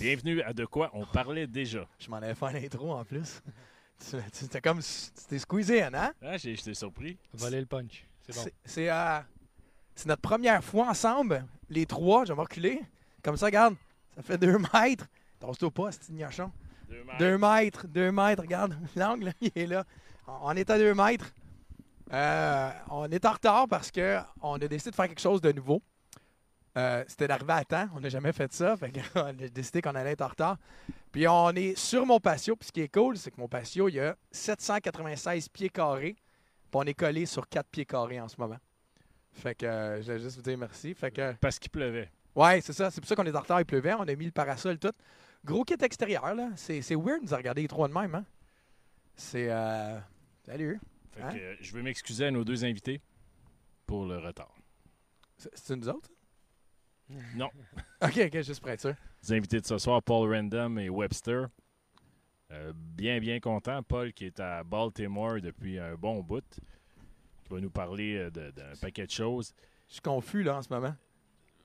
Bienvenue à De quoi on parlait déjà. Je m'en avais fait un intro en plus. C'était comme. C'était squeezé, hein? Ah, j'ai- j'étais surpris. Voler le punch. C'est bon. C'est- C'est euh, c'est notre première fois ensemble, les trois. Je vais me reculer. Comme ça, regarde. Ça fait deux mètres. Tasse-toi pas, c'est gnochon. Deux mètres. Deux mètres, deux mètres, regarde. L'angle, il est là. On est à deux mètres. Euh, on est en retard parce qu'on a décidé de faire quelque chose de nouveau. Euh, C'était d'arriver à temps. On n'a jamais fait ça. Fait on a décidé qu'on allait être en retard. Puis on est sur mon patio. Puis ce qui est cool, c'est que mon patio, il y a 796 pieds carrés. Puis on est collé sur 4 pieds carrés en ce moment. Fait que euh, je vais juste vous dire merci. Fait que Parce qu'il pleuvait. Ouais, c'est ça. C'est pour ça qu'on est en retard. Il pleuvait. On a mis le parasol tout. Gros kit extérieur, là. C'est weird de nous regarder les trois de même, hein? C'est. Euh... Salut. Fait Hein? que, euh, je veux m'excuser à nos deux invités pour le retard. C'est nous autres? Non. Ok, ok, juste pour être sûr. Les invités de ce soir, Paul Random et Webster. Euh, bien, bien content. Paul qui est à Baltimore depuis un bon bout. Qui va nous parler euh, d'un paquet de choses. Je suis confus, là, en ce moment.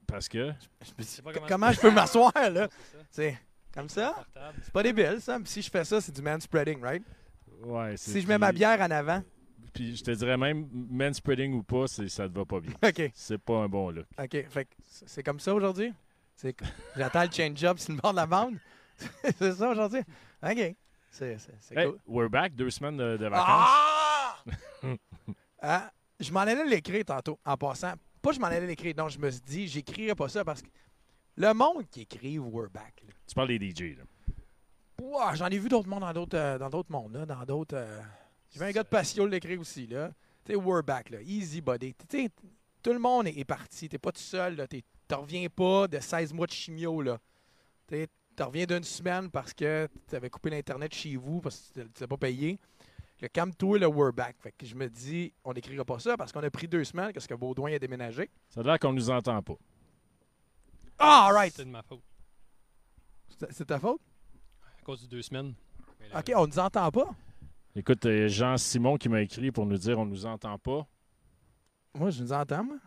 Parce que? Je comment, comment- je peux m'asseoir, là? C'est comme ça? C'est pas débile, ça. Si je fais ça, c'est du man spreading, right? Ouais, c'est- Si je mets ma bière en avant. Puis je te dirais même, man spreading ou pas, ça te va pas bien. Ok, C'est pas un bon look. ok. Fait que c'est comme ça aujourd'hui? J'attends le change-up sur le bord de la bande? c'est ça aujourd'hui? Ok. C'est Hey, cool. we're back, deux semaines de, de vacances. Ah! Ah, je m'en allais l'écrire tantôt, en passant. Pas je m'en allais l'écrire, non, je me suis dit, j'écrirai pas ça parce que le monde qui écrit We're Back, là, Tu parles des DJ. Là. j'en ai vu d'autres mondes dans d'autres euh, dans d'autres mondes, là, dans d'autres. euh, J'ai vu un gars de Patio l'écrire aussi, là. Tu sais, We're Back, là. Easy body. Tu sais, tout le monde est, est parti. T'es pas tout seul, là. T'en reviens pas de 16 mois de chimio, là. Tu reviens d'une semaine parce que t'avais coupé l'Internet chez vous parce que tu t'as pas payé. Le calme-toi, le We're Back. Fait que je me dis, on n'écrira pas ça parce qu'on a pris deux semaines parce que Baudouin a déménagé. Ça a l'air qu'on nous entend pas. Ah, all right! C'est de ma faute. C'est ta faute? À cause de deux semaines. OK, on nous entend pas? Écoute, euh, Jean-Simon qui m'a écrit pour nous dire on nous entend pas. Moi, je nous entends, moi.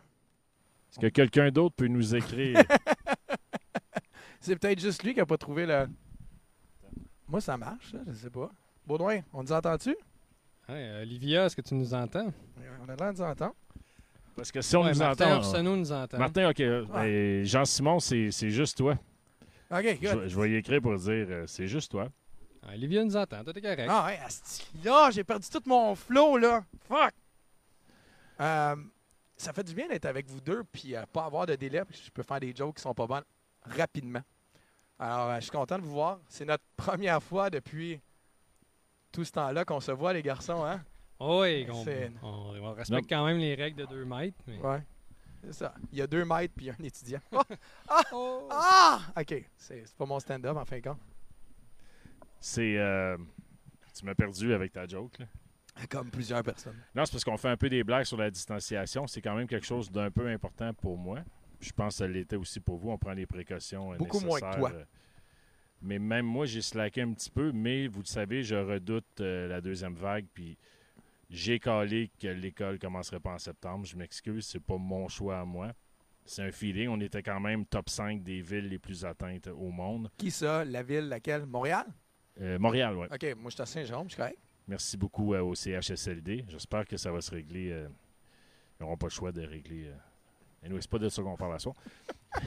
Est-ce que quelqu'un d'autre peut nous écrire? C'est peut-être juste lui qui a pas trouvé le. Moi, ça marche, ça, je sais pas. Baudouin, on nous entend-tu? Hey, euh, Olivia, est-ce que tu nous entends? On a l'air de nous entendre. Parce que si on Ouais, nous Martin entend. Arsenault nous entend. Martin, OK. ben, Jean-Simon, c'est c'est juste toi. OK, Je, good. je vais y écrire pour dire euh, c'est juste toi. Ah, Olivia nous entend, tout est correct. Ah, ouais, asti. Là, j'ai perdu tout mon flow, là. Fuck! Euh, ça fait du bien d'être avec vous deux, puis euh, pas avoir de délai, puis je peux faire des jokes qui sont pas bonnes rapidement. Alors, euh, je suis content de vous voir. C'est notre première fois depuis tout ce temps-là qu'on se voit, les garçons, hein? Oh, oui, on, C'est- on- on respecte quand même les règles de 2 mètres. Mais... Ouais. C'est ça. Il y a deux maîtres, puis un étudiant. Oh! Ah! OK. C'est c'est pas mon stand-up, en fin de compte. C'est. euh, tu m'as perdu avec ta joke. Là. Comme plusieurs personnes. Non, c'est parce qu'on fait un peu des blagues sur la distanciation. C'est quand même quelque chose d'un peu important pour moi. Je pense que ça l'était aussi pour vous. On prend les précautions. euh, Beaucoup moins que toi. euh. Mais même moi, j'ai slacké un petit peu. Mais vous le savez, je redoute euh, la deuxième vague. Puis j'ai calé que l'école commencerait pas en septembre. Je m'excuse. C'est pas mon choix à moi. C'est un feeling. On était quand même top 5 des villes les plus atteintes au monde. Qui ça? La ville, laquelle? Montréal? Euh, Montréal, oui. OK, moi, je suis à Saint-Jean, je suis correct. Merci beaucoup euh, au CHSLD. J'espère que ça va se régler. euh, ils n'auront pas le choix de régler. Anyway, c'est pas de ça qu'on parle à soi.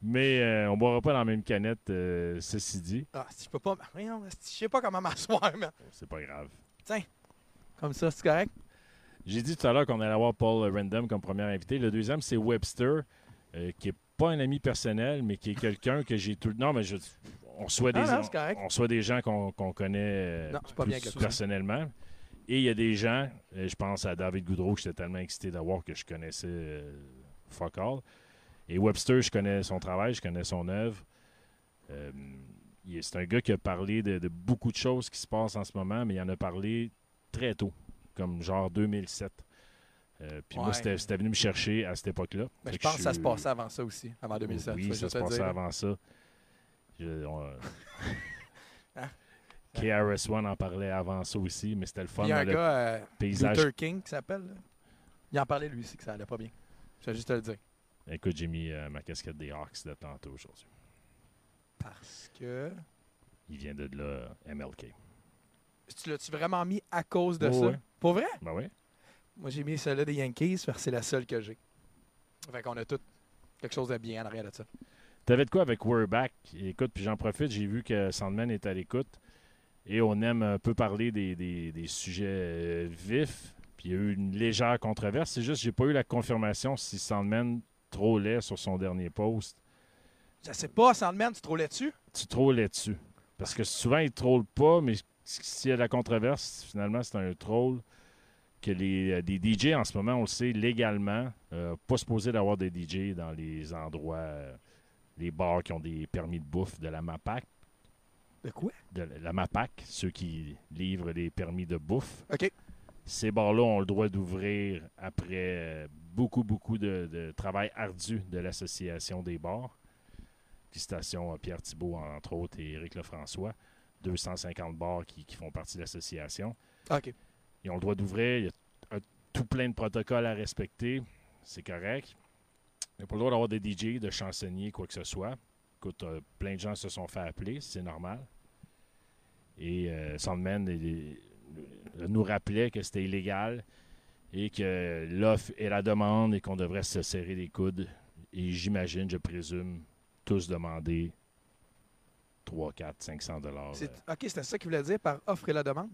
Mais on ne boira pas dans la même canette, ceci dit. Ah, si je peux pas. Je sais pas comment m'asseoir, mais. C'est pas grave. Comme ça, c'est correct? J'ai dit tout à l'heure qu'on allait avoir Paul Random comme premier invité. Le deuxième, c'est Webster, qui est pas un ami personnel, mais qui est quelqu'un que j'ai tout. Non, mais je, on reçoit des, Ah non, on gens qu'on connaît euh, Non, pas bien personnellement. Et il y a des gens, euh, je pense à David Goudreau, que j'étais tellement excité d'avoir que je connaissais euh, fuck all. Et Webster, je connais son travail, je connais son œuvre. Euh, c'est un gars qui a parlé de, de beaucoup de choses qui se passent en ce moment, mais il en a parlé très tôt, comme genre 2007. Euh, puis moi, Ouais. c'était c'était venu me chercher à cette époque-là. Je pense que ça se passait avant ça aussi, avant 2007. Oui, ça se passait dire. avant ça. Je- on- Hein? KRS-One en parlait avant ça aussi, mais c'était le fun. Il y a un gars, euh, paysage. Luther King, qui s'appelle. Il en parlait lui aussi, que ça allait pas bien. Je vais juste te le dire. Écoute, j'ai mis euh, ma casquette des Hawks de tantôt aujourd'hui. Parce que. Il vient de là, MLK. Tu l'as-tu vraiment mis à cause de Oh, ça? ouais. Pour vrai? Ben oui. Moi, j'ai mis celle-là des Yankees parce que c'est la seule que j'ai. Fait qu'on a tout quelque chose de bien en arrière de ça. T'avais de quoi avec We're Back? Écoute, puis j'en profite, j'ai vu que Sandman est à l'écoute. Et on aime un peu parler des, des- des sujets euh, vifs. Puis il y a eu une légère controverse. C'est juste, j'ai pas eu la confirmation si Sandman trollait sur son dernier post. Je sais pas, Sandman, tu trollais dessus? Tu trollais dessus. Parce que souvent, il troll pas, mais s'il y a de la controverse, finalement, c'est un troll. Que les, euh, des DJ en ce moment, on le sait, légalement, euh, pas supposé d'avoir des DJ dans les endroits, euh, les bars qui ont des permis de bouffe de la MAPAC. De quoi? de la MAPAC, ceux qui livrent les permis de bouffe. OK. Ces bars-là ont le droit d'ouvrir après euh, beaucoup, beaucoup de, de travail ardu de l'Association des bars. Félicitations à Pierre Thibault, entre autres, et Éric Lefrançois. 250 bars qui, qui font partie de l'association. OK. Ils ont le droit d'ouvrir. Il y a un- tout plein de protocoles à respecter. C'est correct. Il n'y a pas le droit d'avoir des DJ, de chansonniers, quoi que ce soit. Écoute, euh, plein de gens se sont fait appeler, c'est normal. Et euh, Sandman il- il nous rappelait que c'était illégal et que l'offre et la demande et qu'on devrait se serrer les coudes. Et j'imagine, je présume, tous demander 3, 4, 500 dollars. OK, c'était ça qu'il voulait dire par offre et la demande?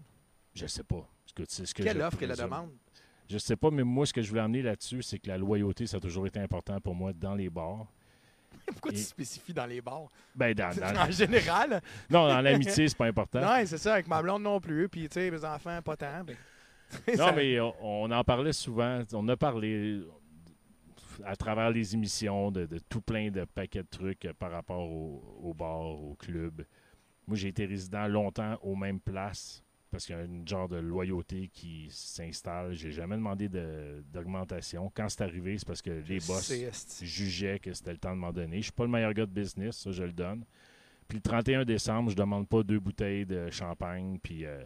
Je sais pas. Ce que Quelle offre et la demande? Je sais pas, mais moi, ce que je voulais amener là-dessus, c'est que la loyauté, ça a toujours été important pour moi dans les bars. Pourquoi tu spécifies dans les bars? Ben, dans, dans- en général? non, dans l'amitié, c'est pas important. Non, c'est ça, avec ma blonde non plus. Puis, tu sais, mes enfants, pas tant. Non, mais on, on en parlait souvent. On a parlé à travers les émissions de, de tout plein de paquets de trucs euh, par rapport au, au bar, au club. Moi, j'ai été résident longtemps aux mêmes places parce qu'il y a un genre de loyauté qui s'installe. J'ai jamais demandé de- d'augmentation. Quand c'est arrivé, c'est parce que les boss jugeaient que c'était le temps de m'en donner. Je suis pas le meilleur gars de business, ça, je le donne. Puis le 31 décembre, je demande pas deux bouteilles de champagne, puis euh,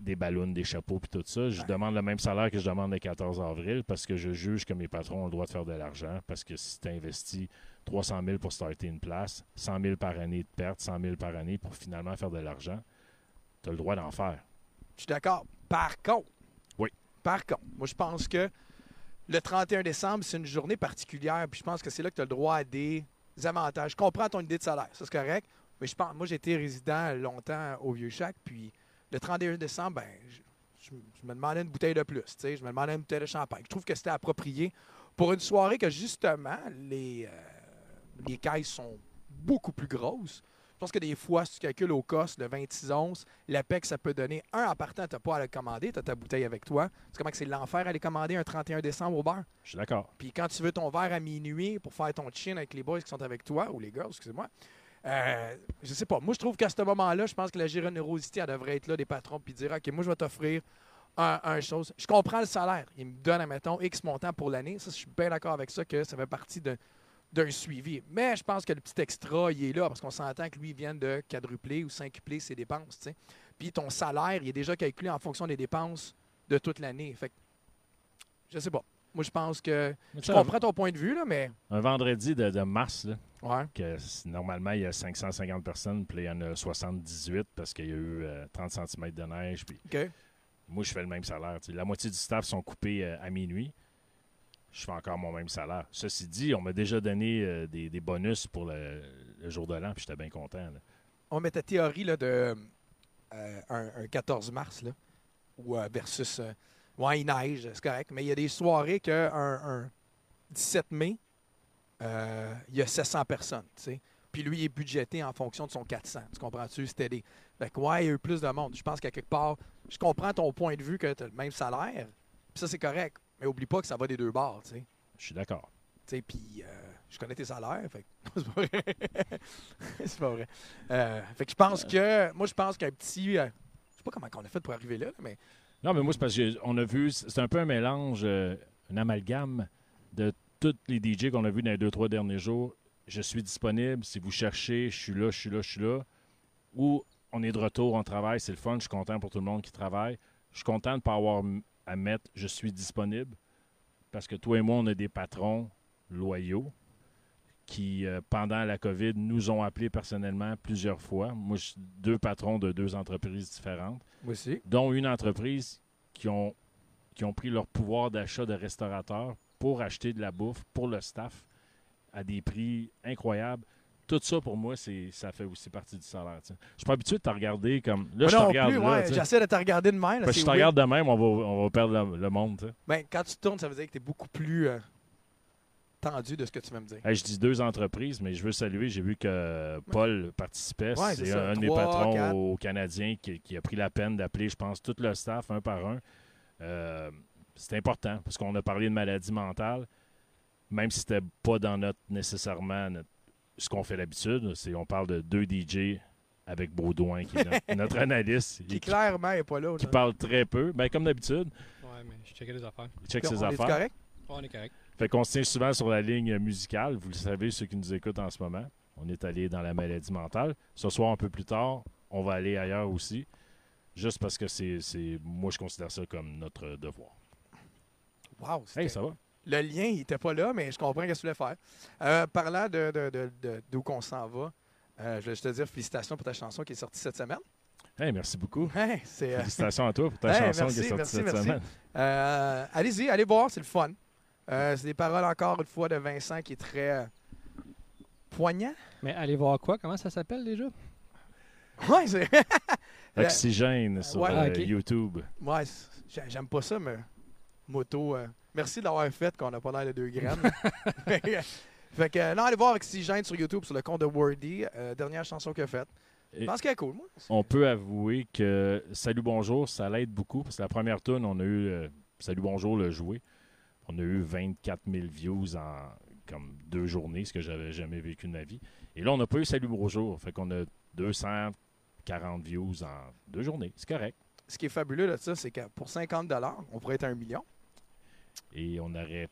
des ballons, des chapeaux, puis tout ça. Je Ouais. demande le même salaire que je demande le 14 avril parce que je juge que mes patrons ont le droit de faire de l'argent. Parce que si tu investis 300 000 pour starter une place, 100 000 par année de perte, 100 000 par année pour finalement faire de l'argent, tu as le droit d'en faire. Je suis d'accord. Par contre, Oui. Par contre, moi, je pense que le 31 décembre, c'est une journée particulière. Puis je pense que c'est là que tu as le droit à des avantages. Je comprends ton idée de salaire, ça c'est correct. Mais je pense, moi, j'ai été résident longtemps au Vieux-Chac. Puis le 31 décembre, ben, je, je- je me demandais une bouteille de plus. tu sais. Je me demandais une bouteille de champagne. Je trouve que c'était approprié pour une soirée que, justement, les, euh, les caisses sont beaucoup plus grosses. Je pense que des fois, si tu calcules au cost de 26 onces, l'APEC, ça peut donner un en partant, tu n'as pas à le commander, tu as ta bouteille avec toi. C'est comment que c'est l'enfer à les commander un 31 décembre au bar. Je suis d'accord. Puis quand tu veux ton verre à minuit pour faire ton chin avec les boys qui sont avec toi, ou les girls, excusez-moi, euh, je sais pas. Moi, je trouve qu'à ce moment-là, je pense que la générosité, elle devrait être là des patrons, puis dire, OK, moi, je vais t'offrir un, un chose. Je comprends le salaire. Il me donne, admettons, X montant pour l'année. Ça, je suis bien d'accord avec ça, que ça fait partie de- d'un suivi. Mais je pense que le petit extra, il est là, parce qu'on s'entend que lui, il vient de quadrupler ou cinquupler ses dépenses. Puis ton salaire, il est déjà calculé en fonction des dépenses de toute l'année. Fait que, je sais pas. Moi, je pense que. Je comprends ton point de vue, là, mais. Un vendredi de, de mars, là, Ouais. que normalement, il y a 550 personnes, puis il y en a 78 parce qu'il y a eu euh, 30 cm de neige. Puis moi, je fais le même salaire. La moitié du staff sont coupés euh, à minuit. Je fais encore mon même salaire. Ceci dit, on m'a déjà donné euh, des, bonus pour le, jour de l'an, puis j'étais bien content. On met ta théorie là, de euh, un, un 14 mars, là, ou euh, versus. euh, ouais, il neige, c'est correct. Mais il y a des soirées que un, un 17 mai, il y a 700 personnes. Puis lui, il est budgété en fonction de son 400. Tu comprends-tu? C'était des. Fait que, ouais, il y a eu plus de monde. Je pense qu'à quelque part, je comprends ton point de vue que tu as le même salaire. Puis ça, c'est correct. Mais oublie pas que ça va des deux bords, tu sais. Je suis d'accord. Tu sais, puis euh, je connais tes salaires, fait c'est pas vrai. c'est pas vrai. Euh, fait que je pense que, moi, je pense qu'un petit, euh, je sais pas comment on a fait pour arriver là, mais Non, mais moi, c'est parce qu'on a vu, c'est un peu un mélange, euh, un amalgame de tous les DJ qu'on a vus dans les deux, trois derniers jours. Je suis disponible. Si vous cherchez, je suis là, je suis là, je suis là. Ou on est de retour, on travaille, c'est le fun. Je suis content pour tout le monde qui travaille. Je suis content de ne pas avoir à mettre je suis disponible. Parce que toi et moi, on a des patrons. loyaux qui, euh, pendant la COVID, nous ont appelés personnellement plusieurs fois. Moi, je suis deux patrons de deux entreprises différentes, Moi aussi. dont une entreprise qui ont, qui ont pris leur pouvoir d'achat de restaurateurs pour acheter de la bouffe pour le staff à des prix incroyables. Tout ça, pour moi, c'est ça fait aussi partie du salaire. Je suis pas habitué de te regarder comme. Là, je te regarde ouais. J'essaie de te regarder de même. là, Parce que c'est je te regarde de même, on va, on va perdre le, le monde. Ben, quand tu tournes, ça veut dire que tu es beaucoup plus euh, tendu de ce que tu vas me dire. Hey, je dis deux entreprises, mais je veux saluer. J'ai vu que Paul participait. Ouais, c'est un de mes Trois, patrons quatre. au Canadien qui, qui a pris la peine d'appeler, je pense, tout le staff un par un. Euh, c'est important parce qu'on a parlé de maladie mentale, même si c'était pas dans notre nécessairement notre- ce qu'on fait d'habitude. C'est on parle de deux DJ avec Baudouin, qui est notre, notre analyste, Qui clairement n'est pas là. qui parle très peu, ben, comme d'habitude. Ouais, mais je checkais les affaires. Il check On ses est-tu affaires. correct? Ouais, on est correct. Fait qu'on se tient souvent sur la ligne musicale. Vous le savez, ceux qui nous écoutent en ce moment. On est allé dans la maladie mentale. Ce soir, un peu plus tard, on va aller ailleurs aussi. Juste parce que c'est, moi, je considère ça comme notre devoir. Wow, Hey, ça va? Le lien, il n'était pas là, mais je comprends ce que tu voulais faire. Euh, parlant de, de, de- de- d'où qu'on s'en va, euh, je vais juste te dire félicitations pour ta chanson qui est sortie cette semaine. Hey, merci beaucoup. Hey, c'est, euh, Félicitations à toi pour ta Hey, chanson merci, qui est sortie merci, cette merci. semaine. euh, allez-y, allez voir, c'est le fun. Euh, c'est des paroles encore une fois de Vincent qui est très euh, poignant. Mais allez voir quoi? Comment ça s'appelle déjà? Ouais, c'est, Oxygène sur Ouais. euh, Ah. YouTube. ouais, j'aime pas ça, mais moto. Merci de l'avoir fait qu'on n'a pas l'air de deux grammes. fait que, euh, non, allez voir Oxygène sur YouTube, sur le compte de Wordy. euh, dernière chanson qu'il a faite. Je pense qu'elle est cool, moi. On peut avouer que Salut Bonjour, ça l'aide beaucoup. Parce que la première tune, on a eu euh, Salut Bonjour le joué. On a eu 24 000 views en comme deux journées, ce que j'avais jamais vécu de ma vie. Et là, on n'a pas eu Salut Bonjour. Fait qu'on a 240 views en deux journées. C'est correct. Ce qui est fabuleux de ça, c'est que pour 50 on pourrait être un million. Et on aurait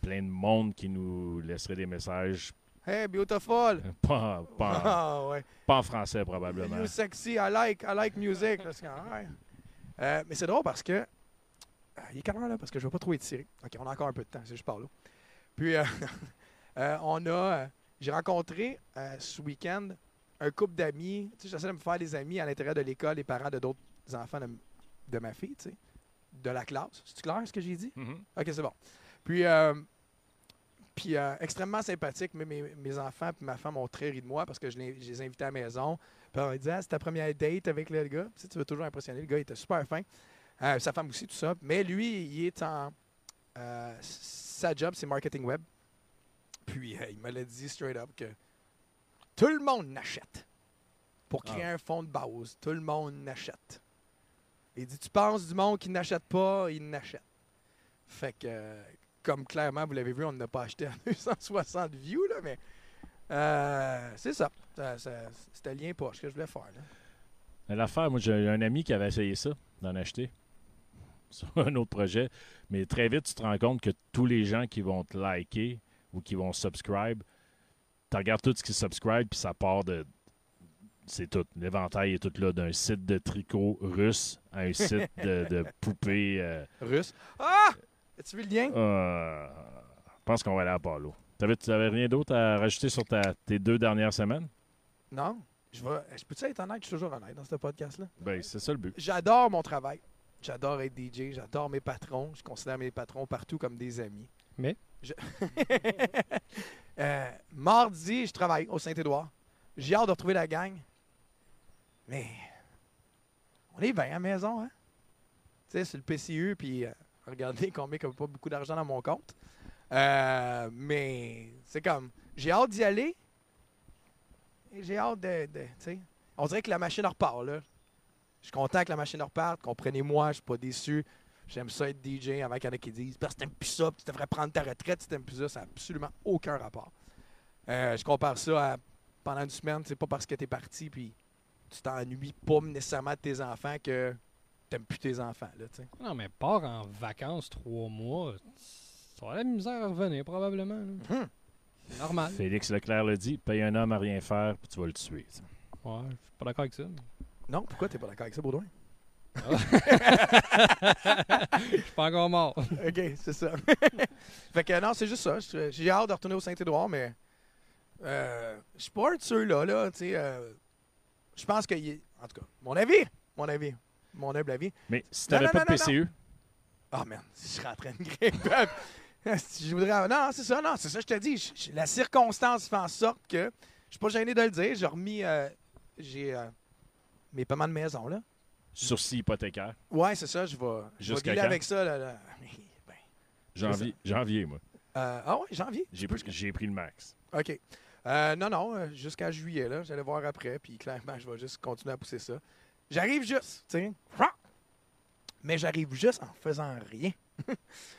plein de monde qui nous laisserait des messages. Hey, beautiful! Pas, pas, en, Ah, ouais. pas en français, probablement. You sexy, I like, I like music. Ouais. Euh, mais c'est drôle parce que. Ah, il est heure là? Parce que je ne vais pas trop étirer. OK, on a encore un peu de temps, c'est juste par là. Puis, euh, euh, on a. euh, J'ai rencontré euh, ce week-end un couple d'amis. Tu sais, j'essaie de me faire des amis à l'intérieur de l'école, les parents de d'autres enfants de, de ma fille, tu sais, de la classe. C'est clair ce que j'ai dit? Mhm. OK, c'est bon. Puis, euh, puis euh, extrêmement sympathique. Mais mes, mes enfants et ma femme ont très ri de moi parce que je les, je les ai invités à la maison. Puis on dit, ah, c'est ta première date avec le gars? Tu, veux toujours impressionner. Le gars, il était super fin. Euh, sa femme aussi, tout ça. Mais lui, il est en. euh, sa job, c'est marketing web. Puis euh, il me l'a dit straight up que tout le monde n'achète. Pour créer un fonds de base, tout le monde n'achète. Il dit Tu penses du monde qui n'achète pas, il n'achète. Fait que, comme clairement, vous l'avez vu, on n'a pas acheté à 260 views, là, mais euh, c'est ça. C'était lien poche que je voulais faire. L'affaire, moi, j'ai un ami qui avait essayé ça, d'en acheter sur un autre projet. Mais très vite, tu te rends compte que tous les gens qui vont te liker ou qui vont subscribe, tu regardes tout ce qui subscribe, puis ça part de. C'est tout. L'éventail est tout là, d'un site de tricot russe à un site de, de poupées. euh, Russe. Ah As-tu vu le lien? Euh, je pense qu'on va aller à. T'avais- Tu n'avais rien d'autre à rajouter sur ta- tes deux dernières semaines? Non. Je, vais, je peux-tu être honnête? Je suis toujours honnête dans ce podcast-là. Ben, c'est ça le but. J'adore mon travail. J'adore être DJ. J'adore mes patrons. Je considère mes patrons partout comme des amis. Mais? Je- Euh, mardi, je travaille au Saint-Édouard. J'ai hâte de retrouver la gang. Mais on est bien à la maison, hein? Tu sais, c'est le PCU, puis euh, regardez combien il n'y a pas beaucoup d'argent dans mon compte. Euh, mais c'est comme, j'ai hâte d'y aller. Et j'ai hâte de, on dirait que la machine repart, là. Je suis content que la machine reparte. Comprenez-moi, je suis pas déçu. J'aime ça être DJ avant qu'il y en ait qui disent Parce que t'aimes plus ça, tu devrais prendre ta retraite si t'aimes plus ça. Ça n'a absolument aucun rapport. Euh, je compare ça pendant une semaine, c'est pas parce que t'es parti puis tu t'ennuies pas nécessairement de tes enfants que t'aimes plus tes enfants. Là. Non, mais pars en vacances trois mois. Ça va la misère à revenir, probablement. là. Hum. C'est normal. Félix Leclerc le dit paye un homme à rien faire, puis tu vas le tuer. Ouais, je suis pas d'accord avec ça. mais- Non, pourquoi t'es pas d'accord avec ça, Baudouin? Je suis pas encore mort. OK, c'est ça. fait que non, c'est juste ça. Je- J'ai hâte de retourner au Saint-Édouard, mais euh, je suis pas un de ceux-là, là, tu sais. euh, je pense que, est- en tout cas, mon avis, mon avis, mon humble avis. Mais si Non, t'avais non, pas de non, non, PCU, Ah, merde, si je serais en train de grimper. je voudrais. Non, c'est ça, non, c'est ça, je te dis. Je- la circonstance fait en sorte que je suis pas gêné de le dire. J'ai remis. euh, j'ai euh, mes paiements de maison, là. sursis hypothécaire, Ouais, c'est ça, je vais, Jusqu'à quand? avec ça. Là, là. Ben, janvier, janvier moi. euh, ah ouais, janvier. J'ai Tu pris, j'ai pris le max. OK. Euh, non, non, euh, jusqu'à juillet, là. J'allais voir après, puis clairement, je vais juste continuer à pousser ça. J'arrive juste, tu sais. Mais j'arrive juste en faisant rien.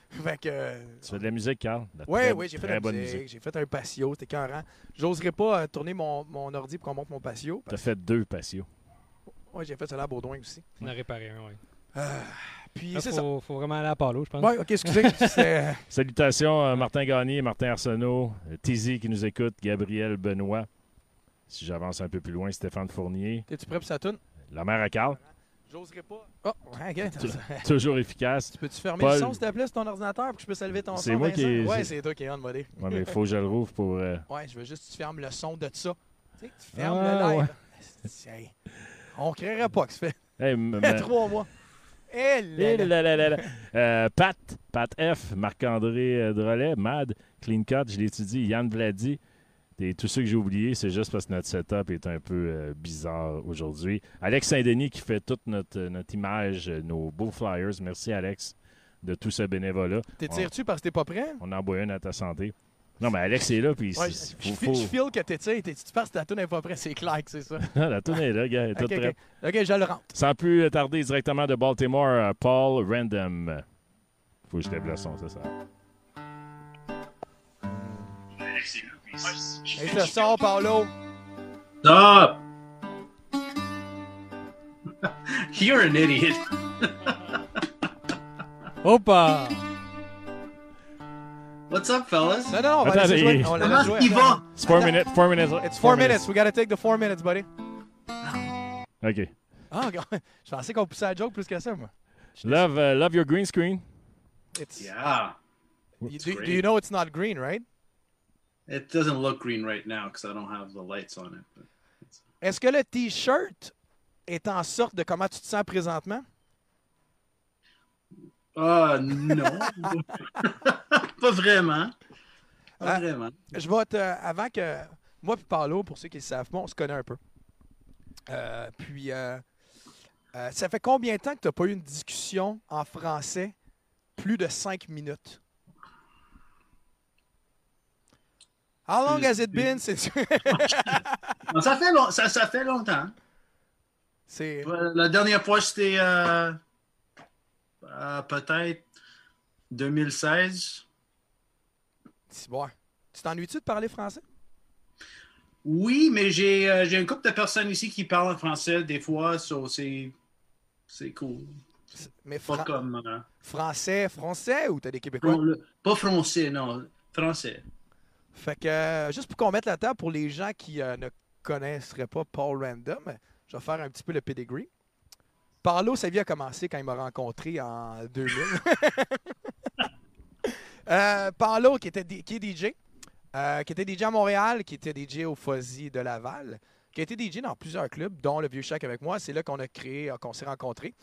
fait que. Tu fais de la musique, Carl? Oui, oui, j'ai fait de la musique, musique. j'ai fait un patio, c'était écœurant. J'oserais pas euh, tourner mon, mon ordi pour qu'on monte mon patio. T'as fait deux patios. Oui, j'ai fait ça là à Baudouin aussi. On a réparé un, oui. Euh, puis Là, c'est ça. faut, faut vraiment aller à Palo, je pense. Ouais, ok, excusez. c'est- Salutations à Martin Gagné, Martin Arsenault, euh, Tizi qui nous écoute, Gabriel Benoît. Si j'avance un peu plus loin, Stéphane Fournier, T'es-tu prêt pour sa toune? la mère à Carl, J'oserais pas. Oh, ouais, ok. toujours efficace. Tu peux-tu fermer Paul. le son, s'il te plaît, sur ton ordinateur, pour que je puisse élever ton son? C'est moi Vincent? qui ai- Ouais, c'est- toi qui es on, buddy. Ouais, mais il faut que je le rouvre pour. euh, Ouais, je veux juste que tu fermes le son de ça. Tu sais, tu fermes Ah, le live. ouais. On créerait pas que ça fait hey, trois mois. Là là. là. Euh, Pat, Pat F, Marc-André euh, Drolet, Mad, Clean Cut, je l'étudie, Yann Vladi. Et tous ceux que j'ai oubliés, c'est juste parce que notre setup est un peu euh, bizarre aujourd'hui. Alex Saint-Denis qui fait toute notre, notre image, euh, nos beaux flyers. Merci Alex de tout ce bénévolat. T'es tires-tu parce que t'es pas prêt? On envoie un à ta santé. Non, mais Alex est là, puis Ouais, faut- je, faut- je feel que t'es tires. T'es-tu parce que ta toune n'est pas prête? C'est clair que c'est ça. la tournée est là, gars, elle est Ok, toute prête. ok. Ok, je le rentre. Sans plus tarder, directement de Baltimore, euh, Paul Random. Faut que je lève le son, c'est ça. Et je le sors, Paolo. Stop! You're an idiot. Hoppa! Laisser up, fellas? On va Comment laisser jouer. est-ce qu'il? It's four minutes, four minutes. It's four minutes. We gotta take the four minutes, buddy. OK. Ah, gars, je pensais qu'on poussait la joke plus que ça, moi. Love, uh, love your green screen. It's, Yeah. you- It's do, great. do you know it's not green, right? It doesn't look green right now because I don't have the lights on it. It's- Est-ce que le T-shirt est en sorte de comment tu te sens présentement? Uh, non. Pas vraiment. Pas Ah. vraiment. Je vais te. Avant que. Moi puis Paolo, pour ceux qui ne savent pas, on se connaît un peu. Euh, puis, euh, euh, ça fait combien de temps que tu n'as pas eu une discussion en français plus de cinq minutes? How long has it been since... Ça, fait long- ça, ça fait longtemps. C'est... La dernière fois, c'était peut-être 2016. Bon. Tu t'ennuies-tu de parler français? Oui, mais j'ai euh, j'ai un couple de personnes ici qui parlent français des fois, so c'est cool. Mais Pas comme euh, français, français ou t'as des Québécois? non, le- pas français, non, français. Fait que, euh, juste pour qu'on mette la table pour les gens qui euh, ne connaisseraient pas Paul Random, je vais faire un petit peu le pedigree. Paolo, sa vie a commencé quand il m'a rencontré en 2000. euh, Paolo, qui, était, qui est DJ, euh, qui était DJ à Montréal, qui était DJ au Fuzzy de Laval, qui a été DJ dans plusieurs clubs, dont le Vieux Shack avec moi. C'est là qu'on a créé, euh, qu'on s'est rencontrés.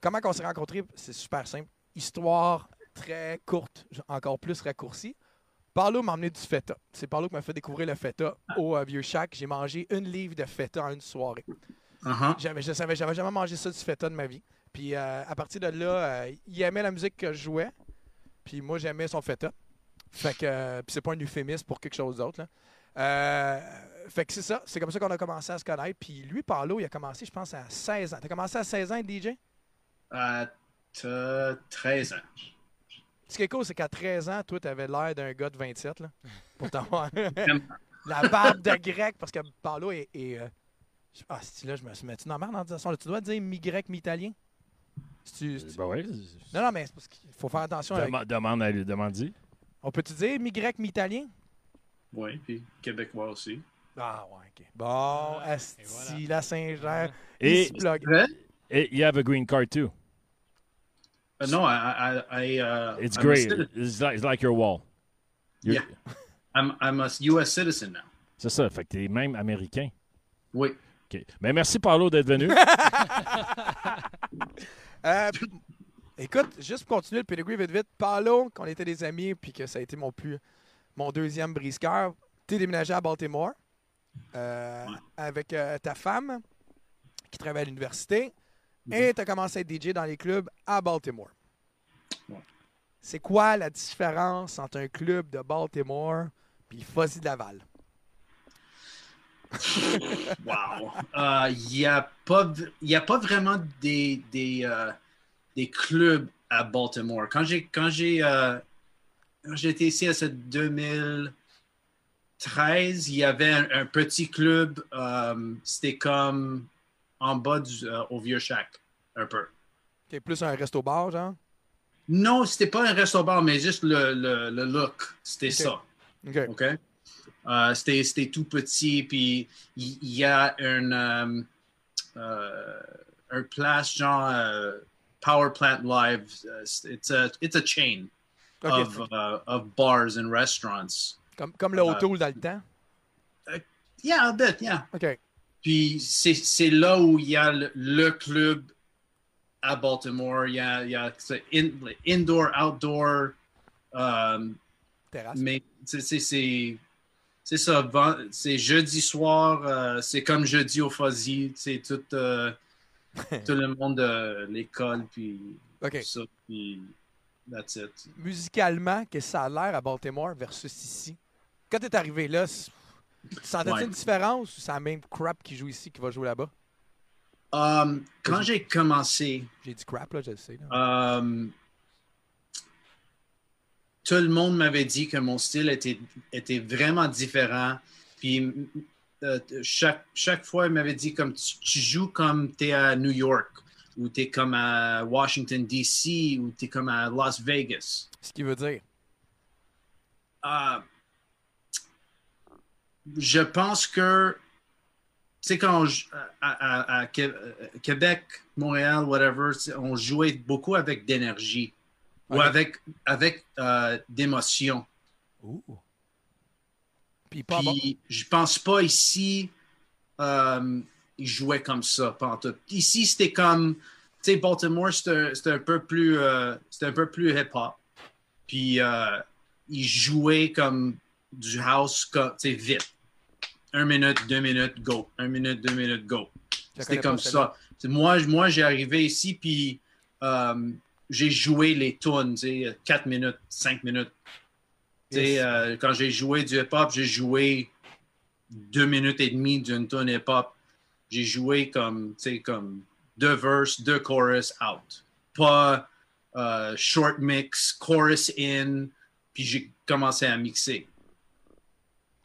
Comment qu'on s'est rencontrés? C'est super simple. Histoire très courte, encore plus raccourcie. Paolo m'a emmené du feta. C'est Paolo qui m'a fait découvrir le feta au euh, Vieux Shack. J'ai mangé une livre de feta en une soirée. Uh-huh. J'avais, je savais, j'avais jamais mangé ça du feta de ma vie. Puis euh, à partir de là, euh, il aimait la musique que je jouais. Puis moi, j'aimais son feta. Fait que, euh, puis c'est pas un euphémisme pour quelque chose d'autre. Euh, fait que c'est ça. C'est comme ça qu'on a commencé à se connaître. Puis lui, Paolo, il a commencé, je pense, à 16 ans. T'as commencé à 16 ans, DJ? À t- 13 ans. Ce qui est cool, c'est qu'à 13 ans, toi, t'avais l'air d'un gars de 27, là. Pour t'avoir la barbe de grec, parce que Paolo est. est, euh, ah, c'est là, je me suis mis dans la merde en disant ça? Tu dois dire mi-grec, mi-italien? C'est-tu- c'est-tu- Ben oui. Non, non, mais c'est parce qu'il faut faire attention. avec- Dema- demande à lui, demande-y. On peut-tu dire mi-grec, mi-italien? Oui, puis québécois aussi. Ah, ouais, OK. Bon, Ah, et Asti, voilà. la Saint-Jean, il Et, se plug. Vrai? Eh, You have a green card too. Uh, no, I, I, I uh, It's I'm a great. It's like, it's like your wall. You're- Yeah. I'm, I'm a U.S. citizen now. C'est ça. Fait que t'es même américain. Oui. OK. Mais merci, Paulo, d'être venu. Euh, écoute, juste pour continuer le pedigree vite vite, Paolo, qu'on était des amis, puis que ça a été mon plus mon deuxième brise-cœur, t'es déménagé à Baltimore euh, Ouais. avec euh, ta femme qui travaille à l'université et t'as commencé à être DJ dans les clubs à Baltimore. Ouais. C'est quoi la différence entre un club de Baltimore puis Fuzzy de Laval? Wow. Il n'y a, a pas vraiment des, des, euh, des clubs à Baltimore. Quand j'ai quand j'ai euh, j'étais ici à ce 2013, il y avait un, un petit club. euh, C'était comme en bas du, euh, au vieux shack, un peu. T'es plus un resto-bar, genre? Non, c'était pas un restaurant, mais juste le, le, le look. C'était ça. OK. OK? Euh, c'était, c'était tout petit, puis il il y, a un, euh, euh, un place genre euh, Power Plant Live. It's, a, it's a chain OK. of, uh, of bars and restaurants. Comme, comme le O'Toole dans le temps? Yeah, a bit, yeah. OK. Puis c'est, c'est là où il y a le, le club à Baltimore. Il y a, il y a in- indoor, outdoor. um, Terrasse. Mais c'est c'est- ça. C'est jeudi soir, euh, c'est comme jeudi au Fuzzy. C'est tout, euh, tout le monde de l'école, puis tout ça, puis that's it. musicalement, qu'est-ce que ça a l'air à Baltimore versus ici? Quand tu es arrivé là, sentais-tu Ouais. une différence ou c'est la même crap qui joue ici qui va jouer là-bas? Um, quand j'ai commencé, J'ai dit crap, là, je le sais. là. um, tout le monde m'avait dit que mon style était, était vraiment différent. Puis euh, chaque, chaque fois, il m'avait dit comme tu, tu joues comme tu es à New York, ou tu es comme à Washington, D.C., ou tu es comme à Las Vegas. Ce qui veut dire. Euh, je pense que, tu sais, quand on à, à- à Qué- Québec, Montréal, whatever, on jouait beaucoup avec d'énergie ou avec, avec euh, d'émotion. Puis pas bon. Puis je pense pas ici, euh, ils jouaient comme ça, tout. Ici, c'était comme, tu sais, Baltimore, c'était un peu plus, euh, c'était un peu plus hip-hop. Puis euh, ils jouaient comme du house, tu sais, vite. Un minute, deux minutes, go. Un minute, deux minutes, go. C'était comme ça. Moi, moi j'ai arrivé ici, puis euh, j'ai joué les tunes, tu sais, 4 minutes, 5 minutes. Yes. euh, quand j'ai joué du hip-hop, j'ai joué deux minutes et demie d'une tune hip-hop. J'ai joué comme, comme deux verses, deux chorus out. Pas euh, short mix, chorus in, puis j'ai commencé à mixer.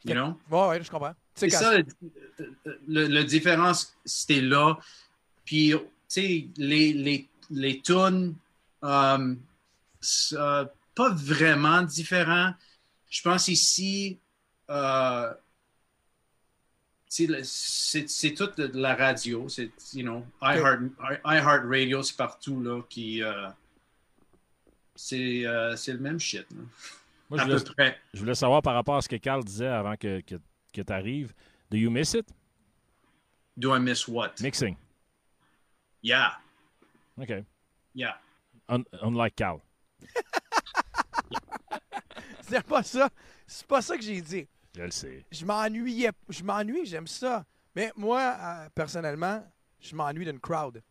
You know? Ouais, je comprends. C'est ça, le, le- le différence, c'était là. Puis, tu sais, les, les, les tunes, euh, euh, pas vraiment différents. Je pense ici, euh, c'est toute la radio. C'est, you know, iHeart, iHeart Radio, c'est partout, là, qui... c'est le même shit, là. Moi, à je peu voulais, près. je voulais savoir par rapport à ce que Carl disait avant que, que, que tu arrives. Do you miss it? Do I miss what? Mixing. Yeah, OK. yeah. Un- unlike Carl. C'est pas ça. C'est pas ça que j'ai dit. Je le sais. Je m'ennuyais. Je m'ennuie, j'aime ça. Mais moi, euh, personnellement, je m'ennuie d'une crowd.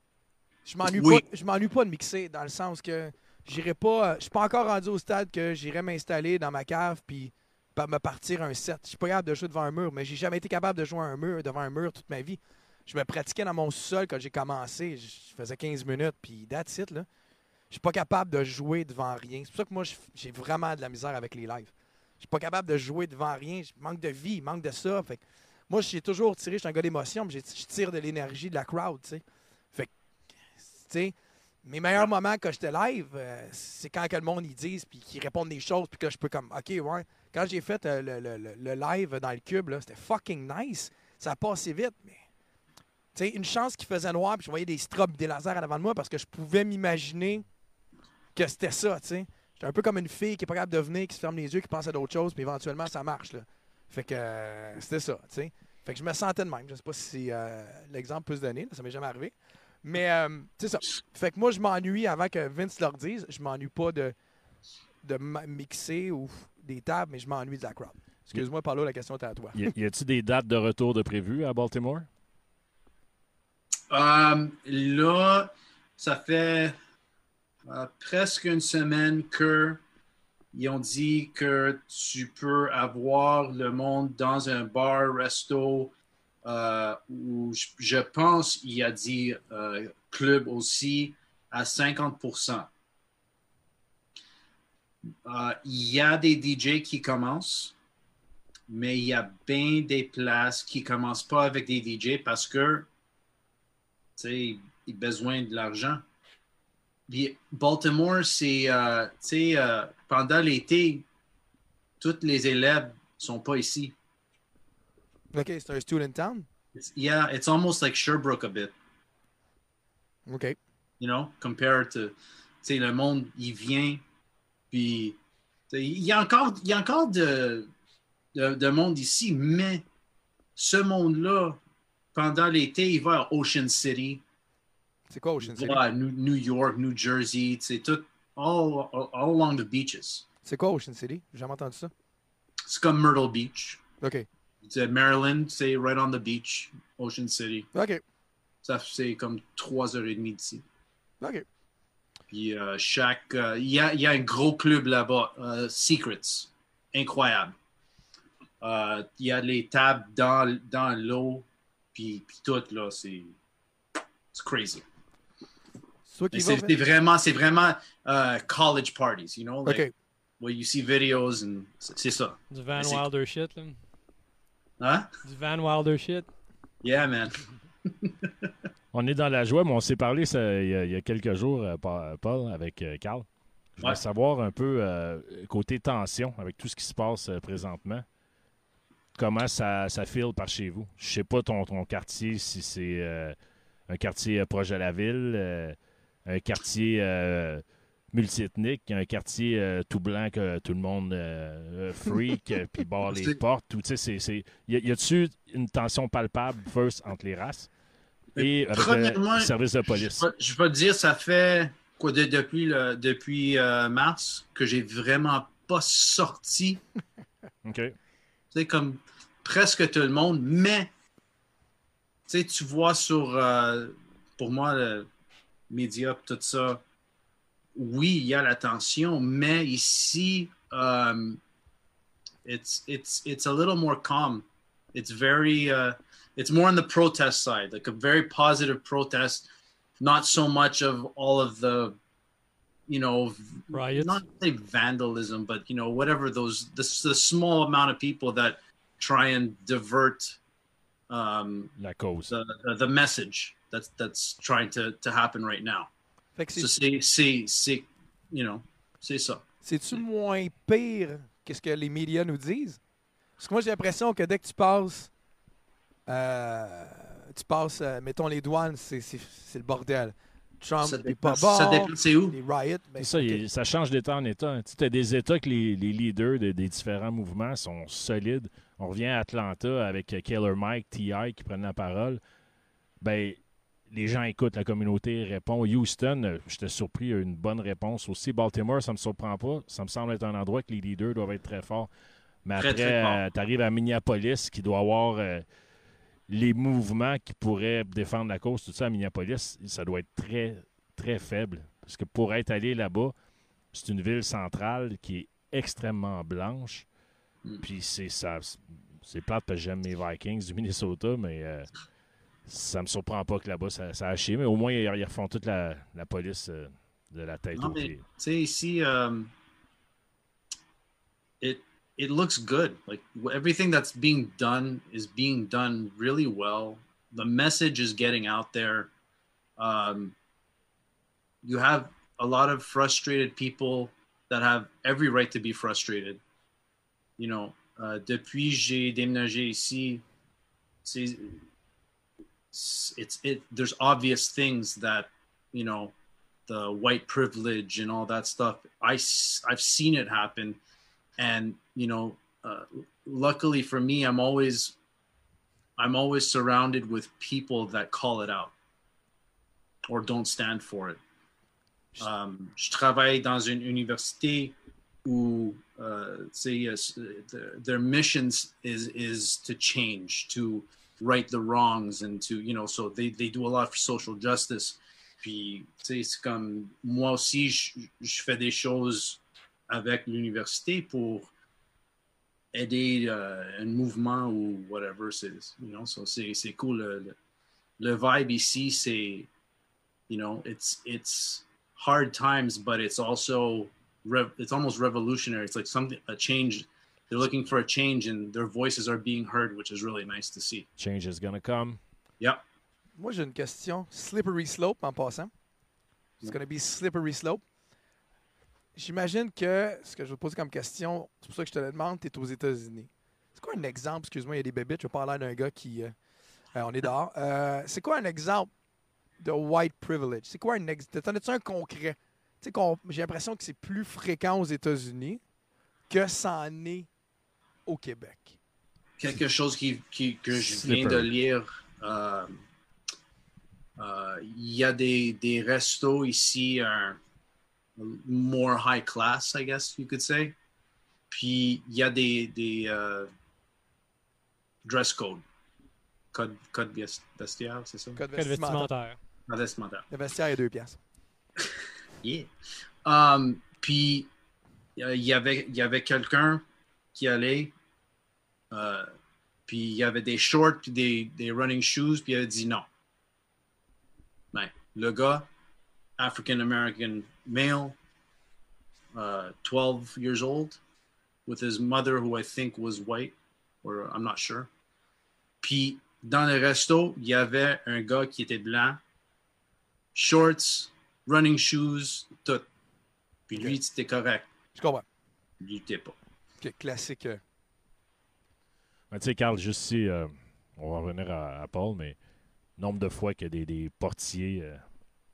Je m'ennuie Oui. pas, je m'ennuie pas de mixer, dans le sens que j'irai pas. euh, Je suis pas encore rendu au stade que j'irai m'installer dans ma cave puis me partir un set. Je suis pas capable de jouer devant un mur, mais j'ai jamais été capable de jouer un mur devant un mur toute ma vie. Je me pratiquais dans mon sous-sol quand j'ai commencé. Je faisais 15 minutes, puis that's it, là. Je suis pas capable de jouer devant rien. C'est pour ça que moi, j'ai vraiment de la misère avec les lives. Je suis pas capable de jouer devant rien. Je manque de vie, manque de ça. Fait que moi, j'ai toujours tiré, je suis un gars d'émotion, mais je tire de l'énergie de la crowd, tu sais. Fait que, mes meilleurs moments quand j'étais live, euh, c'est quand que le monde, ils disent, puis qu'ils répondent des choses, puis que je peux comme, OK, ouais. Quand j'ai fait euh, le, le- le- live dans le cube, c'était fucking nice. Ça a passé vite, mais, tu sais, une chance qu'il faisait noir, puis je voyais des strobes, des lasers en avant de moi parce que je pouvais m'imaginer que c'était ça, tu sais. J'étais un peu comme une fille qui est pas capable de venir, qui se ferme les yeux, qui pense à d'autres choses, puis éventuellement ça marche, là. Fait que euh, c'était ça, tu sais. Fait que je me sentais de même. Je sais pas si euh, l'exemple peut se donner, là, ça m'est jamais arrivé. Mais euh, c'est ça. Fait que moi, je m'ennuie avant que Vince leur dise. Je m'ennuie pas de, de mixer ou des tables, mais je m'ennuie de la crowd. Excuse-moi, Paulo, la question était à toi. Y a- y a-tu des dates de retour de prévues à Baltimore? Euh, là, ça fait euh, presque une semaine que ils ont dit que tu peux avoir le monde dans un bar, resto, euh, où je, je pense il a dit euh, club aussi à 50%. Euh, Il y a des DJ qui commencent, mais il y a bien des places qui commencent pas avec des DJ parce que tu sais, il a besoin de l'argent. Baltimore, c'est, euh, tu sais, euh, pendant l'été, tous les élèves sont pas ici. OK, c'est un student town? It's, yeah, it's almost like Sherbrooke a bit, OK. you know, compared to, tu sais, le monde, il vient, puis, il y a encore, il y a encore de, de, de monde ici, mais ce monde-là, pendant l'été, il va à Ocean City, C'est quoi Ocean City? Ouais, New, York, New Jersey, c'est tout, all, all, all along the beaches. C'est quoi Ocean City? J'ai jamais entendu ça. C'est comme Myrtle Beach. OK. C'est Maryland, c'est right on the beach, Ocean City. OK. Ça, c'est comme trois heures et demie d'ici. OK. Puis euh, chaque. euh, Il y, a, il y a un gros club là-bas, euh, Secrets. Incroyable. Il y a les tables dans, dans l'eau, puis, puis tout, là, c'est. C'est crazy. C'est vraiment, c'est vraiment euh, college parties, you know? Like, OK. where you see videos, and c'est ça. Du Van Wilder shit, là. Hein? Du Van Wilder shit. Yeah, man. On est dans la joie, mais on s'est parlé ça, il, y a, il y a quelques jours, euh, Pa- Paul, avec euh, Carl. Je voulais savoir un peu euh, côté tension, avec tout ce qui se passe euh, présentement. Comment ça, ça file par chez vous? Je sais pas ton, ton quartier, si c'est euh, un quartier proche de la ville, euh, un quartier euh, multiethnique, un quartier euh, tout blanc que tout le monde euh, freak, puis barre les C'est- portes. C'est, c'est- y a-tu une tension palpable, first, entre les races? Et avec le service de police? Je Je vais te dire, ça fait quoi de- depuis, le, depuis mars que j'ai vraiment pas sorti. OK. Tu sais, comme presque tout le monde, mais tu vois sur, euh, pour moi, le média, tout ça, oui, il y a la tension, mais ici, um, it's, it's, it's a little more calm. It's very, uh, it's more on the protest side, like a very positive protest, not so much of all of the, you know, Riots. not say vandalism, but you know, whatever those the, the small amount of people that try and divert um, La cause. the, the the message that's that's trying to to happen right now. Fait que c'est- So c'est c'est c'est you know c'est ça. C'est-tu moins pire que ce que les médias nous disent? Parce que moi, j'ai l'impression que dès que tu passes, euh, tu passes, euh, mettons, les douanes, c'est c'est- c'est le bordel. Trump Ça n'est dépend, ça c'est où? Les riots, ben, C'est ça, ok. il- ça change d'État en État. Tu as des États que les, les leaders de- des différents mouvements sont solides. On revient à Atlanta avec euh, Killer Mike, T.I. qui prennent la parole. Ben, les gens écoutent, la communauté répond. Houston, euh, j'étais surpris, a une bonne réponse aussi. Baltimore, ça me surprend pas. Ça me semble être un endroit que les leaders doivent être très forts. Mais après, tu arrives à Minneapolis qui doit avoir euh, les mouvements qui pourraient défendre la cause. Tout ça à Minneapolis, ça doit être très, très faible. Parce que pour être allé là-bas, c'est une ville centrale qui est extrêmement blanche. Mm. Puis c'est ça. C'est plate parce que j'aime mes Vikings du Minnesota, mais euh, ça me surprend pas que là-bas ça, ça a chié. Mais au moins, ils, ils refont toute la, la police euh, de la tête Non, aux mais pieds. tu sais ici um, it it looks good. Like everything that's being done is being done really well. The message is getting out there. Um, you have a lot of frustrated people that have every right to be frustrated. You know, uh, depuis j'ai déménagé ici, it's it. There's obvious things that you know, the white privilege and all that stuff. i i've seen it happen, and you know, uh, luckily for me, I'm always I'm always surrounded with people that call it out or don't stand for it. Um, je travaille dans une université où uh, tu sais, uh, the- their missions is is to change, to right the wrongs, and to you know, so they they do a lot for social justice. Puis tu sais, c'est comme moi aussi, je, je fais des choses avec l'université pour aider euh, un mouvement ou whatever. C'est, you know, so c'est, c'est cool. Le, le, le vibe ici, c'est, you know, it's it's hard times, but it's also it's almost revolutionary. It's like something a change. They're looking for a change, and their voices are being heard, which is really nice to see. Change is gonna come. Yep. Moi, j'ai une question. Slippery slope en passant. It's going to be slippery slope. J'imagine que ce que je vais te poser comme question, c'est pour ça que je te le demande, tu es aux États-Unis. C'est quoi un exemple? Excuse-moi, il y a des bébites, je vais parler d'un gars qui. euh, euh, on est dehors. Euh, c'est quoi un exemple de white privilege? C'est quoi un exemple? T'en as-tu un concret? Tu sais, qu'on- j'ai l'impression que c'est plus fréquent aux États-Unis que ça en est au Québec. quelque chose qui, qui- que je viens de lire. euh, euh, Il y a des, des restos ici, un more high class, I guess you could say. Puis il y a des, des euh, dress code. Code, code vest- vestiaire, c'est ça? Code vestimentaire. vestimentaire. Code vestimentaire. Le vestiaire est deux piastres. Yeah. Um, puis il y avait, il y avait quelqu'un qui allait, euh, puis il y avait des shorts, puis des, des running shoes, puis il a dit non. Ben, le gars, African American male, uh, 12 years old, with his mother, who I think was white, or I'm not sure. Puis dans le resto, il y avait un gars qui était blanc, shorts, running shoes, tout. Puis lui, c'était correct. Je comprends. Il était pas. Ok, classique. Mais tu sais, Carl, juste ici, euh, on va revenir à, à Paul, mais nombre de fois que des, des portiers euh,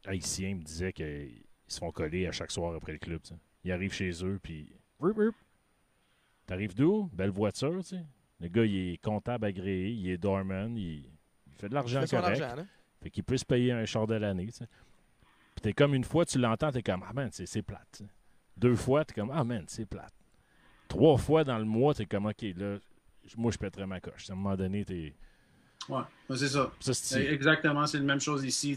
haïtiens me disaient qu'ils se font coller à chaque soir après le club. Ils arrivent chez eux, puis. T'arrives d'où? Belle voiture, tu sais. Le gars, il est comptable agréé, il est doorman, il, il fait de l'argent correct. argent, là. Fait qu'il peut se payer un char de l'année, tu sais. Puis t'es comme une fois, tu l'entends, t'es comme, ah man, c'est plate. Deux fois, t'es comme, ah man, c'est plate. Trois fois dans le mois, t'es comme, ok, là, moi, je pèterais ma coche. À un moment donné, t'es. Ouais, c'est ça. Ça, c'est- Exactement, c'est la même chose ici.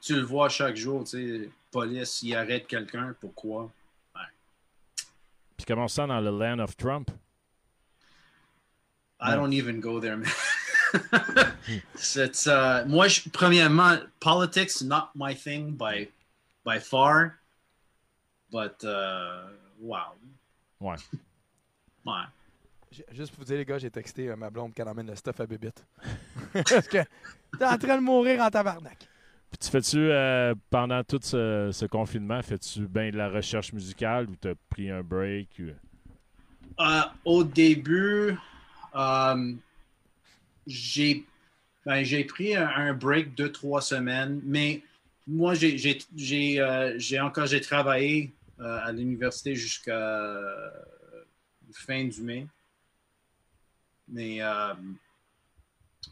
Tu, le vois chaque jour. Tu police, il arrête quelqu'un. Pourquoi? Puis comment ça dans le land of Trump? I Ouais. don't even go there, man. C'est, euh, moi, je- premièrement, politics not my thing by by far, but uh, wow. Ouais. Ouais. Juste pour vous dire, les gars, j'ai texté euh, ma blonde qu'elle emmène le stuff à bébite. Parce que t'es en train de mourir en tabarnak. Puis tu fais-tu, euh, pendant tout ce, ce confinement, fais-tu bien de la recherche musicale ou t'as pris un break? ou- Euh, au début, euh, j'ai ben, j'ai pris un, un break de trois semaines, mais moi, j'ai euh, encore j'ai travaillé euh, à l'université jusqu'à fin du mai. Mais euh,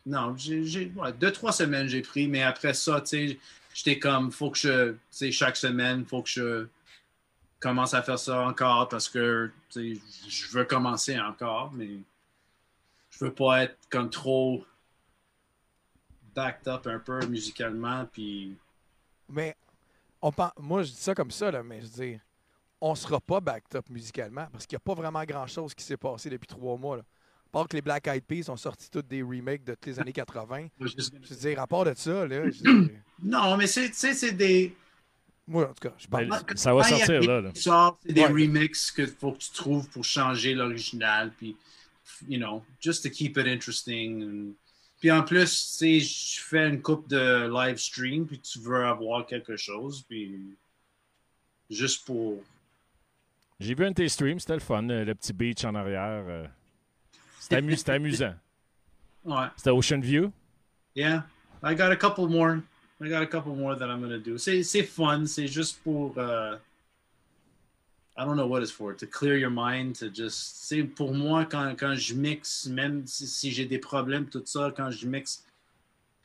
non, j'ai deux, trois semaines j'ai pris, mais après ça, tu sais, j'étais comme, faut que je, tu sais, chaque semaine, faut que je commence à faire ça encore parce que tu sais, je veux commencer encore, mais je veux pas être comme trop backed up un peu musicalement. Puis Mais on moi, je dis ça comme ça, là, mais je dire, on sera pas backed up musicalement parce qu'il n'y a pas vraiment grand-chose qui s'est passé depuis trois mois. Là. À part que les Black Eyed Peas ont sorti toutes des remakes de toutes les années 80. je veux dire, à part de ça, là, je non, mais c'est tu sais, c'est des moi, en tout cas, je parle. Ben, ça va sortir, là, là. C'est des Ouais. remixes que faut que tu trouves pour changer l'original, puis you know, just to keep it interesting. and- Puis en plus, tu sais, je fais une coupe de live stream, puis tu veux avoir quelque chose, puis juste pour J'ai vu un de tes streams, c'était le fun, euh, le petit beach en arrière. C'était amu- c'était amusant. ouais, C'était Ocean View? yeah. I got a couple more. I got a couple more that I'm gonna do. C'est c'est fun. C'est juste pour. euh, I don't know what it's for. To clear your mind. To just. C'est pour moi quand quand je mixe, même si, si j'ai des problèmes tout ça, quand je mixe,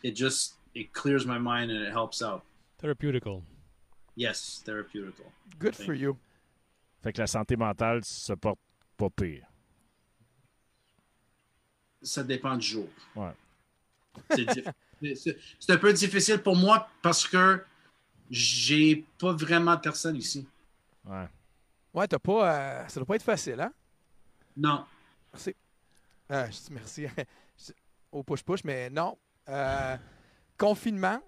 it just it clears my mind and it helps out. Therapeutical. Yes, therapeutical. Good for you. Fait que la santé mentale se porte pas pire. Ça dépend du jour. Ouais. C'est diff- c'est- c'est un peu difficile pour moi parce que j'ai pas vraiment personne ici. Ouais. Ouais, t'as pas. euh, ça doit pas être facile, hein? Non. Merci. Euh, je dis merci au push-push, mais non. Euh, confinement,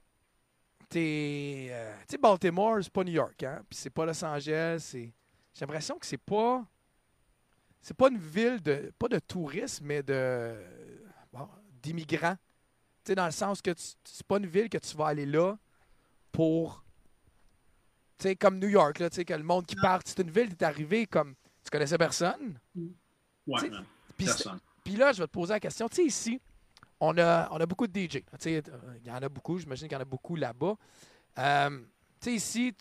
t'es. euh, tu sais, Baltimore, c'est pas New York, hein? Puis c'est pas Los Angeles. c'est- J'ai l'impression que c'est pas. C'est pas une ville de. Pas de tourisme, mais de. bon, d'immigrants. Tu sais, dans le sens que tu- c'est pas une ville que tu vas aller là pour. Tu sais, comme New York, là, tu sais, que le monde qui part. C'est une ville, t'es arrivé comme. Tu connaissais personne. Ouais, Tu sais, non, Puis c'est- personne. puis là, je vais te poser la question. Tu sais, ici, on a, on a beaucoup de DJ. Tu sais, il y en a beaucoup. J'imagine qu'il y en a beaucoup là-bas. Euh, tu sais, ici,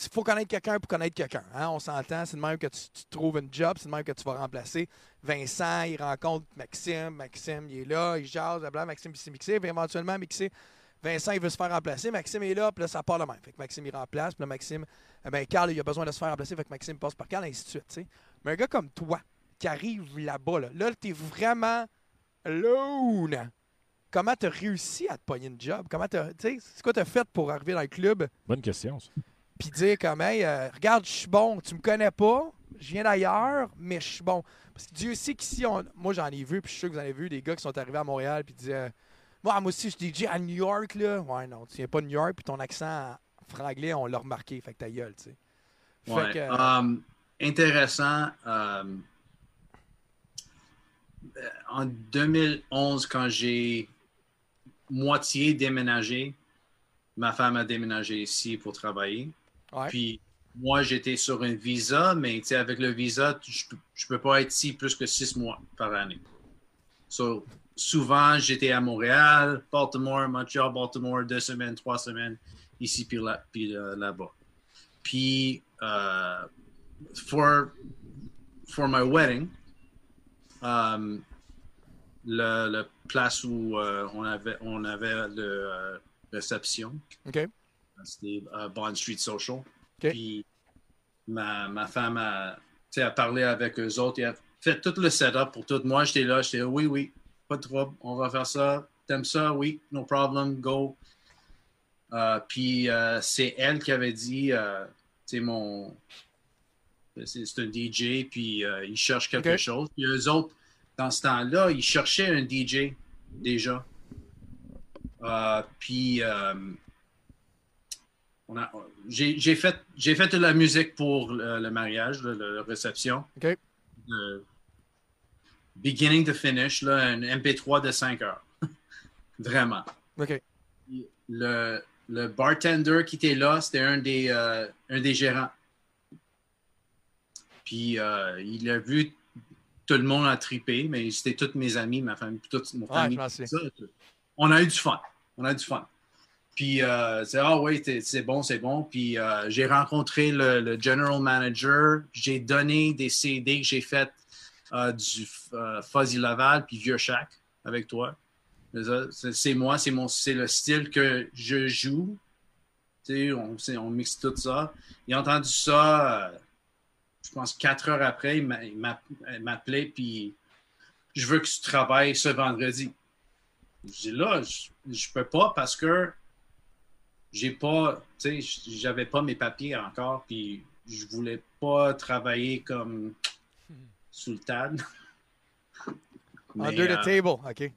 il faut connaître quelqu'un pour connaître quelqu'un. hein. On s'entend. C'est de même que tu, tu trouves une job. C'est de même que tu vas remplacer. Vincent, il rencontre Maxime. Maxime, il est là. Il jase. Blablabla. Maxime, il mixé. Puis éventuellement, mixé. Vincent, il veut se faire remplacer. Maxime est là. Puis là, ça part le même. Fait que Maxime, il remplace. Puis là, Maxime, eh ben, Carl, il a besoin de se faire remplacer. Fait que Maxime passe par Carl, ainsi de suite. tu. Mais un gars comme toi, qui arrive là-bas, là, là t'es vraiment alone. Comment t'as réussi à te pogner une job? Comment tu c'est quoi t'as fait pour arriver dans le club? Bonne question, ça. Puis dire comme, hey, euh, regarde, je suis bon, tu me connais pas, je viens d'ailleurs, mais je suis bon. Parce que Dieu sait qu'ici, on- moi j'en ai vu, puis je suis sûr que vous en avez vu des gars qui sont arrivés à Montréal, puis disaient, moi, moi aussi, je suis DJ à New York, là. Ouais, non, tu viens pas de New York, puis ton accent franglais, on l'a remarqué, fait que ta gueule, tu sais. Fait Ouais. que, euh, Um, intéressant. um, euh, en 2011, quand j'ai moitié déménagé, ma femme a déménagé ici pour travailler. Ouais. Puis moi, j'étais sur un visa, mais avec le visa, je, je peux pas être ici plus que six mois par année. So, souvent, j'étais à Montréal, Baltimore, Montréal, Baltimore, deux semaines, trois semaines, ici puis là, puis euh, là-bas. Puis, euh, for, for my wedding, um, le place où euh, on avait, on avait le euh, réception, OK. C'était euh, Bond Street Social. Puis ma, ma femme a, a parlé avec eux autres et a fait tout le setup pour tout. Moi, j'étais là, j'étais oui, oui, pas de trouble, on va faire ça. T'aimes ça? Oui, no problem, go. Euh, puis euh, c'est elle qui avait dit, tu sais, mon. C'est c'est un DJ, puis il cherche quelque chose. Puis eux autres, dans ce temps-là, ils cherchaient un DJ déjà. Puis j'ai j'ai fait, j'ai fait de la musique pour le, le mariage, la réception. OK. De beginning to finish, là, un MP3 de 5 heures. Vraiment. OK. Le, le bartender qui était là, c'était un des, euh, un des gérants. Puis euh, il a vu tout le monde a mais c'était tous mes amis, ma famille, toute mon Ouais, famille. ça. On a eu du fun. On a eu du fun. Puis euh, c'est ah oui, c'est bon, c'est bon. Puis euh, j'ai rencontré le, general manager. J'ai donné des CD que j'ai fait euh, du euh, Fuzzy Laval puis Vieux Shack avec toi. C'est moi, c'est mon, c'est le style que je joue. Tu sais, on, on mixe tout ça. Il a entendu ça, je pense quatre heures après, il m'appelait puis je veux que tu travailles ce vendredi. Je dis là, je, je peux pas parce que j'ai pas, tu sais, j'avais pas mes papiers encore, puis je voulais pas travailler comme. Mais, Under the euh, table. OK.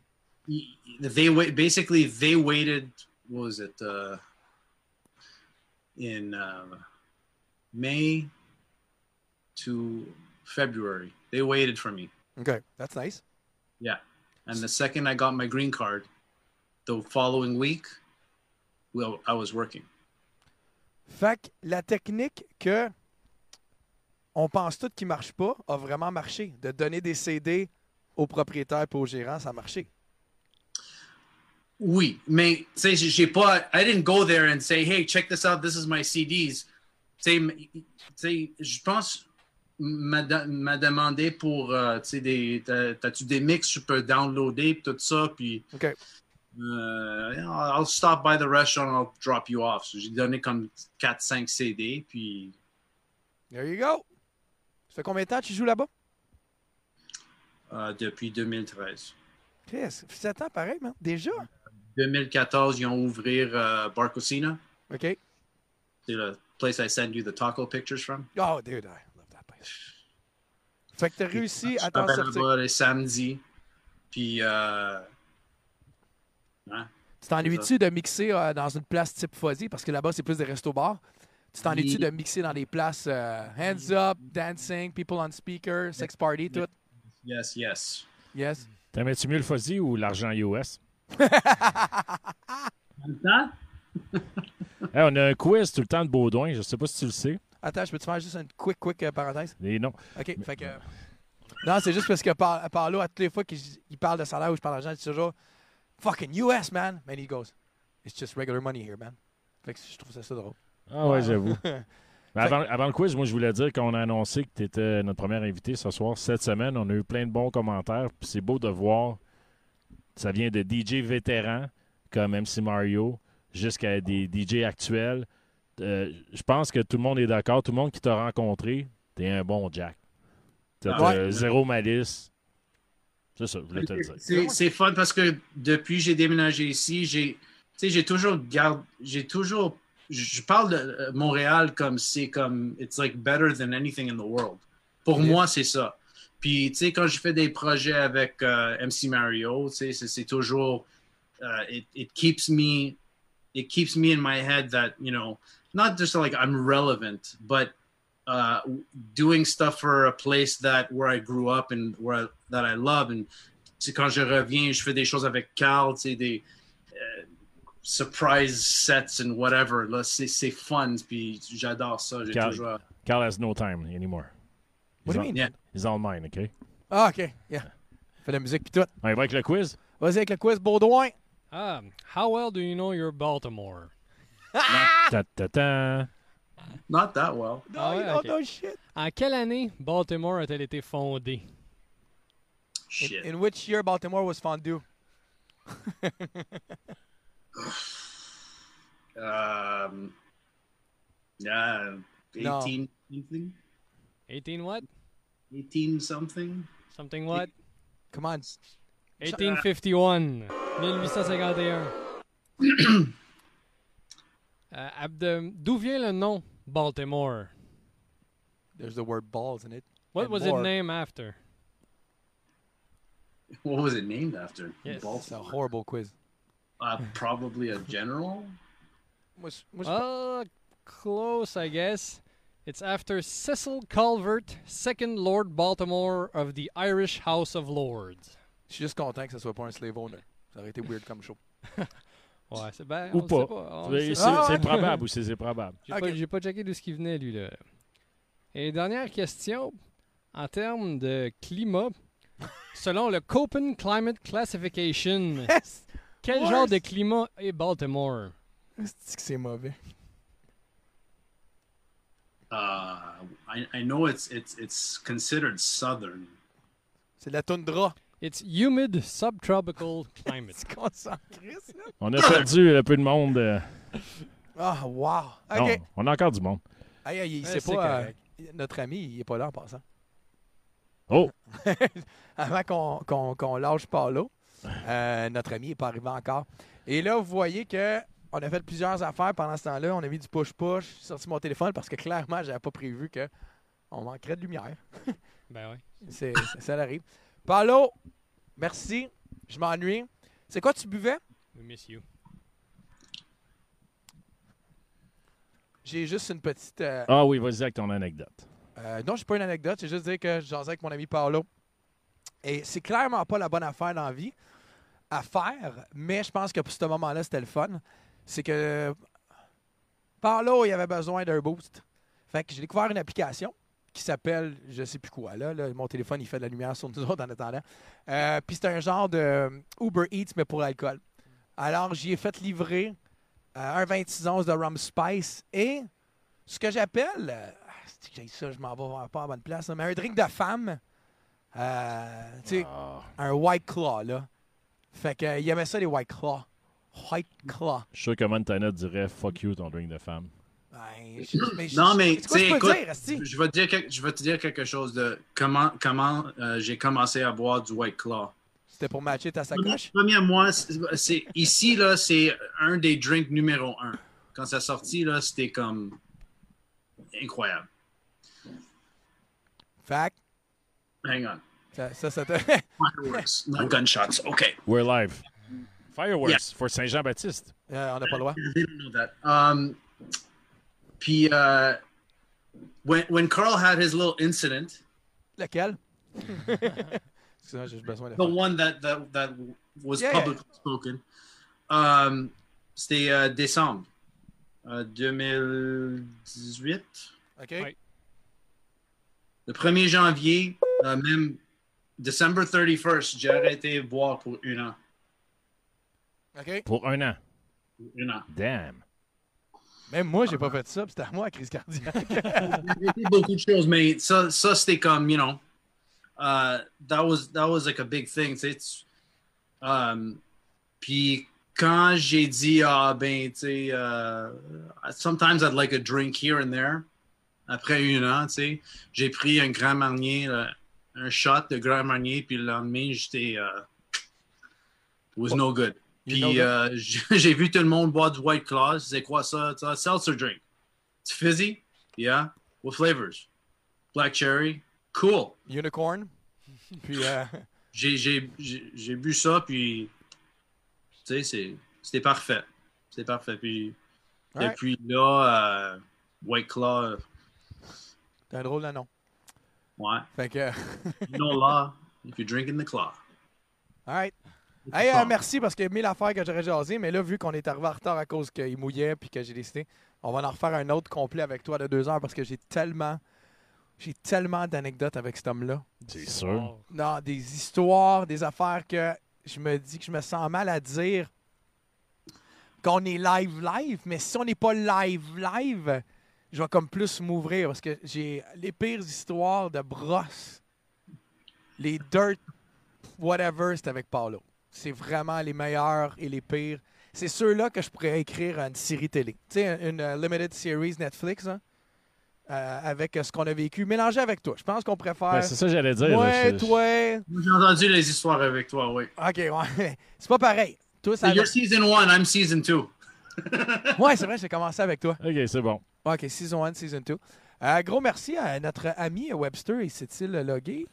they wait basically they waited what was it uh in uh, may to february they waited for me OK. That's nice. and the second i got my green card the following week well i was working Fait que la technique que on pense tout qui marche pas a vraiment marché. De donner des CD aux propriétaires et aux gérants, ça a marché. Oui, mais tu sais, j'ai pas. I didn't go there and say, hey, check this out, this is my CDs. Tu sais, m- tu sais, je pense m'a de- m'a demandé pour, euh, tu sais, T'as-tu des mix je peux downloader, tout ça, puis. Euh, I'll stop by the restaurant, I'll drop you off. So, J'ai donné comme 4-5 CD, puis. There you go. Ça fait combien de temps que tu joues là-bas? euh, depuis 2013. Chris, ça fait 7 ans pareil, man. Déjà? 2014, ils ont ouvert euh, Barcosina. OK. C'est le place I send you the taco pictures from. Oh, dude, I love that place. Fait que t'as réussi à t'en sortir. là-bas les samedis. Puis, euh, hein, Tu t'ennuies-tu de mixer euh, dans une place type fuzzy? Parce que là-bas, c'est plus des restos-bars. Tu t'ennuies-tu de mixer dans des places euh, hands up, dancing, people on speaker, sex party, tout? yes, yes. Yes. T'aimais-tu mieux le fuzzy ou l'argent US? En même temps, Hey, on a un quiz tout le temps de Baudouin. Je sais pas si tu le sais. Attends, je peux te faire juste une quick, quick euh, parenthèse? Non. OK, fait que... Non, c'est juste parce que par, Paolo, à toutes les fois qu'il il parle de salaire ou je parle d'argent, il dit toujours « Fucking US, man! » Man, he goes « It's just regular money here, man. » Fait que je trouve ça, ça drôle. Ah ouais, j'avoue. Mais avant, avant le quiz, moi, je voulais dire qu'on a annoncé que tu étais notre première invité ce soir. Cette semaine, on a eu plein de bons commentaires. Puis c'est beau de voir. Ça vient de DJ vétérans comme MC Mario jusqu'à des DJ actuels. Euh, je pense que tout le monde est d'accord. Tout le monde qui t'a rencontré, t'es un bon Jack. T'as Ah t'as zéro malice. C'est ça, je voulais te le dire. c'est c'est fun parce que depuis que j'ai déménagé ici, j'ai tu sais, j'ai toujours garde, j'ai toujours je parle de euh, Montréal comme c'est comme it's like better than anything in the world. Pour Yes. moi, c'est ça. Puis tu sais quand je fais des projets avec euh, MC Mario, tu sais c'est- c'est toujours uh, it, it keeps me it keeps me in my head that, you know, not just like I'm relevant, but uh, doing stuff for a place that where I grew up and where I- that I love. And c'est quand je reviens, je fais des choses avec Carl, tu sais, des euh, surprise sets and whatever. Là, c'est, fun, puis j'adore ça. Carl- toujours. Carl has no time anymore. What do you mean? Yeah. He's all mine, OK? Ah, OK. Yeah. Fais de la musique puis tout. On y va avec le quiz? Vas-y avec le quiz Baudouin. Ah, how well do you know your Baltimore? Ta, ta, ta. Not that well. No, Ah you ouais, don't know shit. En quelle année Baltimore a-t-elle été fondée? In, Shit. in which year Baltimore was fondue? Um, yeah, No. 18 something? 18 what? 18 something? Something what? Come on. 1851. 1851. Euh, Abde- D'où vient le nom Baltimore? There's the word balls in it. What And was more. it named after? What was it named after? Yes. It's a Baltimore. horrible quiz. Uh, probably a general? Moi, je- Uh, close, I guess. It's after Cecil Calvert, second Lord Baltimore of the Irish House of Lords. je suis juste content que ce soit pas un slave owner. Ça aurait été weird comme show. Ouais, c'est ben, Ou pas. pas. C'est Ah, probable ou c'est probable. J'ai Ok. pas, j'ai pas checké d'où ce qui venait, lui, là. Et dernière question. En termes de climat, selon le Köppen Climate Classification, Yes! quel Worse. genre de climat est Baltimore? C'est que c'est mauvais? Uh, I, I know it's it's it's considered southern. C'est de la toundra. It's humid subtropical climate. C'est qu'on s'en crisse, là? On a perdu un peu de monde. euh, Ah, wow. non, on a encore du monde. Aïe, aïe, il Ouais, sait c'est pas. correct. euh, notre ami, il est pas là en passant. Oh, Avant qu'on qu'on- qu'on lâche Paulo, euh, notre ami n'est pas arrivé encore. Et là, vous voyez que on a fait plusieurs affaires pendant ce temps-là. On a mis du push-push. J'ai sorti mon téléphone parce que clairement, j'avais pas prévu que on manquerait de lumière. ben ouais. C'est, c'est- ça arrive. Paulo, merci. Je m'ennuie. C'est quoi tu buvais? We miss you. J'ai juste une petite. euh, ah oui, vas-y avec ton anecdote. Euh, non, j'ai pas une anecdote. C'est juste dire que j'en avec mon ami Paolo. Et c'est clairement pas la bonne affaire dans la vie à faire, mais je pense que pour ce moment-là, c'était le fun. C'est que Paolo, il avait besoin d'un boost. Fait que j'ai découvert une application qui s'appelle, je sais plus quoi, là, Mon téléphone, il fait de la lumière sur nous autres en attendant. Euh, Puis c'est un genre de Uber Eats, mais pour l'alcool. Alors, j'y ai fait livrer euh, un 26 onces de rum spice et ce que j'appelle, euh, ah, c'est que j'ai ça, je m'en vais pas à bonne place, là, mais un drink de femme, euh, tu sais, Ah, un White Claw, là. Fait que, il aimait ça, les White Claw. White Claw. je suis sûr que Montana dirait fuck you ton drink de femme. Ben, je- mais je- Non, mais, c'est quoi écoute, dire? Je vais te dire, quelque- je vais te dire quelque chose de comment, comment euh, j'ai commencé à boire du White Claw. C'était pour matcher ta sacoche? Premier mois, c'est c'est- ici là, c'est un des drinks numéro un. Quand ça sorti là, c'était comme incroyable. Fact. Hang on. Ça, ça, ça te- Fireworks, not gunshots. Okay. We're live. Fireworks for Saint-Jean-Baptiste. Yeah, on n'a pas le droit. They don't know that. Um, puis uh, when when Carl had his little incident, Lequel? Excuse-moi, j'ai besoin de. the one that that that was Yeah, yeah. publicly spoken, um, c'était euh, décembre euh, 2018. OK? Ouais. Le 1er janvier, euh, même December 31st, j'ai arrêté de boire pour un an. OK? Pour un an? Pour un an. Damn. Même moi, j'ai pas fait ça, puis c'était à moi, la crise cardiaque. J'ai beaucoup de choses, mais ça, ça c'était comme, you know, uh, that was that was like a big thing, tu sais. Um, puis quand j'ai dit, ah ben, tu sais, uh, sometimes I'd like a drink here and there. Après un an, tu sais, j'ai pris un Grand Marnier, là, un shot de Grand Marnier, puis le lendemain, j'étais, uh, it was no good. Puis euh, j'ai vu tout le monde boire du White Claw. C'est quoi ça? C'est un seltzer drink. It's fizzy? Yeah. What flavors? Black cherry. Cool. Unicorn. Puis, euh, j'ai bu ça, puis tu sais, c'était parfait. C'était parfait. Puis depuis là, euh, White Claw, euh, c'est un drôle de nom. ouais. Fait que, You know law if you're drinking the claw. alright. Hey, euh, merci parce qu'il y a mille affaires que j'aurais jasé, mais là, vu qu'on est arrivé en retard à cause qu'il mouillait puis que j'ai décidé, on va en refaire un autre complet avec toi de deux heures parce que j'ai tellement, j'ai tellement d'anecdotes avec cet homme-là. C'est sûr. Non, des histoires, des affaires que je me dis que je me sens mal à dire qu'on est live live, mais si on n'est pas live live, je vais comme plus m'ouvrir parce que j'ai les pires histoires de brosse. Les dirt whatever, c'est avec Paulo. C'est vraiment les meilleurs et les pires. C'est ceux-là que je pourrais écrire une série télé. Tu sais, une, euh, limited series Netflix, hein, euh, avec ce qu'on a vécu, mélangé avec toi. Je pense qu'on préfère. Ben, c'est ça que j'allais dire. Ouais, Je- toi. J'ai entendu les histoires avec toi, oui. OK, ouais. C'est pas pareil. Toi, ça. You're season one, I'm season two. Ouais, c'est vrai, j'ai commencé avec toi. Ok, c'est bon. OK, Season 1, Season 2. Euh, gros merci à notre ami Webster. Il s'est-il logué?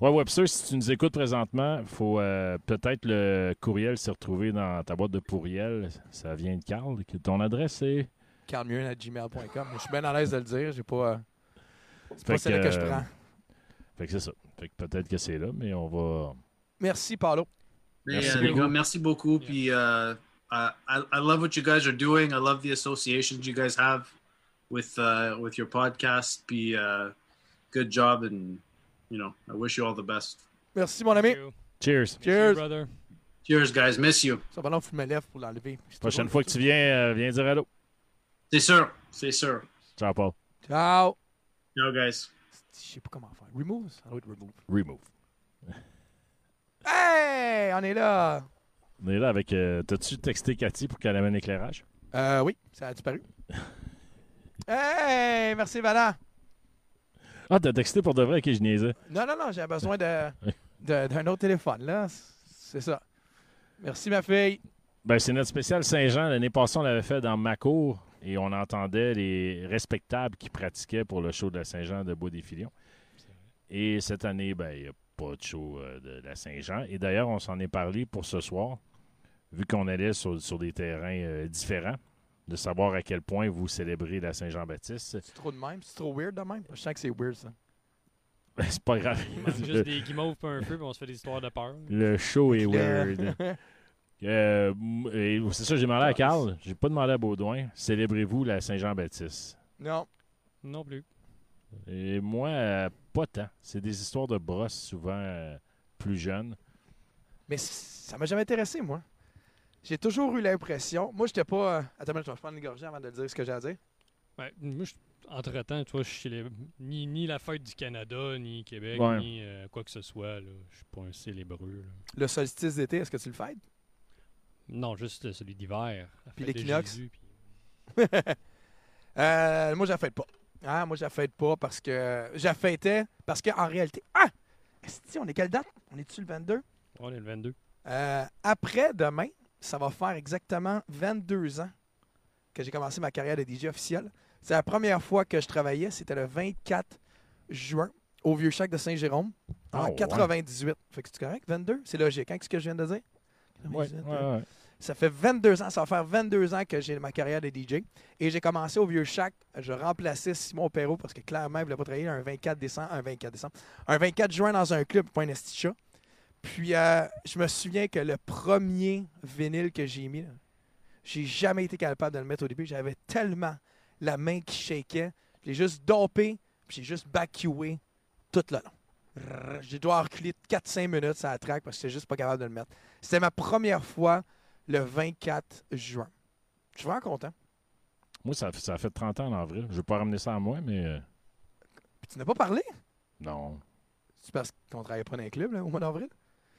Ouais, Webster, si tu nous écoutes présentement, faut euh, peut-être le courriel s'est retrouvé dans ta boîte de courriel. Ça vient de Carl. Que Ton adresse c'est. carlmuir.gmail.com. Je suis bien à l'aise de le dire. J'ai pas. euh, c'est pas celle que je euh, prends. Fait que c'est ça. Fait que peut-être que c'est là, mais on va. Merci, Paulo. Mais, Merci euh, les beaucoup. gars, merci beaucoup. Puis, euh, uh, I, I love what you guys are doing. I love the associations you guys have with uh, with your podcast. Puis, uh, good job, and you know, I wish you all the best. Merci, mon ami. Cheers. Cheers. brother. Cheers, guys. Miss you. Ça va donc faut que je me lève pour l'enlever. Prochaine fois que tu viens, euh, viens dire allô. C'est sûr. C'est sûr. Ciao, Paul. Ciao. Ciao, guys. Je sais pas comment faire. Remove? Ça doit être remove. Remove. Hey! On est là. On est là avec. euh, T'as-tu texté Cathy pour qu'elle amène l'éclairage? Euh, oui, ça a disparu. hey! Merci, Valent. Ah, t'as texté pour de vrai? Que je niaisais. Non, non, non, j'ai besoin de, de- d'un autre téléphone, là. C'est ça. Merci, ma fille. Ben, c'est notre spécial Saint-Jean. L'année passée, on l'avait fait dans ma cour et on entendait les respectables qui pratiquaient pour le show de la Saint-Jean de Beau-des-Filions. Et cette année, ben, il n'y a pas de show euh, de la Saint-Jean. Et d'ailleurs, on s'en est parlé pour ce soir, vu qu'on allait sur, sur des terrains euh, différents, de savoir à quel point vous célébrez la Saint-Jean-Baptiste. C'est trop de même? C'est trop weird de même? Je sens que c'est weird, ça. Ben, c'est pas grave. Manque juste des guimauves pas un peu, puis on se fait des histoires de peur. Le show est weird. Euh, c'est ça, j'ai demandé à Carl. J'ai pas demandé à Baudouin. Célébrez-vous la Saint-Jean-Baptiste? non. Non plus. Et moi, euh, pas tant. C'est des histoires de brosses souvent euh, plus jeunes. Mais ça m'a jamais intéressé, moi. j'ai toujours eu l'impression. Moi, j'étais pas. euh, Attends, je vais prendre une gorgée avant de dire ce que j'ai à dire. Ouais, moi, je- entre-temps, tu vois, je suis les- ni, ni la fête du Canada, ni Québec, Ouais. ni euh, quoi que ce soit. Je suis pas un célébreux. là. Le solstice d'été, est-ce que tu le fêtes? Non, juste euh, celui d'hiver. Puis l'équinoxe. Puis- Euh, moi, je la fête pas. Hein, moi, je la fête pas parce que. Je la fêtais parce qu'en réalité. Ah! Esti, on est quelle date? On est-tu le 22? On est le 22. Euh, après demain, ça va faire exactement 22 ans que j'ai commencé ma carrière de DJ officielle. C'est la première fois que je travaillais. C'était le 24 juin au Vieux Chac de Saint-Jérôme en Ah, ouais. 98. Fait que c'est correct? 22? C'est logique, hein, ce que je viens de dire? Ouais, 98, ouais, ouais. Ça fait 22 ans, ça va faire 22 ans que j'ai ma carrière de DJ. Et j'ai commencé au Vieux Chac. Je remplaçais Simon Perrault parce que clairement, il ne voulait pas travailler un 24 décembre, un 24 décembre, un 24 juin dans un club, pas un esti de chat. Puis euh, je me souviens que le premier vinyle que j'ai mis, j'ai jamais été capable de le mettre au début. J'avais tellement la main qui shakeait. Je l'ai juste dopé, puis j'ai juste backoué tout le long. J'ai dû reculer 4-5 minutes sur la track parce que j'étais juste pas capable de le mettre. C'était ma première fois le 24 juin. Je suis vraiment content. Moi, ça, ça a fait 30 ans en avril. Je vais pas ramener ça à moi, mais euh, Puis tu n'as pas parlé? non. C'est parce qu'on travaillait pas dans un club là, au mois d'avril?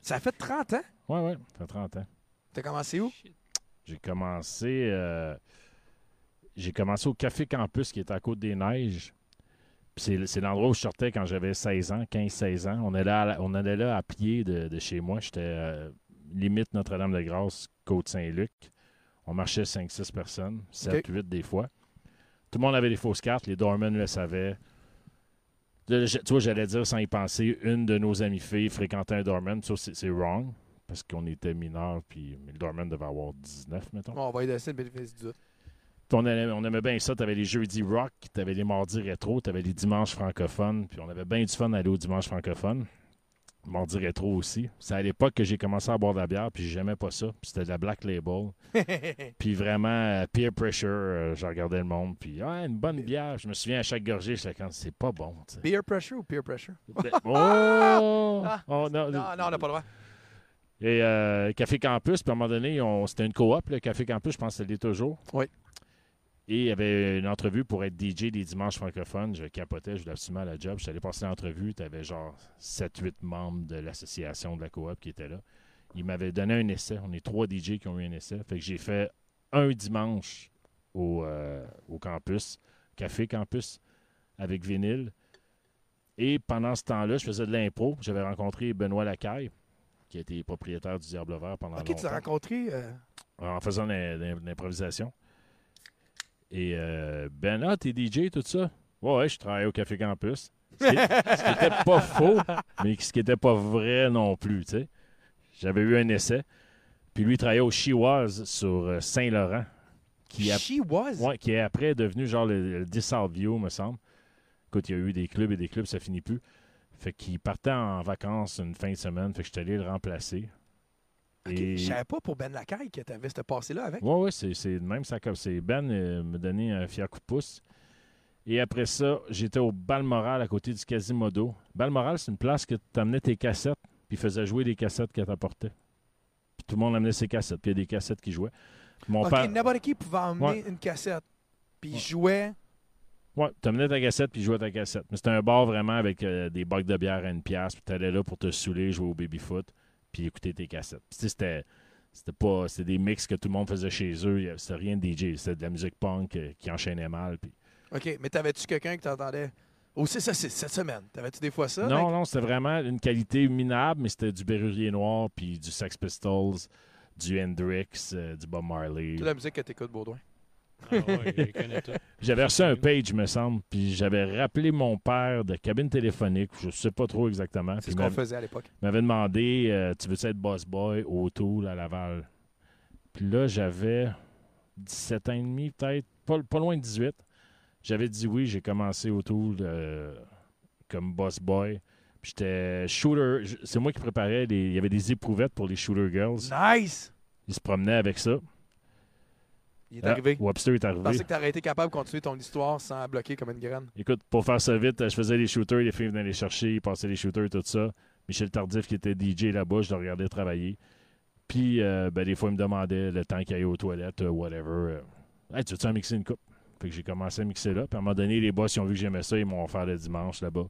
Ça a fait 30 ans? Ouais, ouais, ça fait 30 ans. T'as commencé où? J'ai commencé euh, j'ai commencé au Café Campus qui est à Côte des Neiges. Puis c'est, c'est l'endroit où je sortais quand j'avais 16 ans, 15-16 ans. On allait, à la- on allait là à pied de, de chez moi. J'étais euh, limite Notre-Dame-de-Grâce, Côte-Saint-Luc. On marchait 5-6 personnes, 7-8 des fois. Tout le monde avait des fausses cartes, les doormen le savaient. De- je- tu vois, j'allais dire sans y penser, une de nos amies filles fréquentait un doorman. Ça, c'est, c'est wrong, parce qu'on était mineurs, puis le doorman devait avoir 19, mettons. Bon, on va y laisser le bénéfice du on aimait, on aimait bien ça. Tu avais les jeudis rock, tu avais les mardis rétro, tu avais les dimanches francophones. Puis on avait bien du fun à aller aux dimanches francophones. Mardi rétro aussi. C'est à l'époque que j'ai commencé à boire de la bière, puis j'aimais pas ça. Puis c'était de la Black Label. Puis vraiment, euh, peer pressure, euh, je regardais le monde. Puis, ah, une bonne bière. Je me souviens à chaque gorgée, j'étais quand c'est pas bon. Beer pressure ou peer pressure? Oh! Ah! Oh, non, Non, non, on n'a pas le droit. Et euh, Café Campus, puis à un moment donné, on- c'était une coop, le Café Campus, je pense que c'était toujours. Oui. Et il y avait une entrevue pour être DJ des dimanches francophones. Je capotais, je voulais absolument la job. Je suis allé passer l'entrevue. Tu avais genre 7-8 membres de l'association de la coop qui étaient là. Ils m'avaient donné un essai. On est trois DJ qui ont eu un essai. Fait que j'ai fait un dimanche au, euh, au campus, Café Campus, avec vinyle. Et pendant ce temps-là, je faisais de l'impro. J'avais rencontré Benoît Lacaille, qui était propriétaire du Diable Vert pendant Ok, tu longtemps l'as rencontré. euh, en faisant l'improvisation. Et euh, Ben, ah, t'es DJ, tout ça? Ouais, ouais, je travaillais au Café Campus. Ce qui, ce qui était pas faux, mais ce qui était pas vrai non plus, tu sais. J'avais eu un essai. Puis lui, il travaillait au Chihuahua sur euh, Saint-Laurent, qui, a- She was. ouais, qui est après devenu genre le, le 10 View, me semble. Écoute, il y a eu des clubs et des clubs, ça finit plus. Fait qu'il partait en vacances une fin de semaine, fait que je suis allé le remplacer. Ok, Et- Je savais pas pour Ben Lacaille que tu avais ce passé-là avec. oui, oui, c'est, même ça comme c'est. Ben euh, me donnait un fier coup de pouce. Et après ça, j'étais au Balmoral à côté du Quasimodo. Balmoral, c'est une place que tu amenais tes cassettes, puis faisait jouer des cassettes que t'apportais. Puis tout le monde amenait ses cassettes, puis il y a des cassettes qui jouaient. Mon ok, père. n'importe qui pouvait emmener Ouais. une cassette. Puis Ouais. jouait. Ouais, tu amenais ta cassette, puis jouais ta cassette. Mais c'était un bar vraiment avec euh, des bocs de bière à une pièce, puis tu allais là pour te saouler, jouer au baby-foot, puis écouter tes cassettes. C'était. C'était pas. C'était des mix que tout le monde faisait chez eux. C'était rien de DJ. C'était de la musique punk euh, qui enchaînait mal. Puis OK, mais t'avais-tu quelqu'un qui t'entendait? Oh, c'est ça, cette semaine. T'avais-tu des fois ça? Non, mec? non, c'était vraiment une qualité minable, mais c'était du Berrurier Noir, puis du Sex Pistols, du Hendrix, euh, du Bob Marley. Toute la musique que t'écoutes, Baudouin. Ah ouais. J'avais reçu un page, me semble, puis j'avais rappelé mon père de cabine téléphonique, je sais pas trop exactement. C'est ce il qu'on faisait à l'époque. m'avait demandé euh, Tu veux-tu être boss boy au Tool à Laval? Puis là, j'avais 17 ans et demi, peut-être, pas, pas loin de 18. J'avais dit oui, j'ai commencé au Tool euh, comme boss boy. Puis j'étais shooter. C'est moi qui préparais. les- il y avait des éprouvettes pour les shooter girls. Nice! Ils se promenaient avec ça. Il est Ah, arrivé. Webster est Je arrivé. pensais que t'aurais été capable de continuer ton histoire sans bloquer comme une graine. Écoute, pour faire ça vite, je faisais les shooters, les filles venaient les chercher, ils passaient les shooters, tout ça. Michel Tardif, qui était DJ là-bas, je le regardais travailler. Puis, euh, ben, des fois, il me demandait le temps qu'il aille aux toilettes, euh, whatever. euh, Hey, tu veux-tu en mixer une coupe? Fait que j'ai commencé à mixer là. Puis à un moment donné, les boss, ils ont vu que j'aimais ça, ils m'ont offert le dimanche là-bas.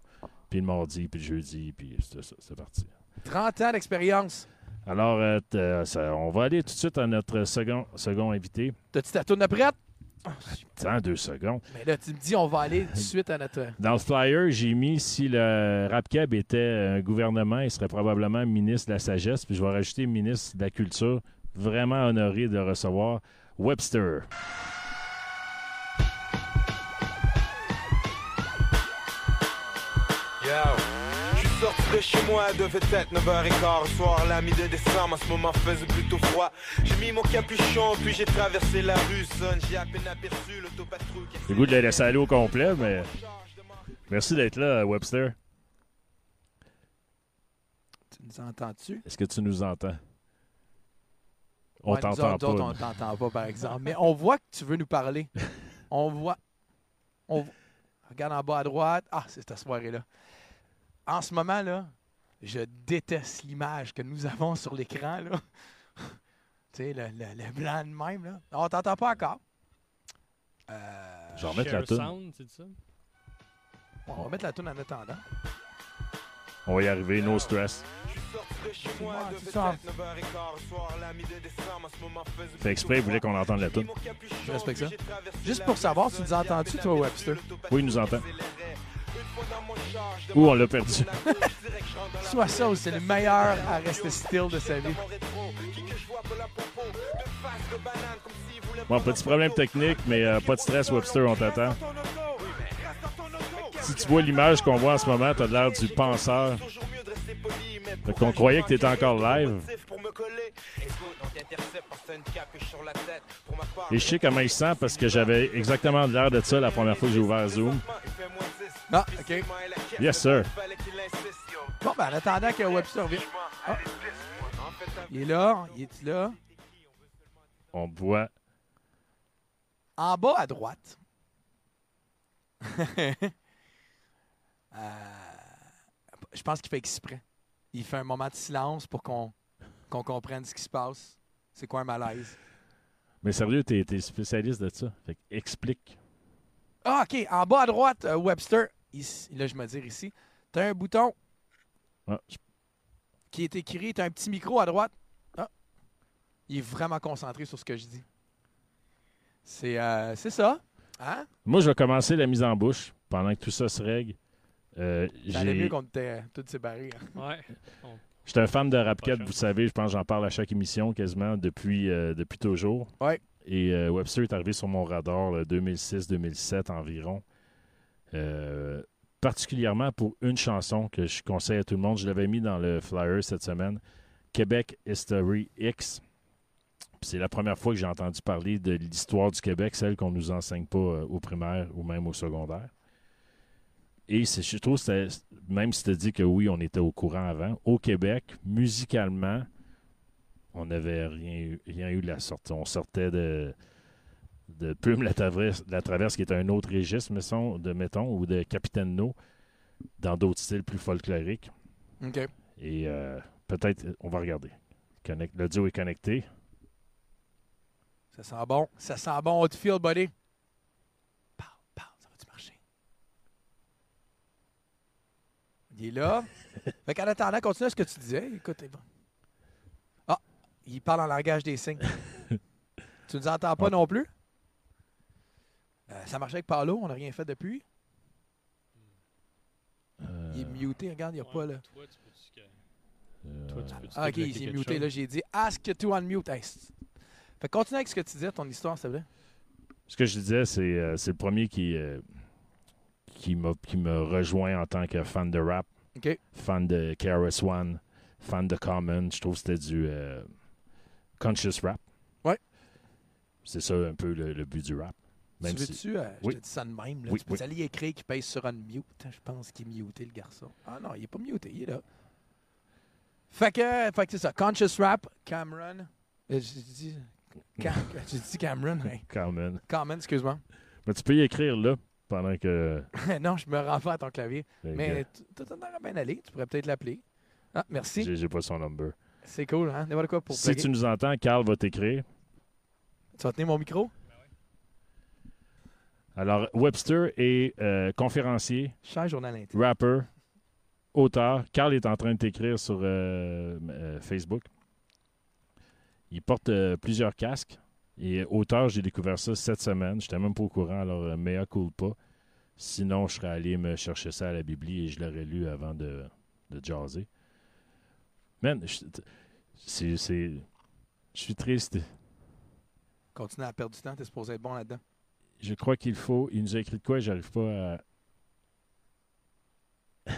Puis le mardi, puis le jeudi, puis c'est parti. 30 ans d'expérience. Alors, euh, euh, ça- on va aller tout de suite à notre second, second invité. T'as-tu ta tourne prête? Attends deux secondes. Mais là, tu me dis, on va aller tout de suite à notre. Dans le flyer, j'ai mis si le RapCab était un gouvernement, il serait probablement ministre de la sagesse. Puis je vais rajouter ministre de la culture. Vraiment honoré de recevoir. Webster. De chez moi, devait être 9h15 le soir, la mi de décembre, en ce moment faisait plutôt froid. J'ai mis mon capuchon, puis j'ai traversé la rue, son, j'ai à peine aperçu l'autopatrouille le goût de le laisser aller au complet, mais merci d'être là, Webster. Tu nous entends-tu? Est-ce que tu nous entends? On Ouais, t'entend pas. on t'entend pas, par exemple. Mais on voit que tu veux nous parler. On voit. On... Regarde en bas à droite. Ah, c'est cette soirée-là. En ce moment, là, je déteste l'image que nous avons sur l'écran. là. tu sais, le, le- le blanc de même. Là. On t'entend pas encore. Euh, Je vais remettre la ça? on va mettre la tune en attendant. On va y arriver, no stress. Je suis sorti de chez moi, Ouais, elle c'est devait ça. être 9h15 le soir, la mi de décembre, en ce moment faisait Fait exprès, il voulait qu'on entende la tune. Je respecte ça. Juste pour savoir, tu nous entends-tu, toi, Webster? Oui, il nous entend. Ouh, on l'a perdu? la gauche, je dirais que je rentre dans la Soit ça ou c'est le meilleur à rester still de sa vie. Bon, petit problème technique, mais euh, pas de stress, Webster, on t'attend. Si tu vois l'image qu'on voit en ce moment, t'as l'air du penseur. Fait qu'on croyait que t'étais encore live. Et je sais comment il se sent parce que j'avais exactement l'air de ça la première fois que j'ai ouvert Zoom. Ah, OK. Yes, sir. Bon, ben, en attendant que Webster vienne. Ah. Il est là. Il est là? On voit. En bas à droite. Euh, je pense qu'il fait exprès. Il fait un moment de silence pour qu'on qu'on comprenne ce qui se passe. C'est quoi un malaise? Mais sérieux, t'es t'es spécialiste de ça. Fait que explique. Ah, OK. En bas à droite, euh, Webster. Ici, là, je me dire ici. Tu as un bouton Ah, je- qui est écrit. Tu as un petit micro à droite. Ah. Il est vraiment concentré sur ce que je dis. C'est euh, c'est ça. Hein? Moi, je vais commencer la mise en bouche pendant que tout ça se règle. Euh, J'allais mieux qu'on était tous séparés. hein. Ouais. J'étais un fan de Rapcat, Prochain. vous savez, je pense que j'en parle à chaque émission quasiment depuis, euh, depuis toujours. Ouais. Et euh, Webster est arrivé sur mon radar là, 2006-2007 environ. Euh, particulièrement pour une chanson que je conseille à tout le monde. Je l'avais mis dans le flyer cette semaine. Québec History X. C'est la première fois que j'ai entendu parler de l'histoire du Québec, celle qu'on nous enseigne pas euh, au primaire ou même au secondaire. Et je trouve, que même si tu dis que oui, on était au courant avant, au Québec, musicalement, on n'avait rien, rien eu de la sorte. On sortait de, de Plume la Traverse, la Traverse, qui est un autre registre, mettons, de, mettons ou de Capitaine No, dans d'autres styles plus folkloriques. OK. Et euh, peut-être, on va regarder. Connect- duo est connecté. Ça sent bon. Ça sent bon, Outfield, buddy. Parle, parle, ça va-tu marcher? Il est là. fait qu'en attendant, continue ce que tu disais. Écoute, bon. Ah, il parle en langage des signes. tu nous entends pas Ouais. non plus? Euh, ça marchait avec Paolo, on n'a rien fait depuis. Euh, Il est muté, regarde, il n'y a pas là. Toi, tu que- euh, toi, tu peux-tu Ah, ok, il est muté. chose? Là, j'ai dit Ask to unmute. Hey, c'est- fait que continue avec ce que tu disais, ton histoire, s'il te plaît. Ce que je disais, c'est euh, c'est le premier qui, euh, qui, m'a- qui me rejoint en tant que fan de rap, fan de KRS One, fan de Common. Je trouve que c'était du euh, conscious rap. Ouais. C'est ça un peu le, le but du rap. Même tu si- veux-tu, euh, Oui. je te dis ça de même, là, Oui, tu peux oui. aller écrire qu'il pèse sur unmute. Je pense qu'il est muté, le garçon. Ah non, il est pas muté, il est là. Fait que, fait que c'est ça. Conscious Rap, Cameron. Euh, J'ai dit, Cam- j'ai dit Cameron. hey. Common. Cameron, excuse-moi. Mais tu peux y écrire là pendant que. non, je me rends pas à ton clavier. Mais tu- tout en aurait bien allé. Tu pourrais peut-être l'appeler. Ah, merci. j'ai j'ai pas son number. C'est cool, hein? N'importe quoi pour Si plugger. tu nous entends, Carl va t'écrire. Tu vas tenir mon micro? Alors, Webster est euh, conférencier, Cher journal intime. rapper, auteur. Carl est en train de t'écrire sur euh, euh, Facebook. Il porte plusieurs casques. Et auteur, j'ai découvert ça cette semaine. Je n'étais même pas au courant, alors mea culpa. Sinon, je serais allé me chercher ça à la Bibli et je l'aurais lu avant de, de jaser. Man, je- c'est, c'est- je suis triste. Continue à perdre du temps, t'es supposé être bon là-dedans. Je crois qu'il faut. Il nous a écrit de quoi J'arrive pas à.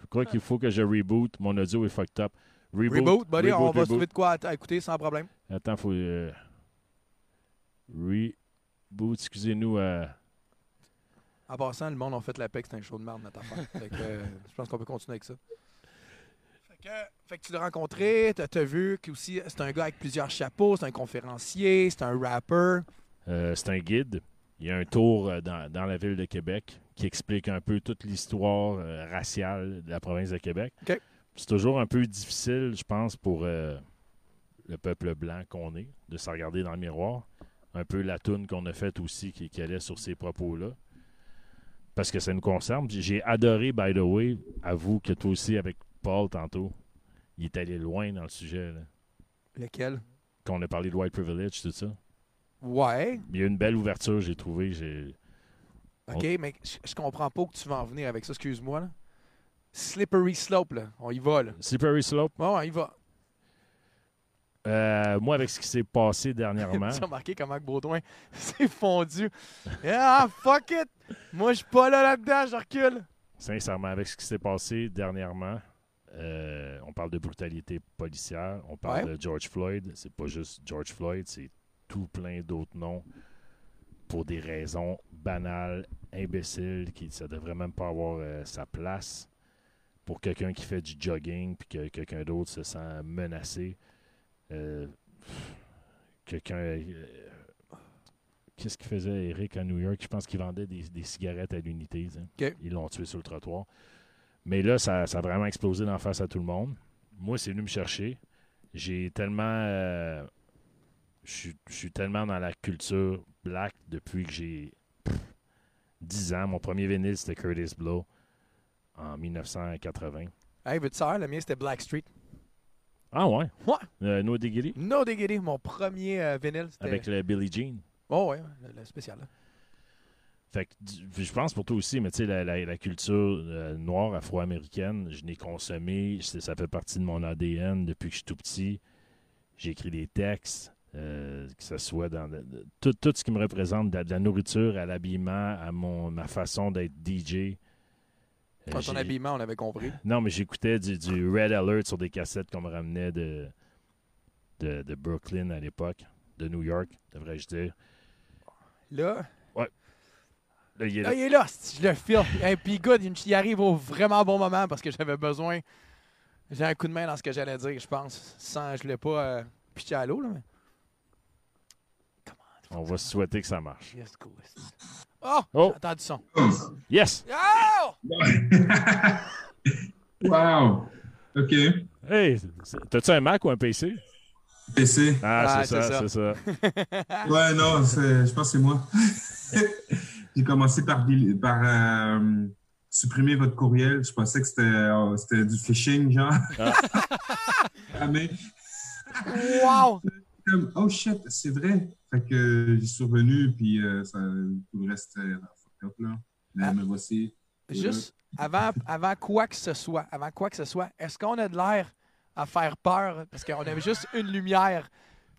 je crois qu'il faut que je reboot. Mon audio est fucked up. Reboot, Reboot, buddy, on reboot, va reboot. trouver de quoi? À, écouter sans problème. Attends, faut. euh, Reboot, excusez-nous. euh, En passant, le monde a fait la paix c'est un show de merde, notre affaire. Fait que, euh, je pense qu'on peut continuer avec ça. Fait que, fait que tu l'as rencontré, t'as as vu que aussi c'est un gars avec plusieurs chapeaux, c'est un conférencier, c'est un rapper. Euh, c'est un guide. Il y a un tour euh, dans, dans la ville de Québec qui explique un peu toute l'histoire euh, raciale de la province de Québec. C'est toujours un peu difficile, je pense, pour euh, le peuple blanc qu'on est, de se regarder dans le miroir. Un peu la toune qu'on a faite aussi qui, qui allait sur ces propos-là. Parce que ça nous concerne. J'ai- J'ai adoré, by the way, avoue que toi aussi, avec Paul tantôt, il est allé loin dans le sujet. là. Lequel? Qu'on a parlé de white privilege, tout ça. Ouais. Il y a une belle ouverture, j'ai trouvé. J'ai... OK, mais je, comprends pas où tu vas en venir avec ça, excuse-moi. là. Slippery slope, là. On y va, là. Slippery Slope, Ouais, on y va. euh, moi, avec ce qui s'est passé dernièrement, tu as remarqué comment que Baudouin s'est fondu? Ah, fuck it! Moi, je suis pas là là-dedans, je recule. sincèrement, avec ce qui s'est passé dernièrement, euh, on parle de brutalité policière, on parle Ouais. de George Floyd. C'est pas juste George Floyd, c'est tout plein d'autres noms pour des raisons banales, imbéciles, qui ça devrait même pas avoir euh, sa place pour quelqu'un qui fait du jogging puis que quelqu'un d'autre se sent menacé. Euh, quelqu'un. euh, Qu'est-ce qu'il faisait, Eric, à New York? Je pense qu'il vendait des, des cigarettes à l'unité. OK. Ils l'ont tué sur le trottoir. Mais là, ça, ça a vraiment explosé d'en face à tout le monde. Moi, c'est venu me chercher. J'ai tellement. Je suis- je suis tellement dans la culture black depuis que j'ai pff, 10 ans. Mon premier vinyle, c'était Curtis Blow en 1980. Hey, veux-tu savoir, le mien, c'était Blackstreet. Ah ouais? Ouais. Euh, no Diggity? No Diggity, mon premier euh, vinyle. Avec le Billie Jean. Oh, ouais, le, le spécial. là. Fait que je pense pour toi aussi, mais tu sais, la, la- la culture euh, noire afro-américaine, je l'ai consommée, ça fait partie de mon ADN depuis que je suis tout petit. J'ai écrit des textes, euh, que ce soit dans le- tout, tout ce qui me représente, de, la- de la nourriture à l'habillement, à mon, ma façon d'être DJ. Euh, Dans ton habillement, on avait compris. Non, mais j'écoutais du, du Red Alert sur des cassettes qu'on me ramenait de, de, de Brooklyn à l'époque, de New York, devrais-je dire. Là, Là, il est là, là. il est là, je le file. Et puis, good, il arrive au vraiment bon moment parce que j'avais besoin... J'ai un coup de main dans ce que j'allais dire, je pense. Sans, je voulais pas euh, à l'eau, là, mais... On va se souhaiter que ça marche. Yes. Oh! Oh. J'ai entendu son. Yes! Oh! wow! OK. Hey, c'est- t'as-tu un Mac ou un PC? PC. Ah, Ah, c'est c'est ça, ça. c'est ça. Ouais, non, c'est- je pense que c'est moi. J'ai commencé par, euh, supprimer votre courriel. Je pensais que c'était euh, c'était du phishing, genre. Ah. Ah, mais Wow! Comme, oh shit, c'est vrai. Fait que j'y suis revenu, puis euh, ça, tout le reste, fucked up, là. Mais Ah. me voici. Juste avant, avant quoi que ce soit, avant quoi que ce soit, est-ce qu'on a de l'air à faire peur? Parce qu'on avait juste une lumière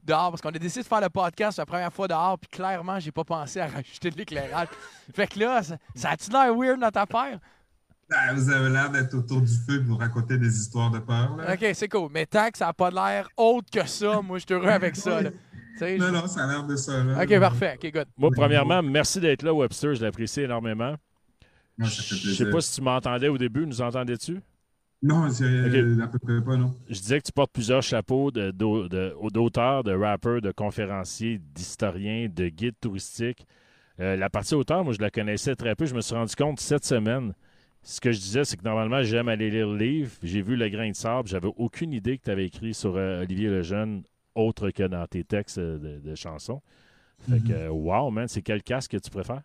dehors, parce qu'on a décidé de faire le podcast la première fois dehors, puis clairement, j'ai pas pensé à rajouter de l'éclairage. Fait que là, ça, ça a-tu l'air weird notre affaire? Ah, vous avez l'air d'être autour du feu et vous raconter des histoires de peur, là. Ok, c'est cool. Mais tant que ça a pas de l'air autre que ça, moi, je suis heureux avec ça. là. Non, non, ça a l'air de ça, là. Ok, parfait. Ok, good. Moi, premièrement, merci d'être là, Webster. Je l'apprécie énormément. Non, ça fait Je sais pas si tu m'entendais au début. Nous entendais-tu? Non, c'est à peu près pas, non. Je disais que tu portes plusieurs chapeaux de- d'au- de- d'auteur, de, rappeur, de conférencier, d'historien, de guide touristique. Euh, la partie auteur, moi, je la connaissais très peu. Je me suis rendu compte cette semaine Ce que je disais, c'est que normalement, j'aime aller lire le livre. J'ai vu Le grain de sable. J'avais aucune idée que tu avais écrit sur euh, Olivier Lejeune autre que dans tes textes euh, de, de chansons. Fait que, euh, wow, man, c'est quel casque que tu préfères?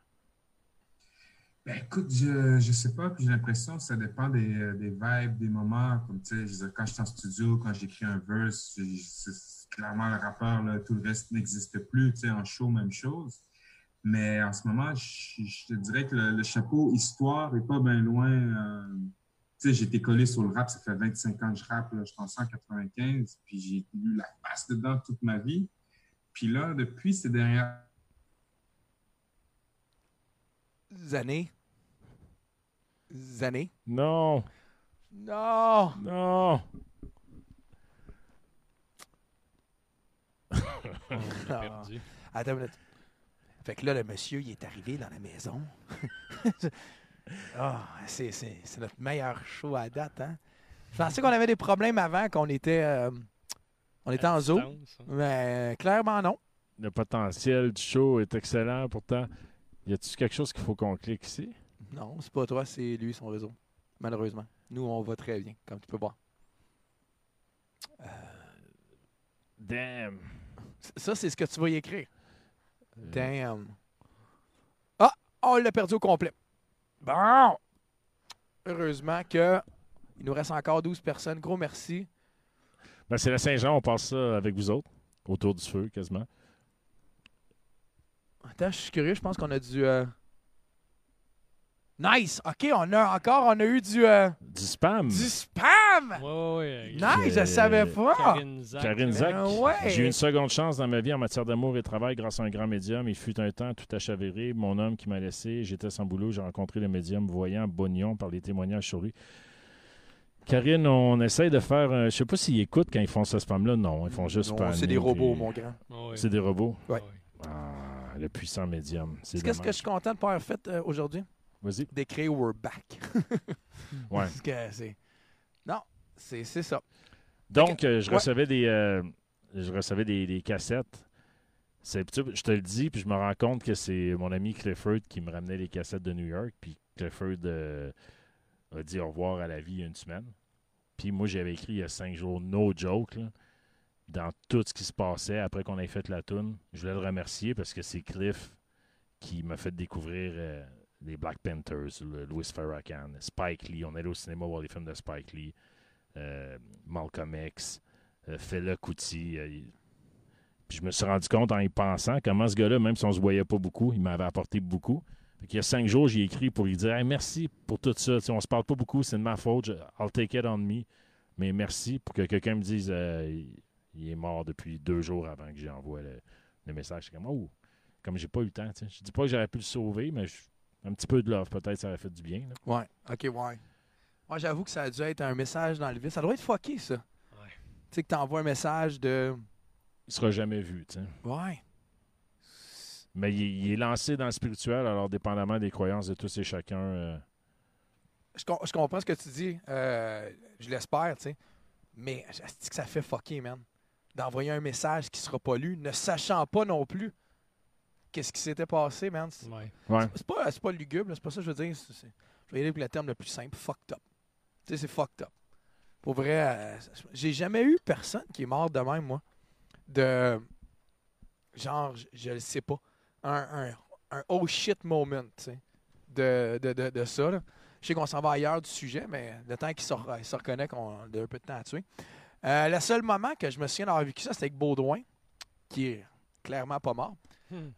Ben, écoute, je, je sais pas, puis j'ai l'impression que ça dépend des, euh, des vibes, des moments. Comme tu sais, quand je suis en studio, quand j'écris un verse, c'est clairement le rappeur, là, tout le reste n'existe plus. Tu sais, en show, même chose. Mais en ce moment, je, je te dirais que le, le chapeau histoire est pas bien loin. euh, tu sais, j'ai été collé sur le rap, ça fait 25 ans que je rappe, là, je suis en 195, puis j'ai eu la face dedans toute ma vie. Puis là, depuis ces dernières années. Années? Non, Non! non. On Ah. perdu. Attends une minute. Fait que là, le monsieur, il est arrivé dans la maison. Ah, c'est, notre meilleur show à date, hein? Je pensais qu'on avait des problèmes avant, qu'on était, euh, on était en zoo. Hein? Mais euh, clairement, non. Le potentiel du show est excellent. Pourtant, y a-t-il quelque chose qu'il faut qu'on clique ici? Non, c'est pas toi, c'est lui, son réseau. Malheureusement. Nous, on va très bien, comme tu peux voir. Damn. Ça, c'est ce que tu vas y écrire. Euh, Damn. Ah, on l'a perdu au complet. Bon. Heureusement que il nous reste encore 12 personnes. Gros merci. ben, c'est la Saint-Jean, on passe ça avec vous autres, autour du feu quasiment. Attends, je suis curieux. Je pense qu'on a du. euh, Nice! OK, on a encore, on a eu du, euh, Du spam. du spam! Ouais, ouais, ouais. Nice, je Euh, savais pas! Karine Zach. Karine. Zach. Ben ouais. J'ai eu une seconde chance dans ma vie en matière d'amour et de travail grâce à un grand médium. Il fut un temps tout à chavirer. Mon homme qui m'a laissé, j'étais sans boulot. J'ai rencontré le médium voyant Bognon par les témoignages sur lui. Karine, on essaye de faire. un- je sais pas s'ils écoutent quand ils font ce spam-là. Non, ils font juste Non, c'est des robots, puis- mon grand. C'est des robots? Ouais. Ouais. Ah, le puissant médium. C'est Qu'est-ce que je suis content de pas avoir fait euh, aujourd'hui? Vas-y. D'écrire We're back. Ouais. Parce que c'est. Non, c'est c'est ça. Donc, euh, je Ouais. recevais des, euh, je recevais des, des cassettes. C'est, tu sais, je te le dis, puis je me rends compte que c'est mon ami Clifford qui me ramenait les cassettes de New York. Puis Clifford euh, a dit au revoir à la vie il y a une semaine. Puis moi, j'avais écrit il y a cinq jours, no joke, là, dans tout ce qui se passait après qu'on ait fait la tune. Je voulais le remercier parce que c'est Cliff qui m'a fait découvrir euh, les Black Panthers, le Louis Farrakhan, Spike Lee. On allait au cinéma voir les films de Spike Lee euh, Malcolm X, euh, Fela Kuti. euh, il- puis je me suis rendu compte en y pensant comment ce gars-là, même si on se voyait pas beaucoup, il m'avait apporté beaucoup. Qu'il y a cinq jours, j'ai écrit pour lui dire merci pour tout ça. Sais, on se parle pas beaucoup, c'est de ma faute. Je- I'll take it on me. Mais merci pour que quelqu'un me dise euh, il, il est mort depuis deux jours avant que j'envoie le, le message. Comme Oh, comme j'ai pas eu le temps. tu sais. Je dis pas que j'aurais pu le sauver, mais je- un petit peu de love, peut-être ça aurait fait du bien. là. Ouais, ok, ouais. Moi, j'avoue que ça a dû être un message dans le vide. Ça doit être fucké, ça. Ouais. Tu sais, que t'envoies un message de. Il sera jamais vu. tu sais. Ouais. Mais il, il est lancé dans le spirituel, alors dépendamment des croyances de tous et chacun. euh, Je, com- je comprends ce que tu dis. euh, je l'espère, tu sais. Mais je dis que ça fait fucker, man. D'envoyer un message qui sera pas lu, ne sachant pas non plus qu'est-ce qui s'était passé, man. C'est Ouais. ouais. c'est pas, c'est pas lugubre, c'est pas ça que je veux dire. je vais y aller avec le terme le plus simple, fucked up. Tu sais, c'est fucked up. Pour vrai, euh, j'ai jamais eu personne qui est mort de même, moi. De. Genre, je- je le sais pas. Un, un, un oh shit moment, tu sais. De, de, de, de ça, là. Je sais qu'on s'en va ailleurs du sujet, mais le temps qu'il se, se reconnaît qu'on a un peu de temps à tuer. Euh, le seul moment que je me souviens d'avoir vécu ça, c'était avec Baudouin, qui est clairement pas mort.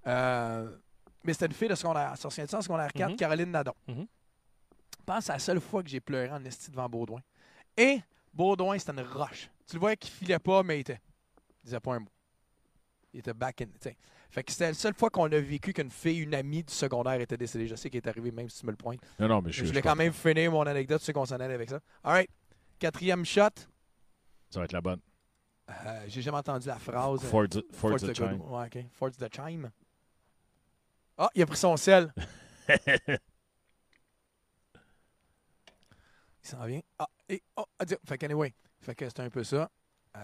Euh, mais c'était une fille de secondaire, sur en secondaire 4, Mhm. Caroline Nadon. Mhm. Je pense que c'est la seule fois que j'ai pleuré en esti devant Baudouin. Et Baudouin, c'était une roche. Tu le voyais qu'il filait pas, mais il était. Il disait pas un mot. Il était back in. t'sais. Fait que c'était la seule fois qu'on a vécu qu'une fille, une amie du secondaire était décédée. Je sais qu'elle est arrivée même si tu me le pointes. Non, non, mais je, Je, je voulais quand même finir mon anecdote, tu sais qu'on s'en allait avec ça. All right. Quatrième shot. Ça va être la bonne. Euh, j'ai jamais entendu la phrase. euh, Ford, Ford, the the Chime. Ouais, OK. Ford's the Chime. Ah, il a pris son sel. Il s'en vient. Ah, et, oh, adieu. Fait qu'anyway, fait que c'est un peu ça. Euh,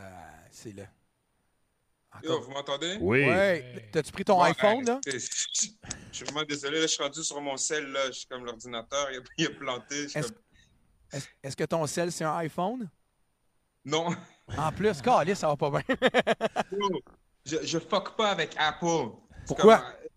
c'est le. Yo, vous m'entendez? Oui. Ouais. T'as-tu pris ton Bon, iPhone, là? Je suis vraiment désolé. Là, je suis rendu sur mon sel. Là. Je suis comme l'ordinateur. Il, a planté. Comme... est-ce que ton sel, c'est un iPhone? Non. En plus, calé, ça va pas bien. Je, je fuck pas avec Apple. C'est Pourquoi? comme, euh,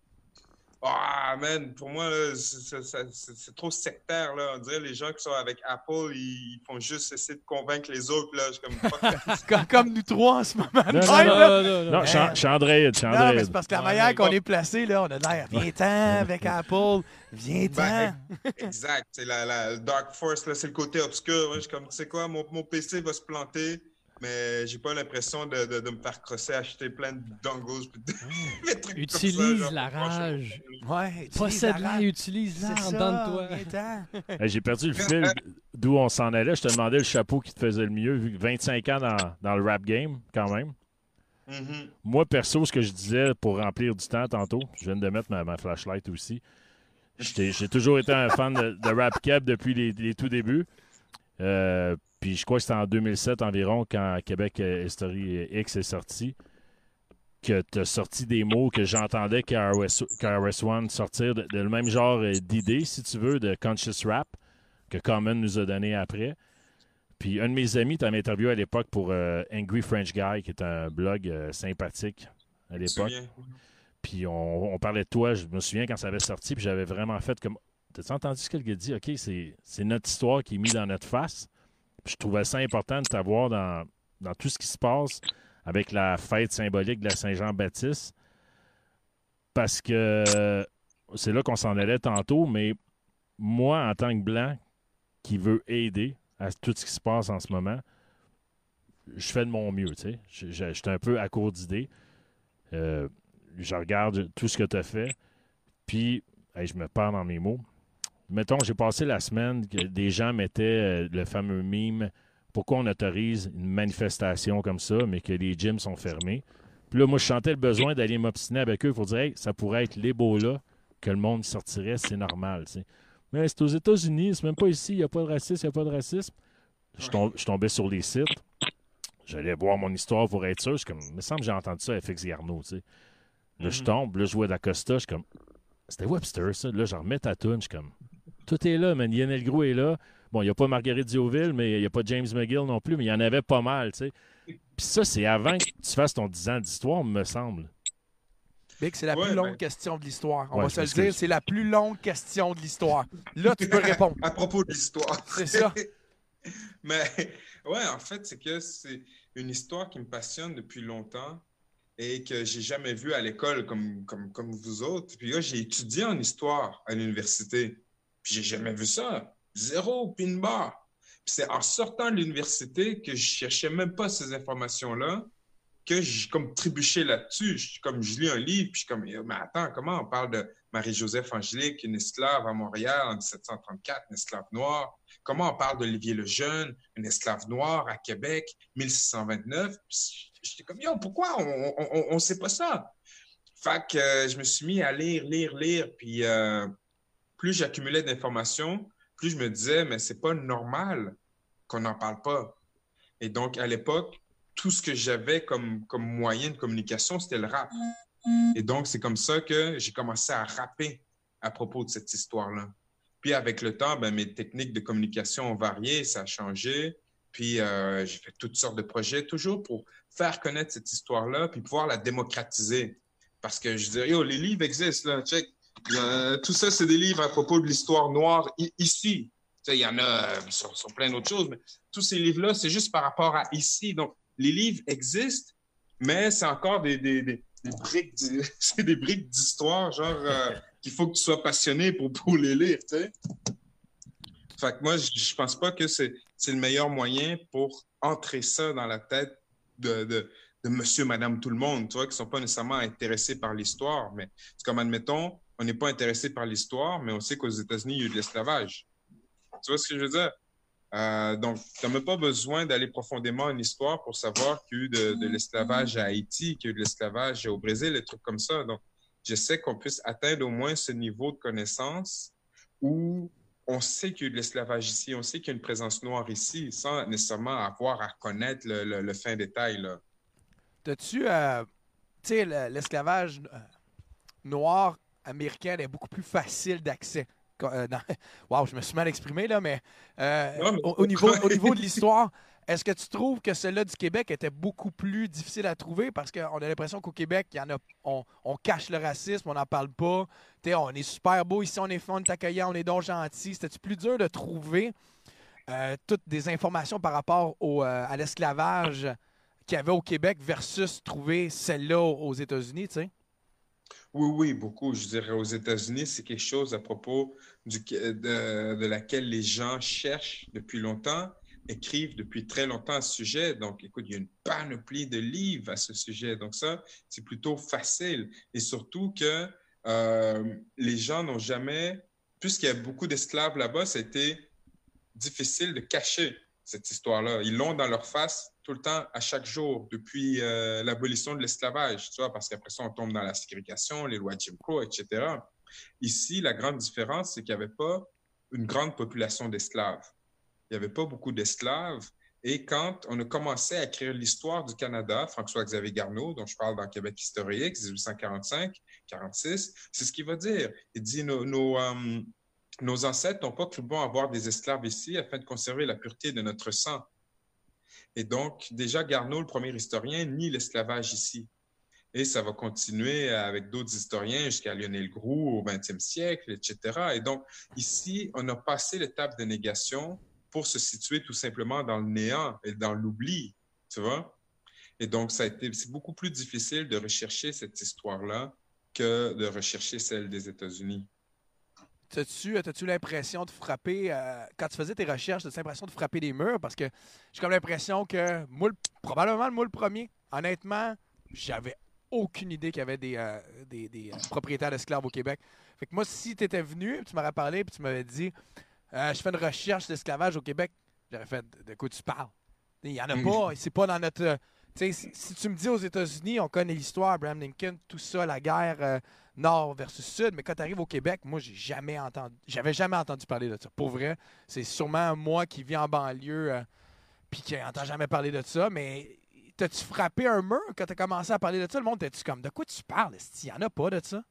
Ah, man, pour moi, c'est- trop sectaire. Là. On dirait les gens qui sont avec Apple, ils font juste essayer de convaincre les autres. Là. Je comme, fuck. comme, comme nous trois en ce moment. Non, non, non, non, Non, je suis en- je suis Android. Je suis Non, mais Android. c'est parce que la manière qu'on est placé, là, on a l'air. Viens-t'en avec Apple. Viens-t'en. Ben, exact. C'est la, Dark Force, là, c'est le côté obscur. Moi, je suis comme, tu sais quoi, mon, mon PC va se planter, mais j'ai pas l'impression de, de, de me faire crosser, acheter plein de dongles. puis de- des trucs comme ça, Utilise genre, la rage. ouais, Possède-la utilise-la en ça, dedans de toi. J'ai perdu le fil d'où on s'en allait. Je te demandais le chapeau qui te faisait le mieux, vu que 25 ans dans, dans le rap game, quand même. Mhm. Moi, perso, ce que je disais pour remplir du temps tantôt, je viens de mettre ma, ma flashlight aussi. J'étais- J'ai toujours été un fan de, de rap cap depuis les, les tout débuts. Euh, puis je crois que c'était en 2007 environ, quand Québec euh, History X est sorti, que tu as sorti des mots que j'entendais KRS KRS-One sortir de, de le même genre euh, d'idée, si tu veux, de conscious rap, que Common nous a donné après. Puis un de mes amis t'avais interviewé à l'époque pour euh, Angry French Guy, qui est un blog euh, sympathique à l'époque. Puis on, on parlait de toi, je me souviens quand ça avait sorti, puis j'avais vraiment fait comme. T'as entendu ce que le gars dit? OK, c'est c'est notre histoire qui est mise dans notre face. Je trouvais ça important de t'avoir dans, tout ce qui se passe avec la fête symbolique de la Saint-Jean-Baptiste. Parce que c'est là qu'on s'en allait tantôt, mais moi, en tant que blanc qui veut aider à tout ce qui se passe en ce moment, je fais de mon mieux, tu sais. Un peu à court d'idées. Euh, je regarde tout ce que tu as fait, puis je me perds dans mes mots. Mettons, j'ai passé la semaine que des gens mettaient euh, le fameux mime pourquoi on autorise une manifestation comme ça, mais que les gyms sont fermés. Puis là, moi, je sentais le besoin d'aller m'obstiner avec eux pour dire hey, ça pourrait être l'Ebola que le monde sortirait, c'est normal. Mais c'est aux États-Unis, c'est même pas ici, il n'y a pas de racisme, il n'y a pas de racisme. Je, tom- je tombais sur les sites. J'allais voir mon histoire pour être sûr. Je comme, il me semble que j'ai entendu ça à FX Garneau. Là, je tombe, là, je vois d'Acosta, je suis comme, c'était Webster, ça. Là, je remets ta toune, je suis comme, tout est là, man. Yann Elgro est là. Bon, il n'y a pas Marguerite Dioville, mais il n'y a pas James McGill non plus, mais il y en avait pas mal, tu sais. Puis ça, c'est avant que tu fasses ton 10 ans d'histoire, me semble. Big, c'est la Ouais, plus longue ben- question de l'histoire. On Ouais, va se le dire, c'est la plus longue question de l'histoire. Là, tu peux répondre. À propos de l'histoire. C'est ça. Mais ouais, en fait, c'est que c'est une histoire qui me passionne depuis longtemps et que j'ai jamais vue à l'école comme, comme, comme vous autres. Puis là, j'ai étudié en histoire à l'université. Puis j'ai jamais vu ça. Zéro pin bar. Puis c'est en sortant de l'université que je cherchais même pas ces informations-là que j'ai comme trébuché là-dessus. Je, comme je lis un livre, puis je comme, mais attends, comment on parle de Marie-Joseph Angélique, une esclave à Montréal en 1734, une esclave noire? Comment on parle d'Olivier le Jeune, un esclave noir à Québec, 1629? Puis J'étais comme, yo, pourquoi on ne sait pas ça? Fait que euh, je me suis mis à lire, lire, lire. Puis euh, plus j'accumulais d'informations, plus je me disais, mais c'est pas normal qu'on n'en parle pas. Et donc, à l'époque, tout ce que j'avais comme, comme moyen de communication, c'était le rap. Et donc, c'est comme ça que j'ai commencé à rapper à propos de cette histoire-là. Puis avec le temps, ben, mes techniques de communication ont varié, ça a changé. Puis euh, j'ai fait toutes sortes de projets, toujours pour faire connaître cette histoire-là, puis pouvoir la démocratiser. Parce que je dirais, yo, les livres existent, là, check. Euh, tout ça, c'est des livres à propos de l'histoire noire ici. Tu sais, il y en a euh, sur, sur plein d'autres choses, mais tous ces livres-là, c'est juste par rapport à ici. Donc, les livres existent, mais c'est encore des, des, des, des briques, c'est des briques d'histoire, genre, euh, qu'il faut que tu sois passionné pour, pour les lire, tu sais. Fait que moi, je, pense pas que c'est, c'est le meilleur moyen pour entrer ça dans la tête de, de, de monsieur, madame, tout le monde, tu vois, qui sont pas nécessairement intéressés par l'histoire. Mais c'est comme, admettons, on n'est pas intéressé par l'histoire, mais on sait qu'aux États-Unis, il y a eu de l'esclavage. Tu vois ce que je veux dire? Euh, donc, tu n'as même pas besoin d'aller profondément en histoire pour savoir qu'il y a eu de, l'esclavage à Haïti, qu'il y a eu de l'esclavage au Brésil, des trucs comme ça. Donc, j'essaie qu'on puisse atteindre au moins ce niveau de connaissance où on sait qu'il y a eu de l'esclavage ici, on sait qu'il y a une présence noire ici, sans nécessairement avoir à connaître le, fin détail. T'as-tu, euh, tu sais, le- l'esclavage euh, noir américaine est beaucoup plus facile d'accès. Euh, Wow, je me suis mal exprimé là, mais, euh, Non, mais- au, au niveau, au niveau de l'histoire, est-ce que tu trouves que celle-là du Québec était beaucoup plus difficile à trouver? Parce qu'on a l'impression qu'au Québec, il y en a, on, on cache le racisme, on n'en parle pas. On est super beau ici, on est fun, on est accueillant, on est donc gentil. C'était plus dur de trouver euh, toutes des informations par rapport au, euh, à l'esclavage qu'il y avait au Québec versus trouver celle-là aux États-Unis, tu sais? Oui, oui, beaucoup. Je dirais aux États-Unis, c'est quelque chose à propos de laquelle les gens cherchent depuis longtemps, écrivent depuis très longtemps à ce sujet. Donc, écoute, il y a une panoplie de livres à ce sujet. Donc, ça, c'est plutôt facile. Et surtout que euh, les gens n'ont jamais, puisqu'il y a beaucoup d'esclaves là-bas, ça a été difficile de cacher cette histoire-là. Ils l'ont dans leur face tout le temps, à chaque jour, depuis euh, l'abolition de l'esclavage, tu parce qu'après ça, on tombe dans la ségrégation, les lois Jim Crow, etc. Ici, la grande différence, c'est qu'il n'y avait pas une grande population d'esclaves. Il n'y avait pas beaucoup d'esclaves. Et quand on a commencé à écrire l'histoire du Canada, François-Xavier Garneau, dont je parle dans Québec historique, 1845-46, c'est ce qu'il va dire. Il dit nos, nos, euh, nos ancêtres n'ont pas cru bon avoir des esclaves ici afin de conserver la pureté de notre sang. Et donc, déjà, Garneau, le premier historien, nie l'esclavage ici. Et ça va continuer avec d'autres historiens jusqu'à Lionel Groux au 20e siècle, etc. Et donc, ici, on a passé l'étape de négation pour se situer tout simplement dans le néant et dans l'oubli, tu vois? Et donc, ça a été, c'est beaucoup plus difficile de rechercher cette histoire-là que de rechercher celle des États-Unis. T'as-tu as-tu l'impression de frapper, euh, quand tu faisais tes recherches, as-tu l'impression de frapper des murs? Parce que j'ai comme l'impression que, moi, le- probablement, moi le premier, honnêtement, j'avais aucune idée qu'il y avait des, euh, des, des, euh, propriétaires d'esclaves au Québec. Fait que moi, si tu étais venu, tu m'aurais parlé, puis tu m'avais dit, euh, je fais une recherche d'esclavage au Québec, j'aurais fait, de quoi tu parles? Il n'y en a Mm. pas, c'est pas dans notre... euh, tu sais, si, tu me dis aux États-Unis, on connaît l'histoire, Abraham Lincoln, tout ça, la guerre euh, nord versus sud, mais quand tu arrives au Québec, moi, j'ai jamais entendu, j'avais jamais entendu parler de ça. Pour vrai, c'est sûrement moi qui vis en banlieue euh, puis qui n'entend jamais parler de ça, mais t'as-tu frappé un mur quand t'as commencé à parler de ça? Le monde, t'es-tu comme, de quoi tu parles? Il n'y en a pas de ça?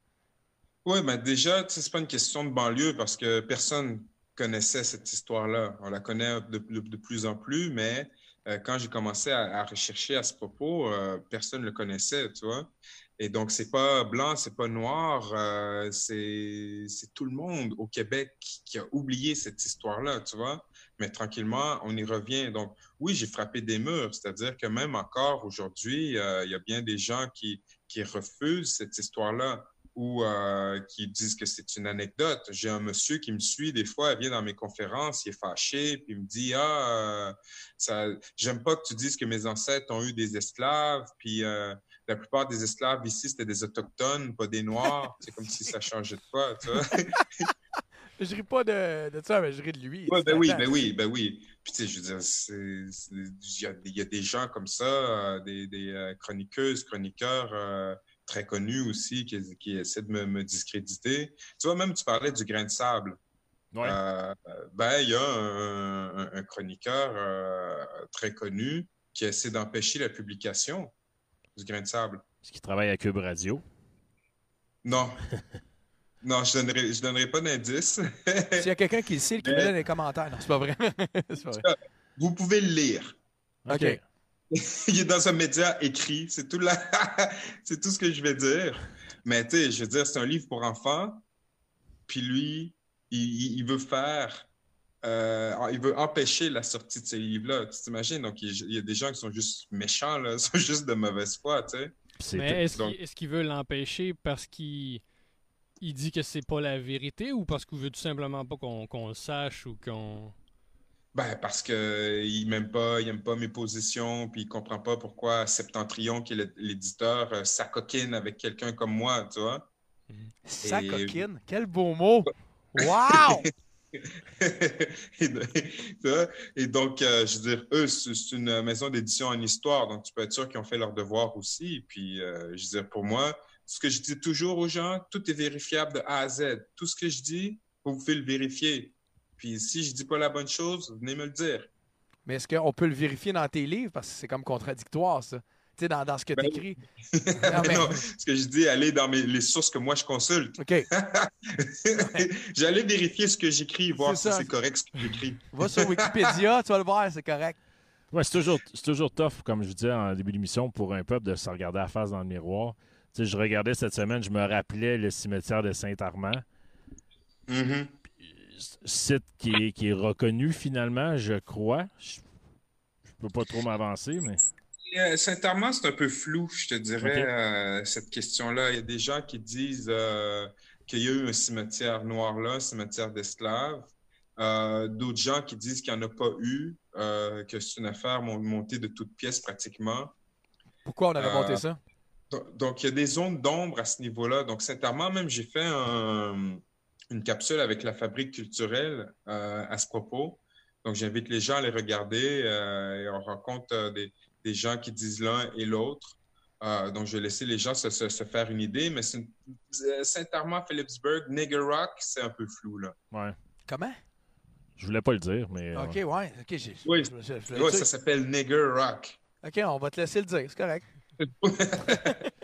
Oui, mais déjà, tu sais, c'est pas une question de banlieue parce que personne connaissait cette histoire-là. On la connaît de, plus en plus, mais euh, quand j'ai commencé à, à rechercher à ce propos, euh, personne ne le connaissait, tu vois. Et donc, c'est pas blanc, c'est pas noir, euh, c'est tout le monde au Québec qui, qui a oublié cette histoire-là, tu vois. Mais tranquillement, on y revient. Donc, oui, j'ai frappé des murs, c'est-à-dire que même encore aujourd'hui, euh, il y a bien des gens qui, qui refusent cette histoire-là ou euh, qui disent que c'est une anecdote. J'ai un monsieur qui me suit des fois, il vient dans mes conférences, il est fâché, puis il me dit ah euh, ça, j'aime pas que tu dises que mes ancêtres ont eu des esclaves, puis euh, la plupart des esclaves ici c'était des autochtones, pas des noirs. c'est comme si ça changeait de quoi, tu vois. Je ris pas de, de ça, mais je ris de lui. Ouais, ben oui, ben oui, ben oui. Puis tu sais, je veux dire, il y a, il y a des gens comme ça, euh, des, des euh, chroniqueuses, chroniqueurs euh, très connus aussi qui, qui essaient de me, me discréditer. Tu vois, même tu parlais du grain de sable. Ouais. Ben, il y a un, un- un chroniqueur très connu qui essaie d'empêcher la publication du grain de sable. Parce qu'il travaille à Cube Radio. Non. non, je donnerai, je donnerai pas d'indice. S'il y a quelqu'un qui le sait, qui me donne dans les commentaires. Non, c'est pas vrai. c'est pas vrai. Vous pouvez le lire. OK. Il est dans un média écrit, c'est tout, la... c'est tout ce que je vais dire. Mais tu sais, je veux dire, c'est un livre pour enfants. Puis lui, il veut faire, euh, il veut empêcher la sortie de ces livres-là. Tu t'imagines? Donc, il, il y a des gens qui sont juste méchants, là, sont juste de mauvaise foi, tu sais. C'est Mais est-ce donc- qu'il qu'il veut l'empêcher parce qu'il il dit que c'est pas la vérité ou parce qu'il veut tout simplement pas qu'on le sache ou qu'on. Ben, parce que il m'aime pas, il aime pas mes positions, puis il comprend pas pourquoi Septentrion, qui est l'éditeur, euh, s'acoquine avec quelqu'un comme moi, tu vois. Sa Et- coquine. Quel beau mot. Wow! et? Et donc, euh, je veux dire, eux, c'est une maison d'édition en histoire, donc tu peux être sûr qu'ils ont fait leur devoir aussi. Puis, euh, je veux dire, pour moi, ce que je dis toujours aux gens, tout est vérifiable de A à Z. Tout ce que je dis, vous pouvez le vérifier. Puis, si je dis pas la bonne chose, venez me le dire. Mais est-ce qu'on peut le vérifier dans tes livres? Parce que c'est comme contradictoire, ça. Tu sais, dans, dans ce que Ben, tu écris. Non, mais- non, ce que je dis, aller dans mes, les sources que moi je consulte. OK. J'allais vérifier ce que j'écris, voir si c'est correct ce que j'écris. Va sur Wikipédia, tu vas le voir, c'est correct. Ouais, c'est toujours, c'est toujours tough, comme je disais en début d'émission, pour un peuple de se regarder à la face dans le miroir. Tu sais, je regardais cette semaine, je me rappelais le cimetière de Saint-Armand. Mhm. Site qui est, qui est reconnu finalement, je crois. Je, je peux pas trop m'avancer, mais. Euh, Saint-Armand, c'est un peu flou, je te dirais, euh, cette question-là. Il y a des gens qui disent euh, qu'il y a eu un cimetière noir là, un cimetière d'esclaves. Euh, D'autres gens qui disent qu'il n'y en a pas eu, euh, que c'est une affaire mon- montée de toutes pièces pratiquement. Pourquoi on Euh, monté ça? Donc, il y a des zones d'ombre à ce niveau-là. Donc, Saint-Armand, même, j'ai fait un- une capsule avec la fabrique culturelle euh, à ce propos. Donc, j'invite les gens à les regarder euh, et on rencontre euh, des, des gens qui disent l'un et l'autre. Euh, donc, je vais laisser les gens se, se- se faire une idée, mais une- euh, Saint-Armand, Phillipsburg, Nigger Rock, c'est un peu flou, là. Ouais. Comment? Je voulais pas le dire, mais. euh, OK, ouais. OK, j'ai. Oui. je- je- je- Ouais, ça s'appelle Nigger Rock. OK, on va te laisser le dire, c'est correct.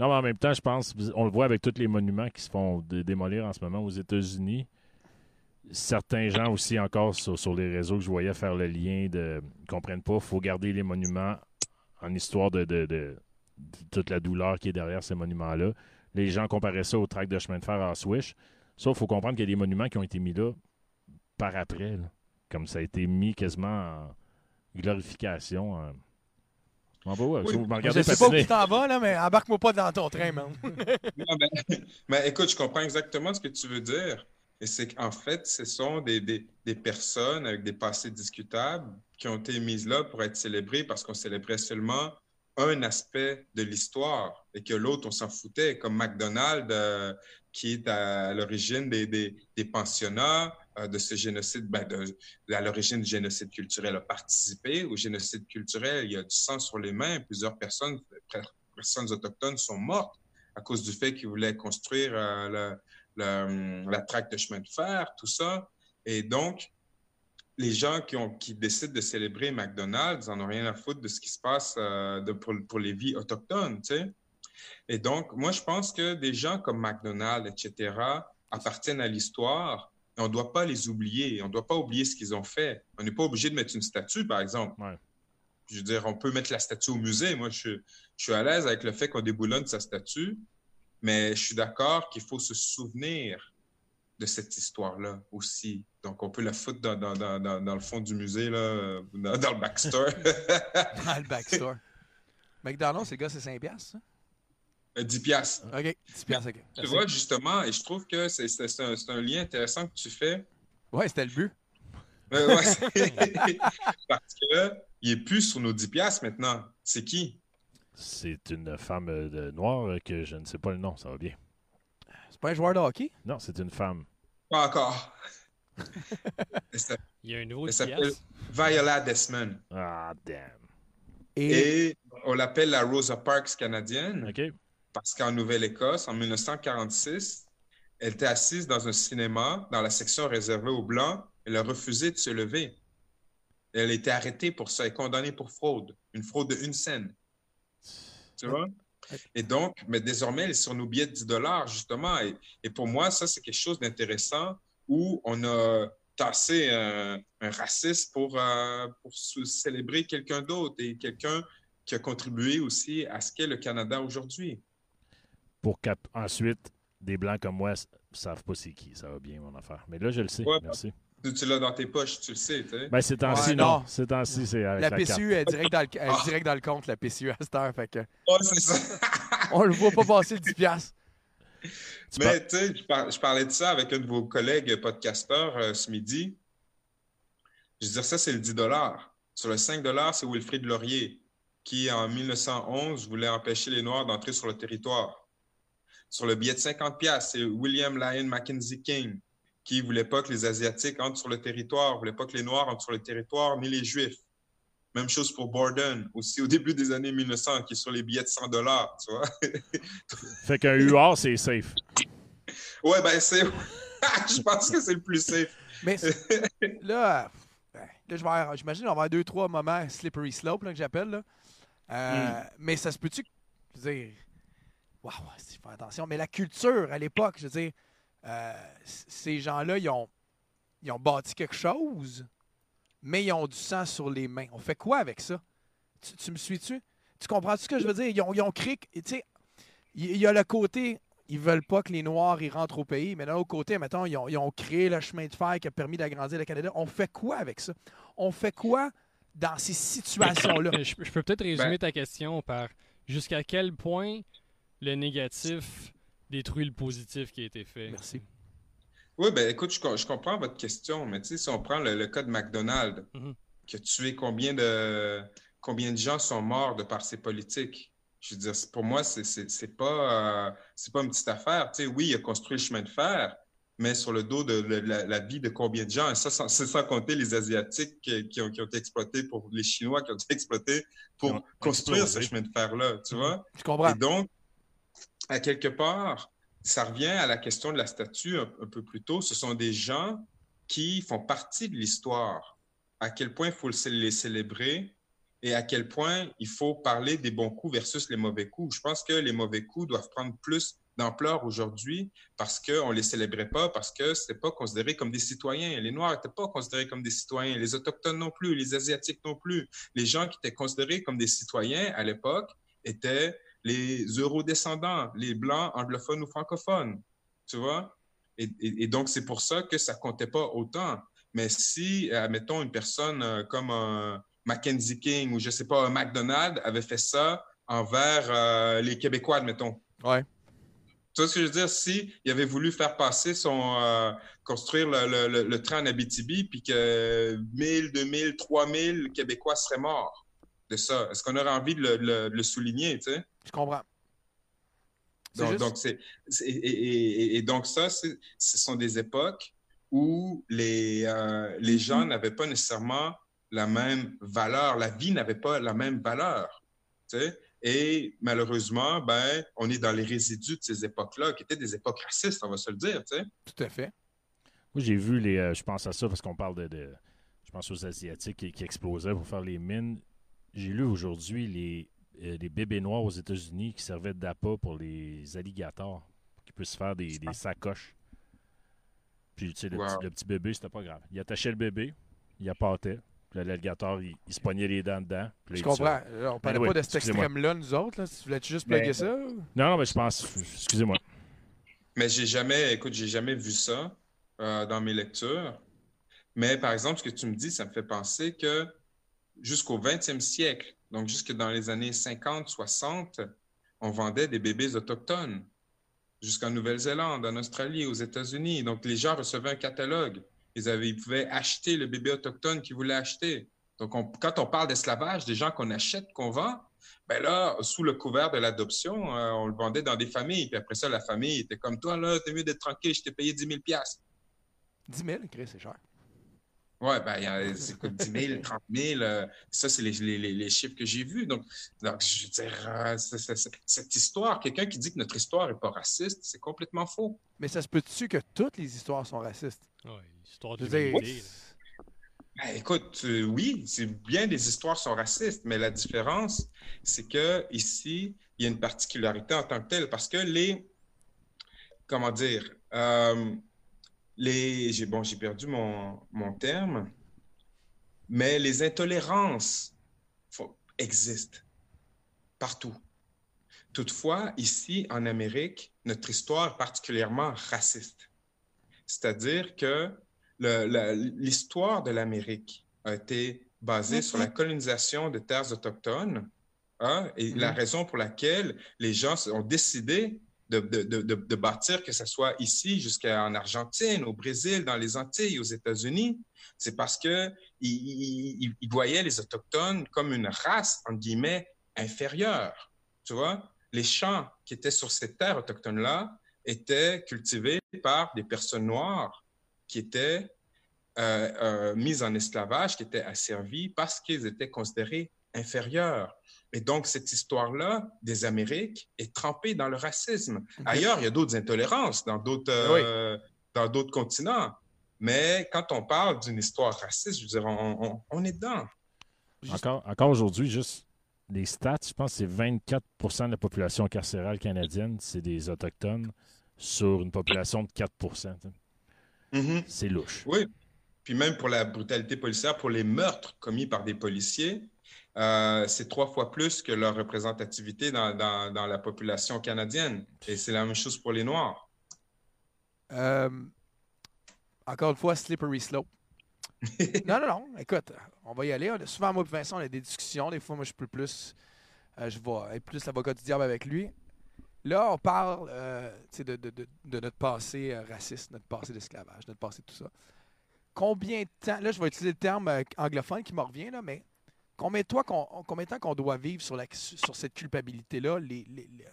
Non, mais en même temps, je pense, on le voit avec tous les monuments qui se font dé- démolir en ce moment aux États-Unis. Certains gens aussi encore sur, sur les réseaux que je voyais faire le lien de ils comprennent pas, il faut garder les monuments en histoire de, de- de- de toute la douleur qui est derrière ces monuments-là. Les gens comparaient ça au tract de chemin de fer à Swish. Sauf qu'il faut comprendre qu'il y a des monuments qui ont été mis là par après. là. Comme ça a été mis quasiment en glorification. en- Bon, bah ouais, Oui. vous me Je regardez sais pas où tu t'en vas, là, mais embarque-moi pas dans ton train, man. Non, ben, mais écoute, je comprends exactement ce que tu veux dire. Et c'est qu'en fait, ce sont des, des, personnes avec des passés discutables qui ont été mises là pour être célébrées parce qu'on célébrait seulement un aspect de l'histoire et que l'autre, on s'en foutait, comme McDonald's, euh, qui est à l'origine des, des, pensionnats, euh, de ce génocide, ben, de, à l'origine du génocide culturel, a participé au génocide culturel. Il y a du sang sur les mains. Plusieurs personnes, personnes autochtones sont mortes à cause du fait qu'ils voulaient construire euh, le- la traque de chemin de fer, tout ça. Et donc, les gens qui, ont, qui décident de célébrer McDonald's n'en ont rien à foutre de ce qui se passe euh, de- pour, pour les vies autochtones, tu sais. Et donc, moi, je pense que des gens comme McDonald's, etc., appartiennent à l'histoire. et On ne doit pas les oublier. On ne doit pas oublier ce qu'ils ont fait. On n'est pas obligé de mettre une statue, par exemple. Ouais. Je veux dire, on peut mettre la statue au musée. Moi, je, je suis à l'aise avec le fait qu'on déboulonne sa statue, mais je suis d'accord qu'il faut se souvenir de cette histoire-là aussi. Donc, on peut la foutre dans, dans, dans, dans, dans le fond du musée, là, euh, dans, dans le backstore. Dans le backstore. McDonald's, c'est le gars, c'est 5 piastres, ça? Euh, 10 piastres. OK, 10 piastres, OK. Tu vois, justement, et je trouve que c'est c'est- c'est un, c'est un lien intéressant que tu fais. Ouais, c'était le but. Euh, ouais, Parce que il est plus sur nos 10 piastres maintenant. C'est qui? C'est une femme euh, de noire euh, que je ne sais pas le nom, ça va bien. C'est pas un joueur de hockey? Non, c'est une femme. Pas encore. Il y a un nouveau Elle s'appelle. Viola Desmond. Ah, damn. Et, Et on l'appelle la Rosa Parks canadienne. OK. parce qu'en Nouvelle-Écosse, en 1946, elle était assise dans un cinéma dans la section réservée aux Blancs. Elle a refusé de se lever. Elle a été arrêtée pour ça et condamnée pour fraude, une fraude de une scène. Tu vois? Et donc, mais désormais, elle est sur nos billets de 10 dollars, justement. Et, et pour moi, ça, c'est quelque chose d'intéressant où on a tassé un, un raciste pour, euh, pour célébrer quelqu'un d'autre et quelqu'un qui a contribué aussi à ce qu'est le Canada aujourd'hui. Pour qu'ensuite, des blancs comme moi s- savent pas c'est qui. Ça va bien, mon affaire. Mais là, je le sais. Ouais. Merci. Tu, tu l'as dans tes poches, tu le sais, tu sais. Ben, c'est temps-ci, Ouais, non. non. C'est temps-ci, c'est avec la la, PCU carte. est direct dans le, elle est direct dans le compte, la PCU à cette heure. Fait que Ouais, c'est ça. on le voit pas passer le 10 piastres. Tu Mais tu sais, je parlais de ça avec un de vos collègues podcasteurs euh, ce midi. Je veux dire, ça, c'est le 10 Sur le 5 c'est Wilfrid Laurier, qui, en 1911, voulait empêcher les Noirs d'entrer sur le territoire. Sur le billet de 50 c'est William Lyon Mackenzie King, qui voulait pas que les Asiatiques entrent sur le territoire, voulait pas que les Noirs entrent sur le territoire, ni les Juifs. Même chose pour Borden, aussi au début des années 1900, qui est sur les billets de 100 tu vois. Fait qu'un UR, c'est safe. Ouais, ben c'est. je pense que c'est le plus safe. Mais là, ben, là je vais avoir- j'imagine qu'on va avoir deux, trois moments slippery slope là, que j'appelle. là. Euh, Mais ça se peut-tu, je veux dire, waouh, c'est faire attention. Mais la culture à l'époque, je veux dire, euh, ces gens-là, ils ont, ils ont bâti quelque chose, mais ils ont du sang sur les mains. On fait quoi avec ça? Tu, tu me suis-tu? Tu comprends ce que je veux dire? Ils ont, ils ont créé, tu sais, il il y a le côté, ils veulent pas que les Noirs ils rentrent au pays, mais d'un autre côté, mettons, ils ont, ils ont créé le chemin de fer qui a permis d'agrandir le Canada. On fait quoi avec ça? On fait quoi dans ces situations-là? Je, je peux peut-être résumer Ben- ta question par jusqu'à quel point le négatif détruit le positif qui a été fait. Merci. Oui, ben écoute, je, co- je comprends votre question, mais tu sais, si on prend le, le cas de McDonald's, Mhm. qui a tué combien de, combien de gens sont morts de par ses politiques? Je veux dire, pour moi, c'est pas, euh, c'est pas une petite affaire. Tu sais, oui, il a construit le chemin de fer, mais sur le dos de la, la vie de combien de gens? Et ça, c'est sans compter les Asiatiques qui, qui ont, qui ont été exploités pour les Chinois qui ont été exploités pour construire ce chemin de fer-là, tu vois? Je comprends. Et donc, à quelque part, ça revient à la question de la statue un, peu plus tôt. Ce sont des gens qui font partie de l'histoire. À quel point il faut le- les célébrer et à quel point il faut parler des bons coups versus les mauvais coups. Je pense que les mauvais coups doivent prendre plus d'ampleur aujourd'hui parce qu'on ne les célébrait pas, parce que ce n'était pas considéré comme des citoyens. Les Noirs n'étaient pas considérés comme des citoyens, les Autochtones non plus, les Asiatiques non plus. Les gens qui étaient considérés comme des citoyens à l'époque étaient les eurodescendants, les blancs anglophones ou francophones, tu vois? Et, et- et donc, c'est pour ça que ça comptait pas autant. Mais si, euh, admettons, une personne euh, comme un Mackenzie King ou je sais pas, un McDonald avait fait ça envers euh, les Québécois, admettons. Ouais. Tu vois ce que je veux dire? Si il avait voulu faire passer son, euh, construire le, le, le, le train en Abitibi, puis que 1000, 2000, 3000 Québécois seraient morts de ça, est-ce qu'on aurait envie de le, le- souligner, tu sais? Je comprends. Donc, juste- donc c'est, c'est- et, et- et- et donc ça, c'est- ce sont des époques où les, euh, les gens n'avaient pas nécessairement la même valeur, la vie n'avait pas la même valeur. tu sais? Et malheureusement, ben, on est dans les résidus de ces époques-là, qui étaient des époques racistes, on va se le dire. tu sais? Tout à fait. Moi, j'ai vu les. euh, je pense à ça parce qu'on parle de, de- Je pense aux Asiatiques qui, qui explosaient pour faire les mines. J'ai lu aujourd'hui les, euh, les bébés noirs aux États-Unis qui servaient d'appât pour les alligators, pour qu'ils puissent faire des, des sacoches. Puis, tu sais, le, Wow. petit, le petit bébé, c'était pas grave. Il attachait le bébé, il appâtait. Puis l'alligator, il, il se pognait les dents dedans. Je comprends. tuait. Là, on parlait Anyway, pas de cet extrême-là, nous autres. Là. Tu voulais-tu juste Mais- plugger ça? Non, non, mais je pense. Excusez-moi. Mais j'ai jamais, écoute, j'ai jamais vu ça euh, dans mes lectures. Mais par exemple, ce que tu me dis, ça me fait penser que jusqu'au 20e siècle, donc jusque dans les années 50, 60, on vendait des bébés autochtones jusqu'en Nouvelle-Zélande, en Australie, aux États-Unis. Donc les gens recevaient un catalogue. Ils, avaient, pouvaient acheter le bébé autochtone qu'ils voulaient acheter. Donc on- quand on parle d'esclavage, des gens qu'on achète, qu'on vend, ben là, sous le couvert de l'adoption, euh, on le vendait dans des familles. Puis après ça, la famille était comme toi, là, t'es mieux d'être tranquille, je t'ai payé 10 000 piastres. 10 000, Chris, c'est cher. Ouais, ben, il y a- ça coûte 10 000, 30 000. euh, ça, c'est les, les- les- chiffres que j'ai vus. Donc, donc, je veux dire, euh, c'est- c'est- c'est- cette histoire, quelqu'un qui dit que notre histoire n'est pas raciste, c'est complètement faux. Mais ça se peut-tu que toutes les histoires sont racistes? Ouais, l'histoire de l'humanité. Ben, écoute, euh, oui, c'est bien des histoires sont racistes, mais la différence, c'est que ici, il y a une particularité en tant que telle, parce que les, comment dire, euh, les, j'ai bon, j'ai perdu mon, mon terme, mais les intolérances existent partout. Toutefois, ici en Amérique, notre histoire est particulièrement raciste. C'est-à-dire que le- la- l'histoire de l'Amérique a été basée sur la colonisation de terres autochtones hein, et la raison pour laquelle les gens ont décidé de, de- de- de- bâtir, que ce soit ici jusqu'en Argentine, au Brésil, dans les Antilles, aux États-Unis, c'est parce que ils, ils- ils voyaient les Autochtones comme une race, entre guillemets, inférieure. Tu vois, les champs qui étaient sur ces terres autochtones-là étaient cultivés par des personnes noires qui étaient euh, euh, mises en esclavage, qui étaient asservies parce qu'ils étaient considérés inférieurs. Et donc, cette histoire-là des Amériques est trempée dans le racisme. Ailleurs, il y a d'autres intolérances dans d'autres euh, dans d'autres continents. Mais quand on parle d'une histoire raciste, je veux dire, on, on- on est dedans. Encore, encore aujourd'hui, juste les stats, je pense que c'est 24% de la population carcérale canadienne, c'est des Autochtones sur une population de 4 tu sais. Mhm. C'est louche. Oui. Puis même pour la brutalité policière, pour les meurtres commis par des policiers, euh, c'est trois fois plus que leur représentativité dans, dans- dans la population canadienne. Et c'est la même chose pour les Noirs. Euh, encore une fois, slippery slope. non, non, non. Écoute, on va y aller. On souvent, moi et Vincent, on a des discussions. Des fois, moi, je peux plus. euh, je vais être plus l'avocat du diable avec lui. Là, on parle de, de- de- de notre passé raciste, notre passé d'esclavage, notre passé tout ça. Combien de temps, là, je vais utiliser le terme anglophone qui me revient, là, mais combien de, temps qu'on, doit vivre sur, cette culpabilité-là?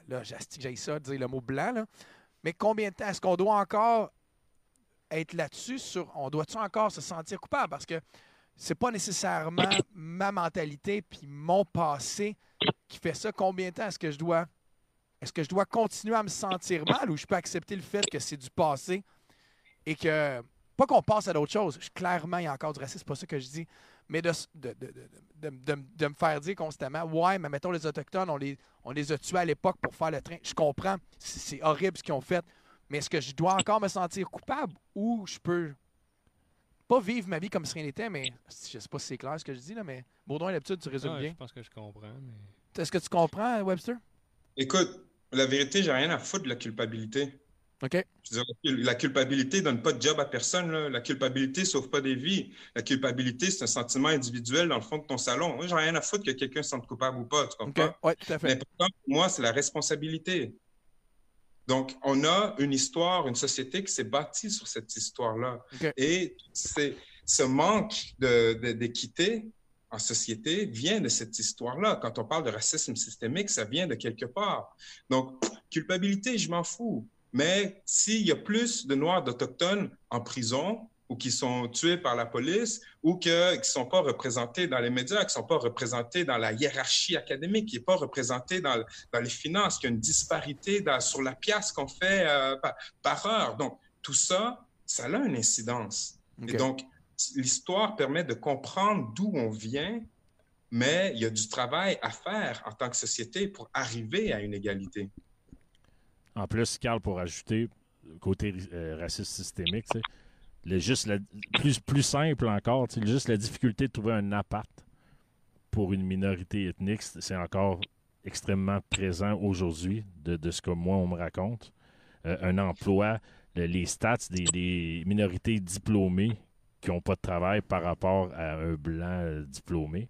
Là, j'ai ça, dire le mot blanc. Mais combien de temps est-ce qu'on doit encore être là-dessus on doit-tu encore se sentir coupable? Parce que c'est pas nécessairement ma mentalité puis mon passé qui fait ça combien de temps est-ce que je dois est-ce que je dois continuer à me sentir mal ou je peux accepter le fait que c'est du passé et que pas qu'on passe à d'autres choses clairement il y a encore du racisme c'est pas ça que je dis mais de, s- de, de, de- de- de- de me faire dire constamment ouais mais mettons les autochtones on les on les a tués à l'époque pour faire le train je comprends c'est c'est horrible ce qu'ils ont fait mais est-ce que je dois encore me sentir coupable ou je peux pas vivre ma vie comme si rien n'était, mais je sais pas si c'est clair ce que je dis, là, mais Baudouin, d'habitude, tu résumes Ouais, bien. Je pense que je comprends. Mais... Est-ce que tu comprends, Webster? Écoute, la vérité, j'ai rien à foutre de la culpabilité. OK. Je veux dire, la culpabilité donne pas de job à personne. là. La culpabilité sauve pas des vies. La culpabilité, c'est un sentiment individuel dans le fond de ton salon. Moi, j'ai rien à foutre que quelqu'un se sente coupable ou pas. Tu comprends? Oui, tout à fait. L'important pour moi, c'est la responsabilité. Donc, on a une histoire, une société qui s'est bâtie sur cette histoire-là. Et c'est, ce manque de- de- d'équité en société vient de cette histoire-là. Quand on parle de racisme systémique, ça vient de quelque part. Donc, culpabilité, je m'en fous. Mais s'il y a plus de Noirs d'Autochtones en prison ou qui sont tués par la police ou que, qui ne sont pas représentés dans les médias, qui ne sont pas représentés dans la hiérarchie académique, qui n'est pas représenté dans, le- dans les finances, qu'il y a une disparité dans- sur la pièce qu'on fait euh, par, par heure. Donc, tout ça, ça a une incidence. Et donc, l'histoire permet de comprendre d'où on vient, mais il y a du travail à faire en tant que société pour arriver à une égalité. En plus, Carl, pour ajouter côté euh, raciste systémique, le, juste la- plus, simple encore, sais, juste la difficulté de trouver un appart pour une minorité ethnique, c'est c'est encore extrêmement présent aujourd'hui, de, ce que moi, on me raconte. Euh, un emploi, le- les stats des, des minorités diplômées qui n'ont pas de travail par rapport à un blanc euh, diplômé.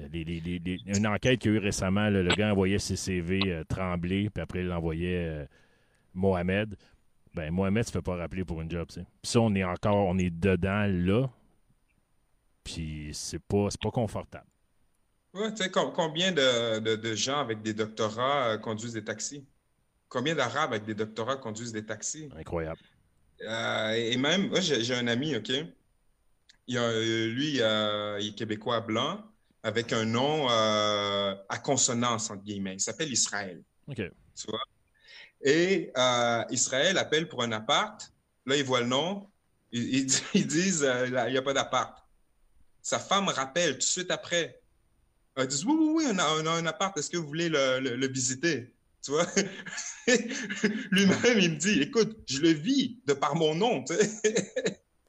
Euh, les- les- les- les- une enquête qu'il y a eu récemment, là, le gars envoyait ses CV euh, Tremblay, puis après il l'envoyait euh, Mohamed. Ben, Mohamed se fait pas rappeler pour une job. Puis ça, on est encore, on est dedans là. Puis c'est pas, pas confortable. Ouais, tu sais, com- combien de, de- de gens avec des doctorats euh, conduisent des taxis? Combien d'Arabes avec des doctorats conduisent des taxis? Incroyable. Euh, et même, moi, j'ai un ami, OK? Il a, lui, il est québécois blanc avec un nom euh, à consonance, entre guillemets. Il s'appelle Israël. OK. tu vois? Et euh, Israël appelle pour un appart. Là, il voit le nom. Ils, ils di- ils disent euh, il n'y a pas d'appart. Sa femme rappelle tout de suite après. Elle dit Oui, oui, oui, on a, on a un appart. Est-ce que vous voulez le, le- le visiter? Tu vois? Lui-même, il me dit Écoute, je le vis de par mon nom.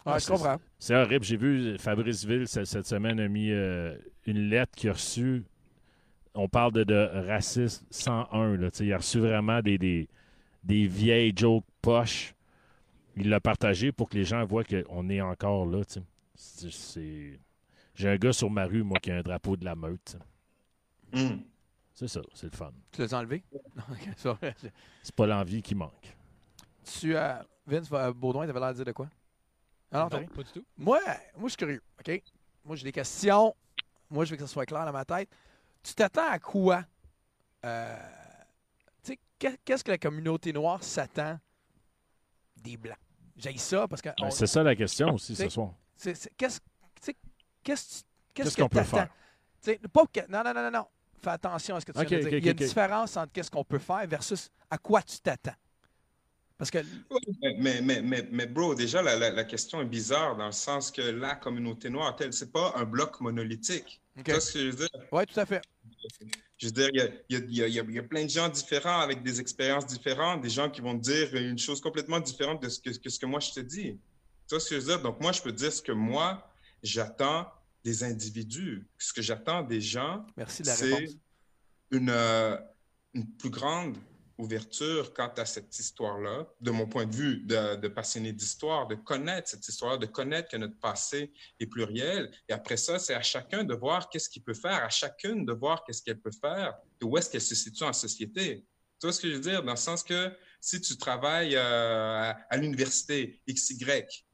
Ouais, je comprends. C'est horrible. J'ai vu Fabrice Ville ce- cette semaine a mis euh, une lettre qu'il a reçue. On parle de, de racisme 101. Là, il a reçu vraiment des, des, des vieilles jokes poches. Il l'a partagé pour que les gens voient qu'on est encore là. C'est- J'ai un gars sur ma rue, moi, qui a un drapeau de la meute. Hum. C'est ça, c'est le fun. Tu l'as enlevé? C'est pas l'envie qui manque. tu, euh, Vince, euh, Baudouin, t'avais l'air de dire de quoi? Ah non, pas du tout. Moi, moi, je suis curieux, OK? Moi, j'ai des questions. Moi, je veux que ça soit clair dans ma tête. Tu t'attends à quoi? Euh, tu sais, qu'est- qu'est-ce que la communauté noire s'attend des Blancs? J'ai ça parce que... Ben, on- c'est ça la question aussi C'est- ce soir. Qu'est-ce tu sais, qu'est-ce qu'est-ce Qu'est-ce que qu'on peut faire? Tu sais, pas que- non, non, non, non, non. Fais attention à ce que tu Ok, viens de dire. Il y a une différence entre qu'est-ce qu'on peut faire versus à quoi tu t'attends. Parce que... Mais, mais, mais, mais, mais bro, déjà, la, la, la question est bizarre dans le sens que la communauté noire, telle, c'est pas un bloc monolithique. OK. Tu vois ce que je veux dire? Oui, tout à fait. Je veux dire, il y y y y a plein de gens différents avec des expériences différentes, des gens qui vont dire une chose complètement différente de ce que, que ce que moi je te dis. Tu vois ce que je veux dire? Donc, moi, je peux dire ce que moi, j'attends des individus. Ce que j'attends des gens, c'est une, euh, une plus grande ouverture quant à cette histoire-là, de mon point de vue de, passionné d'histoire, de connaître cette histoire, de connaître que notre passé est pluriel. Et après ça, c'est à chacun de voir qu'est-ce qu'il peut faire, à chacune de voir qu'est-ce qu'elle peut faire, et où est-ce qu'elle se situe en société. Tu vois ce que je veux dire? Dans le sens que si tu travailles euh, à, l'université XY,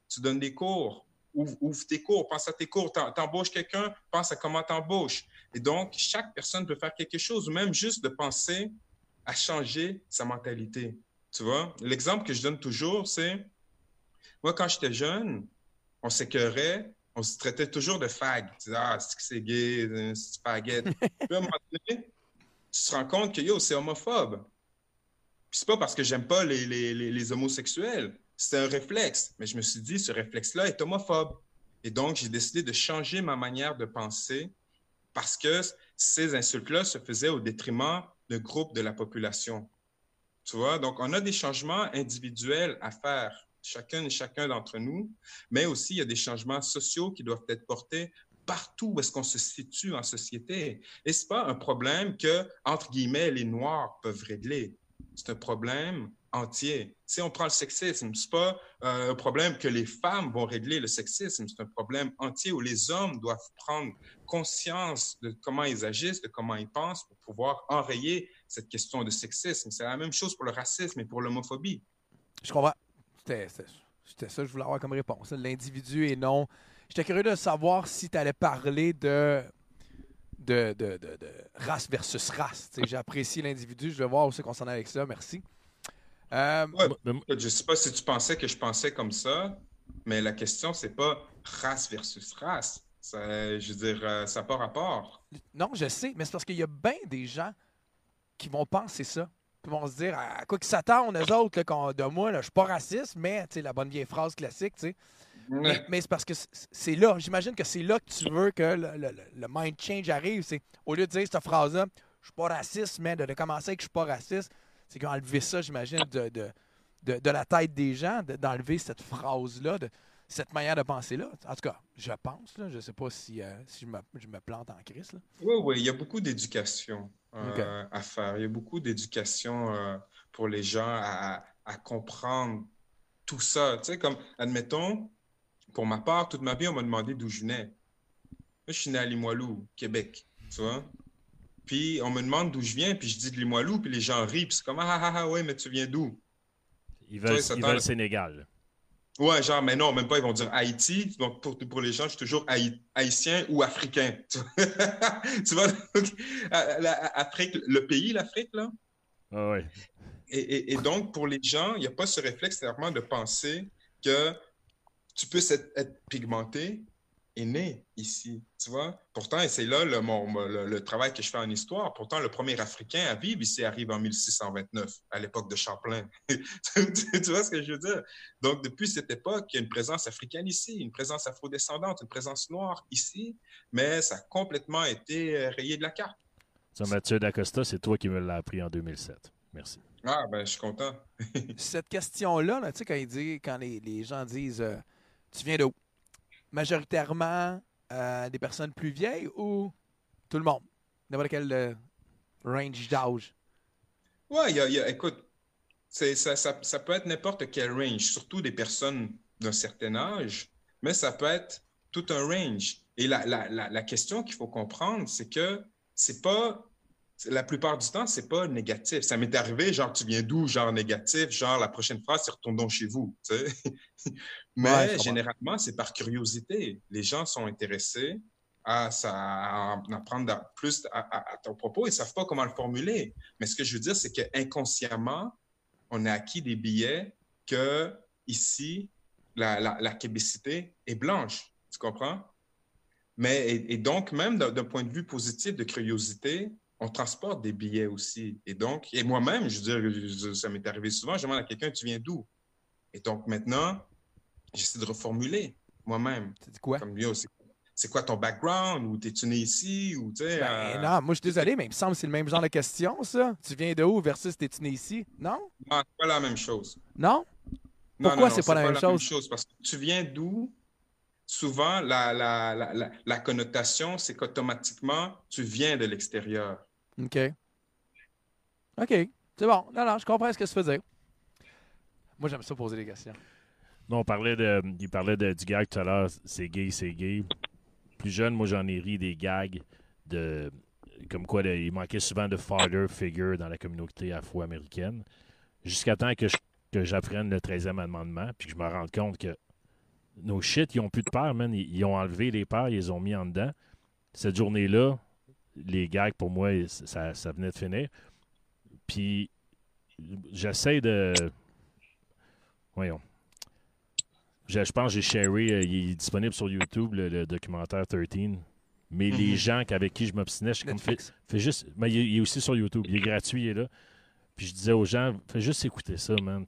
tu donnes des cours, ouvre, tes cours, pense à tes cours, t'em- t'embauches quelqu'un, pense à comment t'embauches. Et donc, chaque personne peut faire quelque chose, ou même juste de penser à changer sa mentalité. Tu vois? L'exemple que je donne toujours, c'est moi, quand j'étais jeune, on s'écœurait, on se traitait toujours de fag. Tu disais, ah, c'est gay, euh, c'est faguette. Puis à un moment donné, tu te rends compte que yo, c'est homophobe. Puis c'est pas parce que j'aime pas les, les, les, les homosexuels, c'est un réflexe. Mais je me suis dit, ce réflexe-là est homophobe. Et donc, j'ai décidé de changer ma manière de penser parce que ces insultes-là se faisaient au détriment d'un groupe de la population. Tu vois, donc on a des changements individuels à faire, chacun et chacun d'entre nous, mais aussi il y a des changements sociaux qui doivent être portés partout où est-ce qu'on se situe en société. Et c'est pas un problème que, entre guillemets, les Noirs peuvent régler. C'est un problème entier. Si on prend le sexisme, c'est pas euh, un problème que les femmes vont régler le sexisme, c'est un problème entier où les hommes doivent prendre conscience de comment ils agissent, de comment ils pensent pour pouvoir enrayer cette question de sexisme. C'est la même chose pour le racisme et pour l'homophobie. Je comprends. C'était ça que je voulais avoir comme réponse. L'individu et non. J'étais curieux de savoir si tu allais parler de, race versus race. J'apprécie l'individu. Je vais voir où c'est est avec ça. Merci. Euh, Ouais, Je sais pas si tu pensais que je pensais comme ça, mais la question, c'est pas race versus race. Ça, je veux dire, euh, ça n'a pas rapport. non, je sais, mais c'est parce qu'il y a bien des gens qui vont penser ça. Qui vont se dire à quoi qu'ils s'attendent, eux autres, là, de moi, là, je suis pas raciste, mais tu sais, la bonne vieille phrase classique, tu sais. Mais, mais c'est parce que c'est là, j'imagine que c'est là que tu veux que le, le- le mind change arrive. C'est au lieu de dire cette phrase-là, je suis pas raciste, mais de, de commencer avec je suis pas raciste, c'est qu'ils ont enlevé ça, j'imagine, de, de, de, de la tête des gens, de- d'enlever cette phrase-là, de cette manière de penser-là. En tout cas, je pense, là, je sais pas si, euh, si je, me, je me plante en crise. là. Oui, oui, il y a beaucoup d'éducation euh, à faire. Il y a beaucoup d'éducation euh, pour les gens à, à comprendre tout ça. Tu sais, comme, admettons, pour ma part, toute ma vie, on m'a demandé d'où je venais. Moi, je suis né à Limoilou, Québec, tu vois? Puis on me demande d'où je viens, puis je dis de Limoilou, puis les gens rient, puis c'est comme ah ah ah ouais, mais tu viens d'où? Ils veulent, ils veulent Sénégal. Ouais, genre, mais non, même pas, ils vont dire Haïti. Donc, pour, pour les gens, je suis toujours haï- haïtien ou africain. Tu vois, donc, le pays, l'Afrique, là. Ah ouais. Et, et- et donc, pour les gens, il n'y a pas ce réflexe clairement de penser que tu peux être, être pigmenté et né ici, tu vois. Pourtant, et c'est là le, mon- mon- le, le travail que je fais en histoire. Pourtant, le premier Africain à vivre ici arrive en 1629, à l'époque de Champlain. tu, vois ce que je veux dire? Donc, depuis cette époque, il y a une présence africaine ici, une présence afrodescendante, une présence noire ici, mais ça a complètement été euh, rayé de la carte. Ça, Mathieu D'Acosta, c'est toi qui me l'as appris en 2007. Merci. Ah, ben, je suis content. Cette question-là, là, tu sais, quand, il dit, quand les, les gens disent euh, Tu viens d'où Majoritairement euh, des personnes plus vieilles ou tout le monde? N'importe quel euh, range d'âge Ouais, y y a- écoute, ça, ça, ça peut être n'importe quel range, surtout des personnes d'un certain âge, mais ça peut être tout un range. Et la, la, la, la question qu'il faut comprendre, c'est que c'est pas, la plupart du temps, c'est pas négatif. Ça m'est arrivé, genre, tu viens d'où, genre négatif, genre, la prochaine phrase, c'est retourne donc chez vous. Mais Ouais, généralement, c'est par curiosité. Les gens sont intéressés à, ça, à en apprendre plus à, à- à ton propos. Ils ne savent pas comment le formuler. Mais ce que je veux dire, c'est qu'inconsciemment, on a acquis des billets que ici, la, la, la québécité est blanche. Tu comprends? Mais, et, et donc, même d'un point de vue positif de curiosité, on transporte des billets aussi. Et donc, et moi-même, je veux dire, je- ça m'est arrivé souvent, je demande à quelqu'un, tu viens d'où? Et donc, maintenant, j'essaie de reformuler moi-même. Dis quoi? Comme yo, c'est c'est quoi ton background? Ou t'es-tu né ici? Ou tu sais. Ben euh, non, moi je suis désolé, mais il me semble que c'est le même genre de question, ça. Tu viens de où versus t'es-tu né ici? Non? non, c'est pas la même chose. Non? Non, Pourquoi non, non, c'est pas la même chose? Parce que tu viens d'où? Souvent, la, la, la, la, la connotation, c'est qu'automatiquement, tu viens de l'extérieur. OK. OK. C'est bon. Non, non, je comprends ce que tu veux dire. Moi, j'aime ça poser des questions. Non, on parlait de, il parlait de, du gag tout à l'heure, c'est gay, c'est gay. Plus jeune, moi, j'en ai ri des gags de. Comme quoi, là, il manquait souvent de father figure dans la communauté afro-américaine. Jusqu'à temps que je- que j'apprenne le 13e amendement, puis que je me rende compte que nos shit, ils ont plus de père, man. Ils, ils ont enlevé les pères, ils les ont mis en dedans. Cette journée-là, les gags, pour moi, ça, ça venait de finir. Puis, j'essaie de. Voyons. Je, je pense que j'ai sharé, euh, il est disponible sur YouTube, le, le documentaire 13. Mais les Mhm. gens avec qui je m'obstinais, je suis comme, fais, fais juste. Mais il, est- il est aussi sur YouTube, il est gratuit, il est là. Puis je disais aux gens, fais juste écouter ça, man.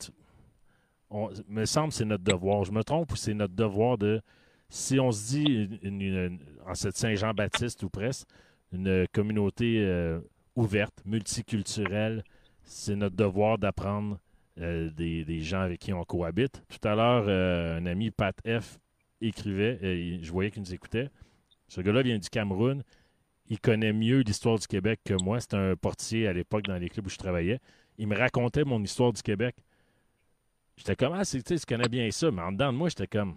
On, me semble que c'est notre devoir. Je me trompe ou c'est notre devoir de. Si on se dit, une- une- une- en cette Saint-Jean-Baptiste ou presque, une communauté euh, ouverte, multiculturelle, c'est notre devoir d'apprendre euh, des, gens avec qui on cohabite. Tout à l'heure, euh, un ami, Pat F, écrivait, je voyais qu'il nous écoutait. Ce gars-là vient du Cameroun. Il connaît mieux l'histoire du Québec que moi. C'était un portier à l'époque dans les clubs où je travaillais. Il me racontait mon histoire du Québec. J'étais comme, ah, tu connais bien ça. Mais en dedans de moi, j'étais comme,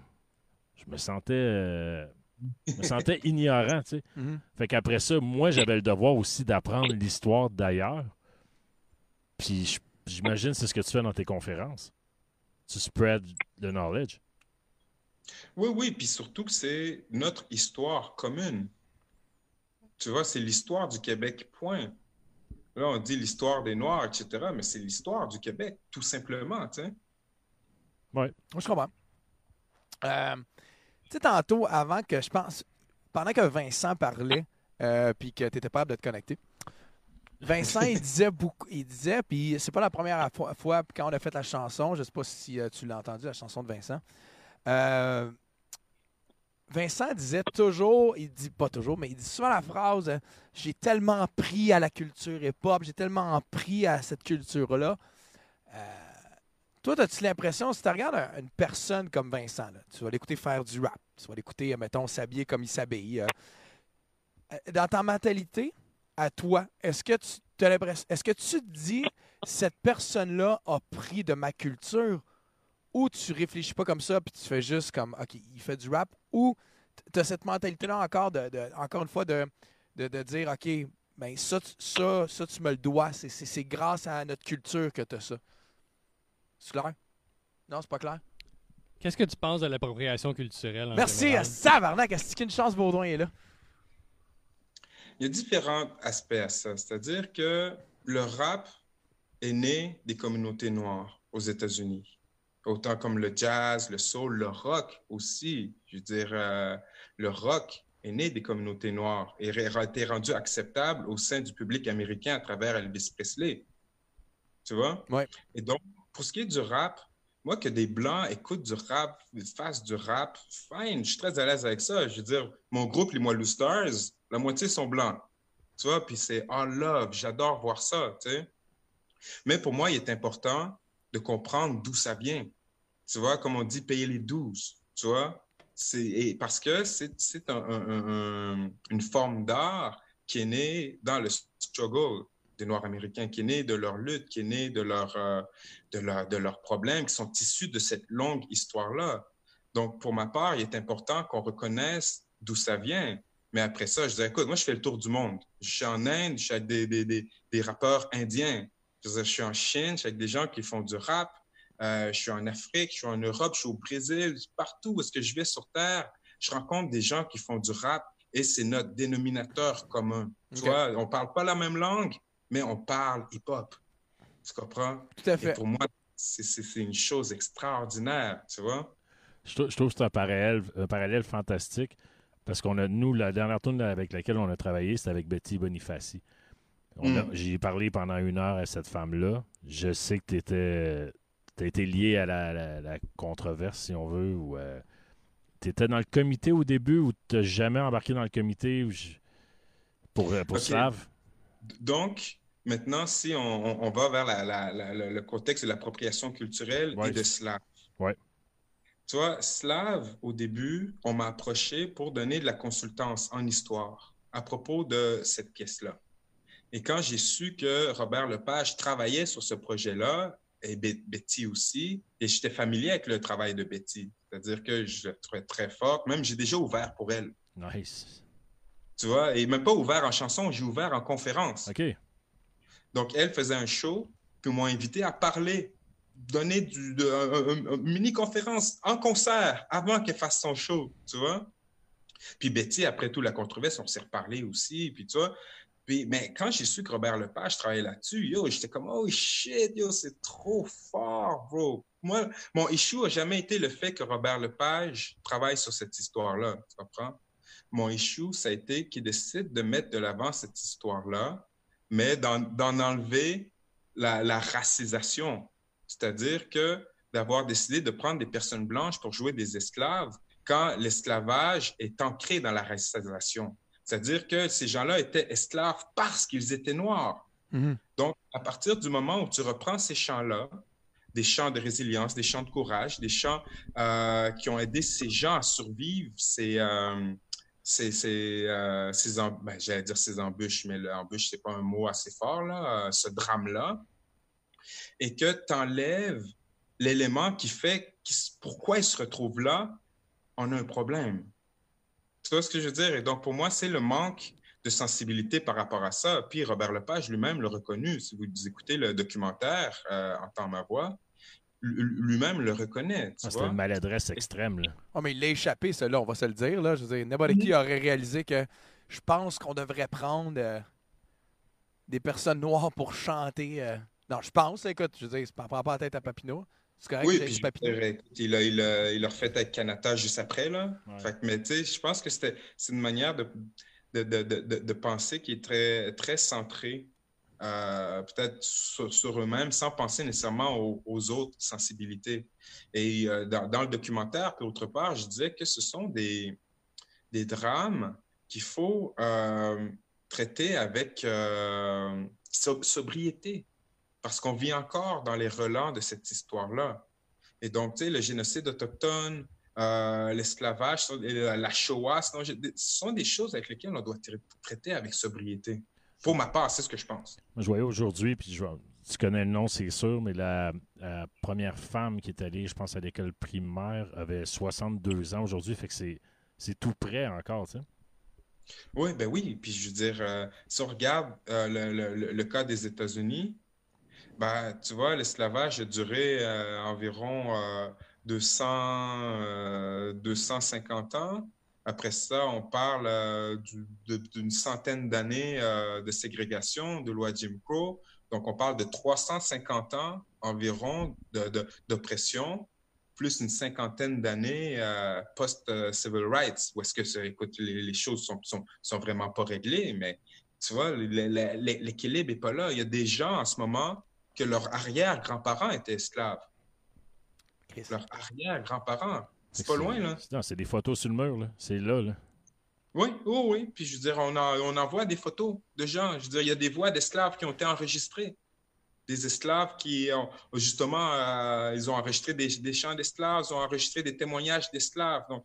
je me sentais, je me sentais ignorant, tu sais. Mhm. Fait qu'après ça, moi, j'avais le devoir aussi d'apprendre l'histoire d'ailleurs. Puis j'imagine que c'est ce que tu fais dans tes conférences. Tu spread le knowledge. Oui, oui, puis surtout que c'est notre histoire commune. Tu vois, c'est l'histoire du Québec, point. Là, on dit l'histoire des Noirs, etc., mais c'est l'histoire du Québec, tout simplement, tu sais. Moi, je comprends. Euh, tantôt, avant que je pense, pendant que Vincent parlait, euh, puis que tu étais capable de te connecter, Vincent, il disait beaucoup, il disait, puis c'est pas la première fois, fois quand on a fait la chanson, je sais pas si euh, tu l'as entendu, la chanson de Vincent. Euh, Vincent disait toujours, il dit pas toujours, mais il dit souvent la phrase J'ai tellement pris à la culture hip-hop, j'ai tellement pris à cette culture-là. Euh, toi, as-tu l'impression, si tu regardes un- une personne comme Vincent, tu vas l'écouter faire du rap, tu vas l'écouter, euh, mettons, s'habiller comme il s'habille. euh, euh, dans ta mentalité, à toi, est-ce que tu est-ce que tu te dis cette personne-là a pris de ma culture ou tu réfléchis pas comme ça puis tu fais juste comme OK, il fait du rap ou tu as cette mentalité-là encore de, encore une fois de, de, dire OK, ben ça, ça, ça tu me le dois, c'est grâce à notre culture que tu as ça. C'est clair? Non, c'est pas clair. Qu'est-ce que tu penses de l'appropriation culturelle en Merci, général? à Savarnac, est-ce qu'une chance Baudouin est là? Il y a différents aspects à ça. C'est-à-dire que le rap est né des communautés noires aux États-Unis. Autant comme le jazz, le soul, le rock aussi. Je veux dire, euh, le rock est né des communautés noires et a été rendu acceptable au sein du public américain à travers Elvis Presley. Tu vois? Ouais. Et donc, pour ce qui est du rap, moi, que des Blancs écoutent du rap, fassent du rap, fine, je suis très à l'aise avec ça. Je veux dire, mon groupe, les Moilou Stars, la moitié sont blancs. Tu vois, puis c'est all love, j'adore voir ça, tu sais. Mais pour moi, il est important de comprendre d'où ça vient. Tu vois, comme on dit, payer les douze, tu vois. Et parce que c'est, un- un- une forme d'art qui est née dans le struggle des Noirs américains, qui est née de leur lutte, qui est née de, leur, euh, de, leur, de leurs problèmes, qui sont issus de cette longue histoire-là. Donc, pour ma part, il est important qu'on reconnaisse d'où ça vient. Mais après ça, je dis, écoute, moi, je fais le tour du monde. Je suis en Inde, je suis avec des, des, des, des rappeurs indiens. Je, dire, je suis en Chine, je suis avec des gens qui font du rap. Euh, je suis en Afrique, je suis en Europe, je suis au Brésil. Partout où est-ce que je vais sur Terre, je rencontre des gens qui font du rap et c'est notre dénominateur commun. Tu vois, on parle pas la même langue, mais on parle hip-hop. Tu comprends? Tout à Et fait. pour moi, c'est- une chose extraordinaire, tu vois? Je, trou- je trouve que c'est un parallèle, un parallèle fantastique parce qu'on a, nous, la dernière tune avec laquelle on a travaillé, c'était avec Betty Bonifaci. Mm. J'ai parlé pendant une heure à cette femme-là. Je sais que tu étais, été lié à la, la- la controverse, si on veut, ou euh, étais dans le comité au début ou tu n'as jamais embarqué dans le comité je- pour, euh, pour Ok. Slave? Donc, maintenant, si on, on- on va vers la- la- la- la- le contexte de l'appropriation culturelle Ouais. et de slave. Ouais. Tu vois, slave, au début, on m'a approché pour donner de la consultance en histoire à propos de cette pièce-là. Et quand j'ai su que Robert Lepage travaillait sur ce projet-là, et Be- Betty aussi, et j'étais familier avec le travail de Betty, c'est-à-dire que je la trouvais très forte, même j'ai déjà ouvert pour elle, Nice. tu vois, et même pas ouvert en chanson, j'ai ouvert en conférence. OK. Donc, elle faisait un show, puis m'ont invité à parler, donner une mini-conférence en concert avant qu'elle fasse son show, tu vois. Puis Betty, après tout, la controverse, on s'est reparlé aussi, puis tu vois. Puis, mais quand j'ai su que Robert Lepage travaillait là-dessus, yo, j'étais comme, oh shit, yo, c'est trop fort, bro. Moi, mon issue a jamais été le fait que Robert Lepage travaille sur cette histoire-là, tu comprends? Mon issue, ça a été qu'il décide de mettre de l'avant cette histoire-là, mais d'en enlever la, la racisation. C'est-à-dire que d'avoir décidé de prendre des personnes blanches pour jouer des esclaves quand l'esclavage est ancré dans la racisation. C'est-à-dire que ces gens-là étaient esclaves parce qu'ils étaient noirs. Mhm. Donc, à partir du moment où tu reprends ces chants-là, des chants de résilience, des chants de courage, des chants euh, qui ont aidé ces gens à survivre, ces, euh, ces, ces, euh, ces em- ben, j'allais dire ces embûches, mais l'embûche, c'est pas un mot assez fort, là, euh, ce drame-là, et que tu enlèves l'élément qui fait pourquoi ils se retrouvent là, on a un problème. Tu vois ce que je veux dire? Et donc, pour moi, c'est le manque de sensibilité par rapport à ça. Puis Robert Lepage lui-même l'a reconnu. Si vous écoutez le documentaire euh, Entends ma voix, lui-même le reconnaît. Tu Ah, vois? une maladresse extrême. Là. Ah, mais il l'a échappé, celui-là, on va se le dire. Là. Je veux dire, n'importe qui aurait réalisé que je pense qu'on devrait prendre euh, des personnes noires pour chanter. euh. Non, je pense, écoute, je veux dire, c'est pas prends pas la tête à Papineau. C'est correct, Oui, puis Papineau. il a, il a, il a refait avec Canada juste après, là. Ouais. Fait que, mais tu sais, je pense que c'était, c'est une manière de, de, de, de, de- de penser qui est très, très centrée, euh, peut-être sur, eux-mêmes, sans penser nécessairement aux, autres sensibilités. Et euh, dans, le documentaire, puis autre part, je disais que ce sont des, des drames qu'il faut euh, traiter avec so- sobriété parce qu'on vit encore dans les relents de cette histoire-là. Et donc, tu sais, le génocide autochtone, l'esclavage, la Shoah, ce sont des choses avec lesquelles on doit tra- traiter avec sobriété. Pour ma part, c'est ce que je pense. Je voyais aujourd'hui, puis je tu connais le nom, c'est sûr, mais la, la première femme qui est allée, je pense, à l'école primaire, avait 62 ans aujourd'hui, fait que c'est, c'est tout près encore, tu sais. Oui, ben oui. Puis je veux dire, euh, si on regarde euh, le, le- le- le cas des États-Unis, ben, tu vois, l'esclavage a duré euh, environ euh, 200, euh, 250 ans. Après ça, on parle euh, du- d'une centaine d'années euh, de ségrégation, de loi Jim Crow. Donc, on parle de 350 ans environ de- de- d'oppression, plus une cinquantaine d'années euh, post-civil rights, où est-ce que, écoute, les, les choses sont, sont, sont vraiment pas réglées, mais tu vois, l'équilibre n'est pas là. Il y a des gens en ce moment que leurs arrière-grands-parents étaient esclaves. Leurs arrière-grands-parents. C'est pas loin, là. Non, c'est des photos sur le mur, là. C'est là, là. Oui, oui, oui. Puis je veux dire, on, en, on envoie des photos de gens. Je veux dire, il y a des voix d'esclaves qui ont été enregistrées. Des esclaves qui ont, justement, euh, ils ont enregistré des, des chants d'esclaves, ils ont enregistré des témoignages d'esclaves. Donc,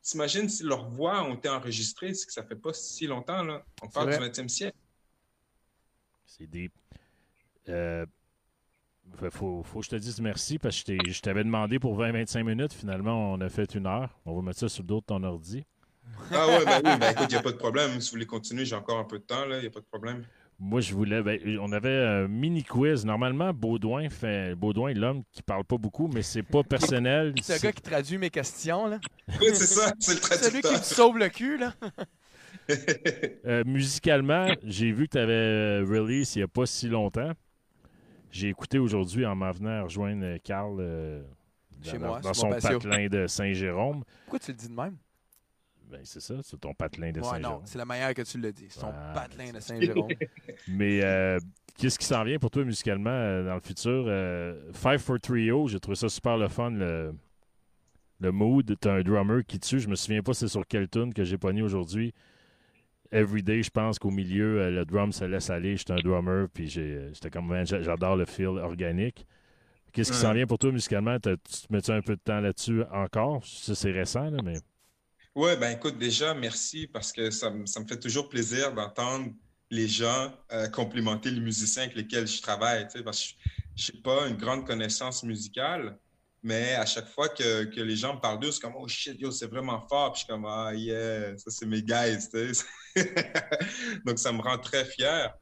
t'imagines si leurs voix ont été enregistrées, c'est que ça fait pas si longtemps, là. On parle vrai. du 20e siècle. C'est deep. Euh, fait- faut, faut que je te dise merci parce que je t'avais demandé pour 20-25 minutes. Finalement, on a fait une heure. On va mettre ça sur le dos de ton ordi. Ah ouais, ben oui, ben écoute, il n'y a pas de problème. Si vous voulez continuer, j'ai encore un peu de temps, là, il n'y a pas de problème. Moi, je voulais. ben, on avait un mini quiz. Normalement, Baudouin fait. Baudouin, l'homme qui parle pas beaucoup, mais c'est pas personnel. C'est le gars qui traduit mes questions, là. Oui, c'est ça, c'est le Celui qui me traducteur. sauve le cul, là. Euh, musicalement, j'ai vu que tu avais release il n'y a pas si longtemps. J'ai écouté aujourd'hui en m'en venant rejoindre euh, Carl euh, dans, Chez dans- moi, dans sur son patelin de Saint-Jérôme. Pourquoi tu le dis de même? Ben, c'est ça, c'est ton patelin de Ouais, Saint-Jérôme. non, c'est la manière que tu le dis. C'est ton Ah, patelin de Saint-Jérôme. Mais euh, qu'est-ce qui s'en vient pour toi musicalement euh, dans le futur? Euh, Five for Trio, j'ai trouvé ça super le fun, le, Le mood, t'as un drummer qui tue. Je me souviens pas c'est sur quelle tune que j'ai pogné aujourd'hui. Everyday, je pense qu'au milieu, euh, le drum se laisse aller. J'étais un drummer, puis euh, j'étais comme, j'adore le feel organique. Qu'est-ce qui s'en vient pour toi musicalement? Tu te mets un peu de temps là-dessus encore? Ça, c'est récent, là, mais. Ouais, ben écoute, déjà, merci parce que ça, me- ça me fait toujours plaisir d'entendre les gens euh, complimenter les musiciens avec lesquels je travaille, parce que je n'ai pas une grande connaissance musicale, mais à chaque fois que, que les gens me parlent d'eux, c'est comme, oh shit, yo, c'est vraiment fort. Puis je suis comme, ah yeah, ça c'est mes guys, donc ça me rend très fier.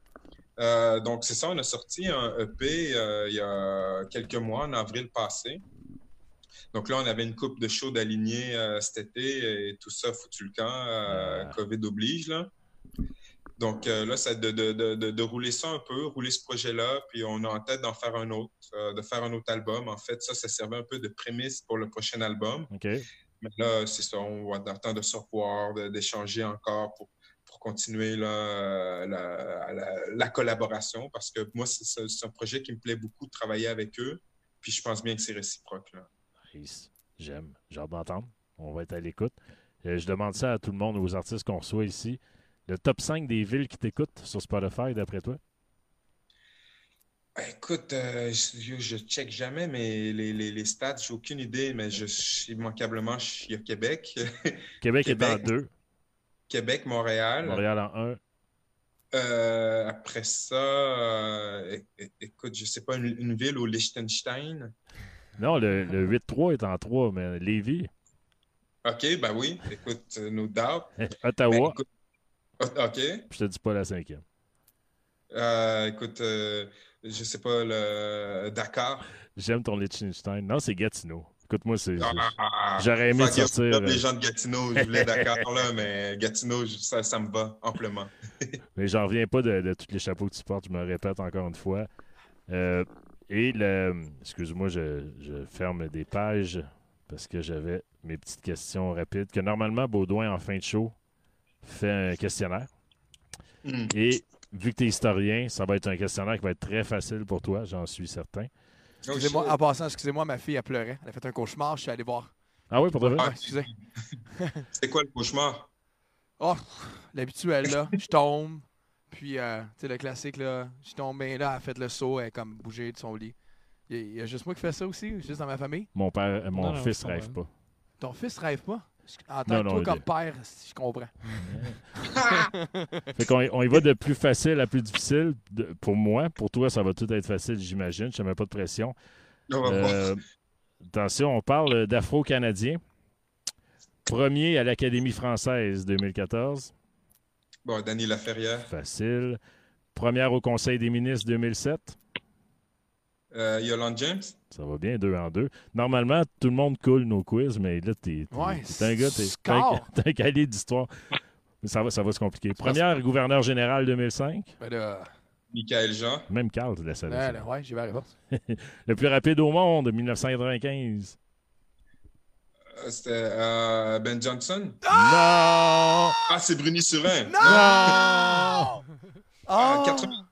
Euh, donc c'est ça, on a sorti un EP euh, il y a quelques mois, en avril passé. Donc là, on avait une coupe de shows d'alignés euh, cet été et tout ça foutu le camp, Ah. COVID oblige. Là. Donc euh, là, c'est de, de, de, de, rouler ça un peu, rouler ce projet-là, puis on a en tête d'en faire un autre, euh, de faire un autre album. En fait, ça, ça servait un peu de prémisse pour le prochain album. OK. Mais là, c'est ça, on va attendre de se revoir, d'échanger encore pour, pour continuer là, euh, la, la, la collaboration, parce que moi, c'est- un projet qui me plaît beaucoup de travailler avec eux, puis je pense bien que c'est réciproque. Là. Nice. J'aime. J'ai hâte d'entendre. On va être à l'écoute. Je demande ça à tout le monde, aux artistes qu'on reçoit ici. Le top 5 des villes qui t'écoutent sur Spotify, d'après toi? Ben, Écoute, euh, je, je check jamais mais les, les, les stats, j'ai aucune idée, mais je, je- immanquablement, je- il y a Québec, Québec, est en. 2, Québec, Montréal. Montréal en 1. Euh, après ça, euh, écoute, je sais pas, une, une ville au Liechtenstein. Non, le, le 8-3 est en 3, mais Lévis, OK, ben oui, écoute, no doubt. Ben, Ottawa, écoute, o- OK. je te dis pas la cinquième. Euh, écoute, euh, je sais pas, le Dakar. J'aime ton Liechtenstein. Non, c'est Gatineau. Écoute-moi, c'est. Ah, J'aurais aimé fuck, de yo, sortir, fuck euh, Les gens de Gatineau, je voulais Dakar, là, mais Gatineau, ça, ça me va amplement. Mais j'en reviens pas de, de tous les chapeaux que tu portes, je me répète encore une fois. Euh, et le. Excuse-moi, je, je ferme des pages parce que j'avais mes petites questions rapides. Que normalement, Baudouin, en fin de show, fait un questionnaire. Hmm. Et vu que tu es historien, ça va être un questionnaire qui va être très facile pour toi, j'en suis certain. Oh, Excusez-moi, shit. en passant, excusez-moi, ma fille, elle pleurait. Elle a fait un cauchemar, je suis allé voir. Ah oui, pour de vrai? Ouais, excusez. C'est quoi le cauchemar? Oh, l'habituel, là. Je tombe. Puis, euh, tu sais, le classique, là. Je tombe bien là, elle a fait le saut, elle est comme bougée de son lit. Il y, a- juste moi qui fais ça aussi, juste dans ma famille? Mon père, euh, mon Non, non, fils je rêve pas. Ton fils rêve pas? En tant Non, que non, toi, comme est- père, je comprends. Fait qu'on on y va de plus facile à plus difficile. De- pour moi, pour toi, ça va tout être facile, j'imagine. Je ne mets pas de pression. On va voir. Euh, attention, on parle d'Afro-Canadien. Premier à l'Académie française 2014. Bon, Danny Laferrière. Facile. Première au Conseil des ministres 2007. Euh, Yolande James. Ça va bien, deux en deux. Normalement, tout le monde coule nos quiz, mais là, t'es Ouais, t'es un gars, t'es un, un calier d'histoire. Mais ça va, ça va se compliquer. Première gouverneur général 2005. Ben là, Michael Jean. Même Carl, tu laisses ben là, ouais, la réponse. Le plus rapide au monde, 1995. Euh, C'était euh, Ben Johnson. Non! Ah, c'est Bruni Surin. Non! Non! Ah, Ah! 80.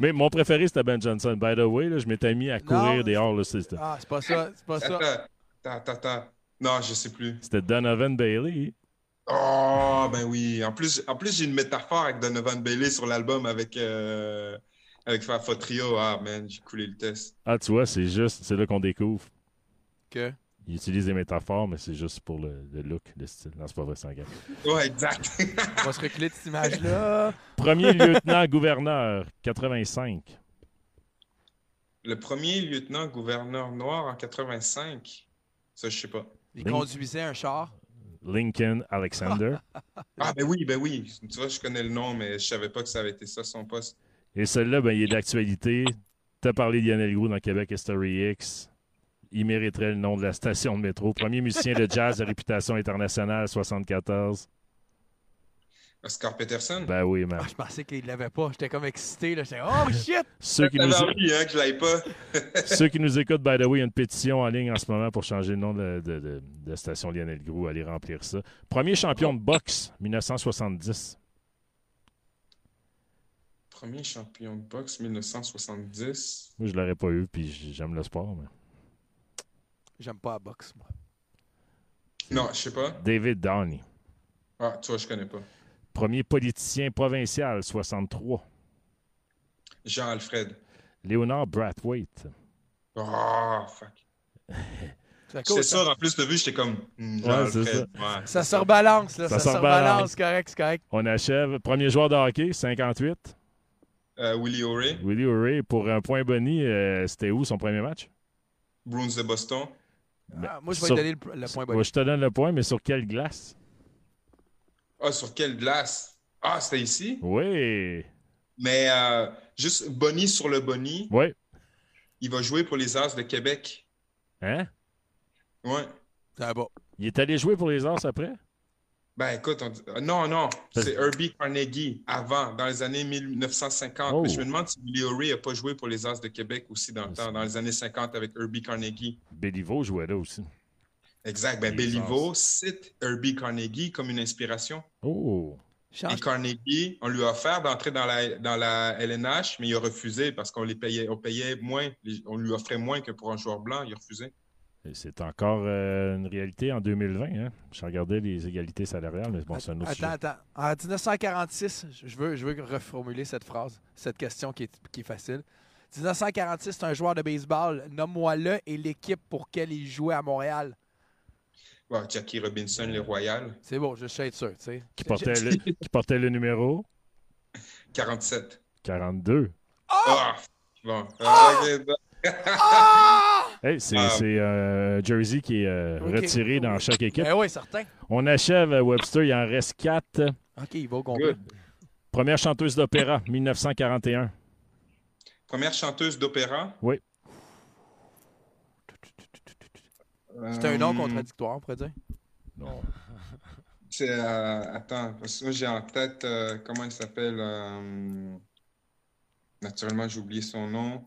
Mais mon préféré, c'était Ben Johnson. By the way, là, je m'étais mis à courir Non. dehors. là, C'était Ah, c'est pas ça, c'est pas ça. Attends, attends, attends. Non, je sais plus. c'était Donovan Bailey. Oh, ben oui. En plus, en plus j'ai une métaphore avec Donovan Bailey sur l'album avec, euh, avec Trio. Ah, man, j'ai coulé le test. Ah, tu vois, c'est juste, c'est là qu'on découvre. Que? Il utilise des métaphores, mais c'est juste pour le, le look, le style. Non, c'est pas vrai, c'est un gars. Ouais, exact. On va se reculer de cette image-là. Premier lieutenant-gouverneur, 85. le premier lieutenant-gouverneur noir en 85. Ça, je sais pas. Il Link. conduisait un char. Lincoln Alexander. Ah, ben oui, ben oui. Tu vois, je connais le nom, mais je savais pas que ça avait été ça, son poste. Et celui-là, ben, il est d'actualité. T'as parlé de Lionel Groux dans Québec History X. Il mériterait le nom de la station de métro. Premier musicien de jazz de réputation internationale, 74. Oscar Peterson? Ben oui, man. Ah, je pensais qu'il l'avait pas. J'étais comme excité. Là. J'étais oh shit! Ceux qui, nous, envie, hein, que je l'aille pas. ceux qui nous écoutent, by the way, il y a une pétition en ligne en ce moment pour changer le nom de, de- de- de la station Lionel Groux. Allez remplir ça. Premier champion de boxe, 1970. Premier champion de boxe 1970. Moi, je l'aurais pas eu, puis j'aime le sport. Mais... J'aime pas la boxe, moi. Non, je sais pas. David Downey. Ah, tu vois, je connais pas. Premier politicien provincial, 63. Jean-Alfred. Léonard Brathwaite. Oh, fuck. C'est ça. sûr, en plus, de vue, j'étais comme. hmm, Ouais, Jean-Alfred. c'est Ouais, Ça se rebalance, là. Ça Ça, se rebalance. correct, c'est correct. On achève. Premier joueur de hockey, 58. Euh, Willie O'Reilly, Willie O'Reilly. Pour un point boni, euh, c'était où son premier match? Bruins de Boston. Ah, moi, je vais sur- lui donner le, le point je te donne le point, mais sur quelle glace? Ah, sur quelle glace? Ah, c'était ici? Oui. Mais euh, juste Bonnie sur le Bonnie, Oui. il va jouer pour les As de Québec. Hein? Ouais. Ça va. Il est allé jouer pour les As après? Ben écoute, on euh, non, non, c'est Herbie Carnegie avant, dans les années 1950. Oh. Mais je me demande si Willie O'Reilly n'a pas joué pour les As de Québec aussi dans le temps, dans les années 50 avec Herbie Carnegie. Béliveau jouait là aussi. Exact. Ben Béliveau cite Herbie Carnegie comme une inspiration. Oh. Et Change. Carnegie, on lui a offert d'entrer dans la, dans la LNH, mais il a refusé parce qu'on les payait, on payait moins, on lui offrait moins que pour un joueur blanc, il a refusé. C'est encore euh, une réalité en 2020. Hein? Je regardais les égalités salariales, mais bon, c'est un autre Attends, sujet. attends. En 1946, je veux, je veux reformuler cette phrase, cette question qui est, qui est facile. 1946, c'est un joueur de baseball. Nomme-moi-le et l'équipe pour laquelle il jouait à Montréal. Jackie Robinson, les Royales, C'est bon, je suis être sûr. tu sais. Qui portait, le, qui portait le numéro? 47. 42. Ah! Bon. Ah, bon. Ah! Hey, c'est un jersey qui est euh, retiré dans chaque équipe. Ben oui, certain. On achève euh, Webster, il en reste quatre. OK, il va au complet. Première chanteuse d'opéra, 1941. Première chanteuse d'opéra? Oui. C'est un nom Euh, contradictoire, on pourrait dire. Non. C'est, euh, attends, parce que moi, j'ai en tête, euh, comment elle s'appelle? euh, naturellement, j'ai oublié son nom.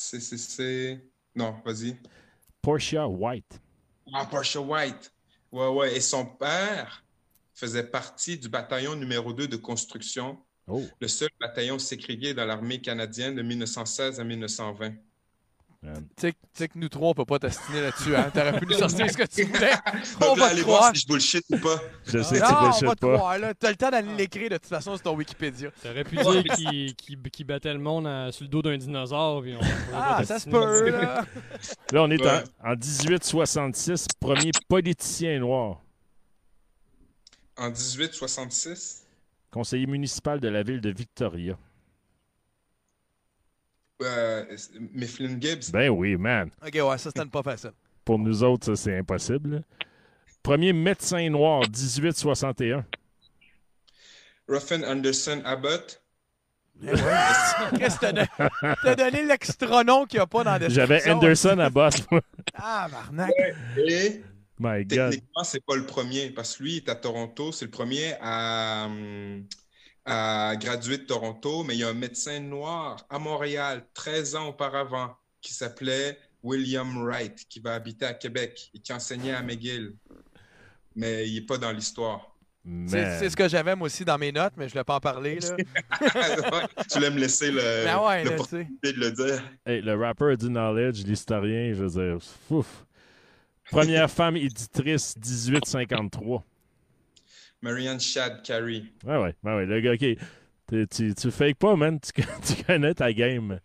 C'est, c'est, c'est... Non, vas-y. Portia White. Ah, Portia White. Ouais, ouais. Et son père faisait partie du bataillon numéro 2 de construction, Oh. le seul bataillon ségrégé dans l'armée canadienne de 1916 à 1920. Euh, Tu sais que nous trois, on peut pas t'astiner là-dessus. Hein? T'aurais pu nous sortir ce que tu voulais. On va te allez voir si je bullshit ou pas. je sais que tu on va bullshit pas. T'as le temps d'aller l'écrire de toute façon sur ton Wikipédia. T'aurais pu dire qu'il battait le monde à- sur le dos d'un dinosaure. Ah, ça se peut, là. Là, on est en 1866, premier politicien noir, En 1866, conseiller municipal de la ville de Victoria. Euh, Mifflin Gibbs. Ben oui, man. OK, ouais, ça, c'était pas facile. Pour nous autres, ça, c'est impossible. Premier médecin noir, 1861. Ruffin Anderson Abbott. Eh ouais. Qu'est-ce que t'as donné? T'as donné l'extra nom qu'il n'y a pas dans la description. J'avais Anderson à boss. Ah, Marnac. Et My God. techniquement, c'est pas le premier, parce que lui, il est à Toronto. C'est le premier à, hum, à graduer de Toronto, mais il y a un médecin noir à Montréal, 13 ans auparavant, qui s'appelait William Wright, qui va habiter à Québec et qui enseignait à McGill. Mais il n'est pas dans l'histoire. C'est ce que j'avais, moi aussi, dans mes notes, mais je ne voulais pas en parler, là. tu me laisser le, Ben ouais, là, de le dire. Hey, le rapper du knowledge, l'historien, je veux dire, fouf. Première femme éditrice, 1853. Marianne Shad Carey. Ouais, ouais, ouais, ouais. Le gars, OK. Tu, tu, tu fakes pas, man. Tu, tu connais ta game.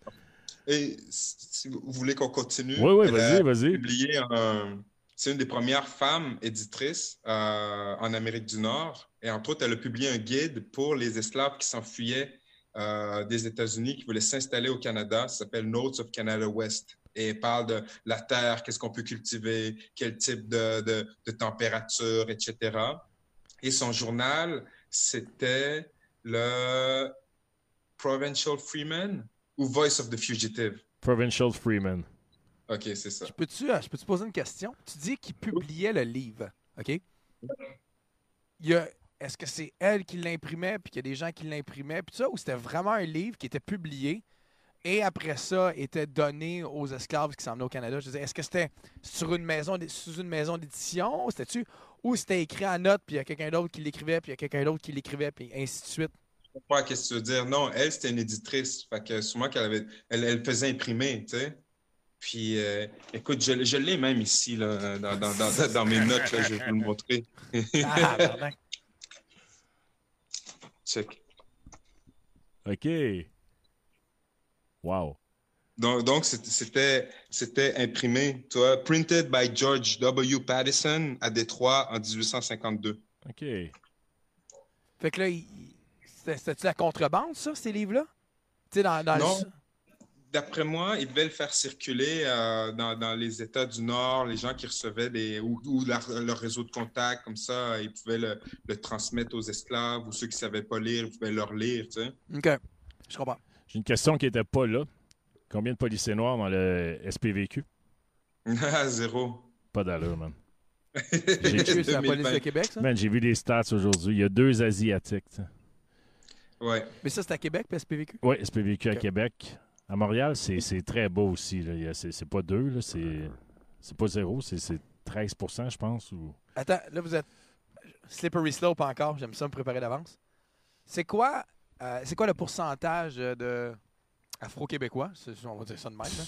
Et si vous voulez qu'on continue, Oui, oui, elle a vas-y, vas-y. publié un- C'est une des premières femmes éditrices euh, en Amérique du Nord. Et entre autres, elle a publié un guide pour les esclaves qui s'enfuyaient euh, des États-Unis, qui voulaient s'installer au Canada. Ça s'appelle Notes of Canada West. Et elle parle de la terre, qu'est-ce qu'on peut cultiver, quel type de, de- de température, etc. Et son journal, c'était le Provincial Freeman ou Voice of the Fugitive? Provincial Freeman. OK, c'est ça. Je peux-tu euh, je peux-tu poser une question? Tu dis qu'il publiait le livre, OK? Il y a- Est-ce que c'est elle qui l'imprimait, puis qu'il y a des gens qui l'imprimaient, puis ça, ou c'était vraiment un livre qui était publié et après ça était donné aux esclaves qui s'en venaient au Canada? Je dire, est-ce que c'était sur une maison, sous une maison d'édition, c'était-tu, ou c'était écrit en note, puis il y a quelqu'un d'autre qui l'écrivait, puis il y a quelqu'un d'autre qui l'écrivait, puis ainsi de suite? Je comprends pas qu'est-ce que tu veux dire. Non, elle, c'était une éditrice. Fait que sûrement qu'elle avait, elle, elle faisait imprimer, tu sais. Puis, euh, écoute, je, je l'ai même ici, là, dans, dans, dans, dans mes notes, là, je vais vous le montrer. Ah, pardon. Check. OK. Wow. Donc, donc c'était- imprimé, tu vois, printed by George W. Pattison à Détroit en 1852. OK. Fait que là, c'était- c'était-tu la contrebande, ça, ces livres-là? Tu sais, dans, dans Non. le... D'après moi, ils devaient le faire circuler euh, dans, dans les États du Nord, les gens qui recevaient des ou, ou leur, leur réseau de contacts, comme ça, ils pouvaient le, le transmettre aux esclaves ou ceux qui ne savaient pas lire, ils pouvaient leur lire, tu sais. OK. Je comprends. J'ai une question qui n'était pas là. Combien de policiers noirs dans le SPVQ? Zéro. Pas d'allure, man. C'est la police 2020. de Québec, ça? Man, j'ai vu des stats aujourd'hui. Il y a deux Asiatiques. tu sais. Ouais. Mais ça, c'est à Québec, puis SPVQ? Oui, SPVQ à. Québec. À Montréal, c'est c'est très beau aussi. C'est c'est pas deux, là, c'est c'est pas zéro, c'est c'est 13% je pense. Ou... Attends, là, vous êtes slippery slope encore. J'aime ça me préparer d'avance. C'est quoi, euh, c'est quoi le pourcentage de afro-québécois? On va dire ça de même. là.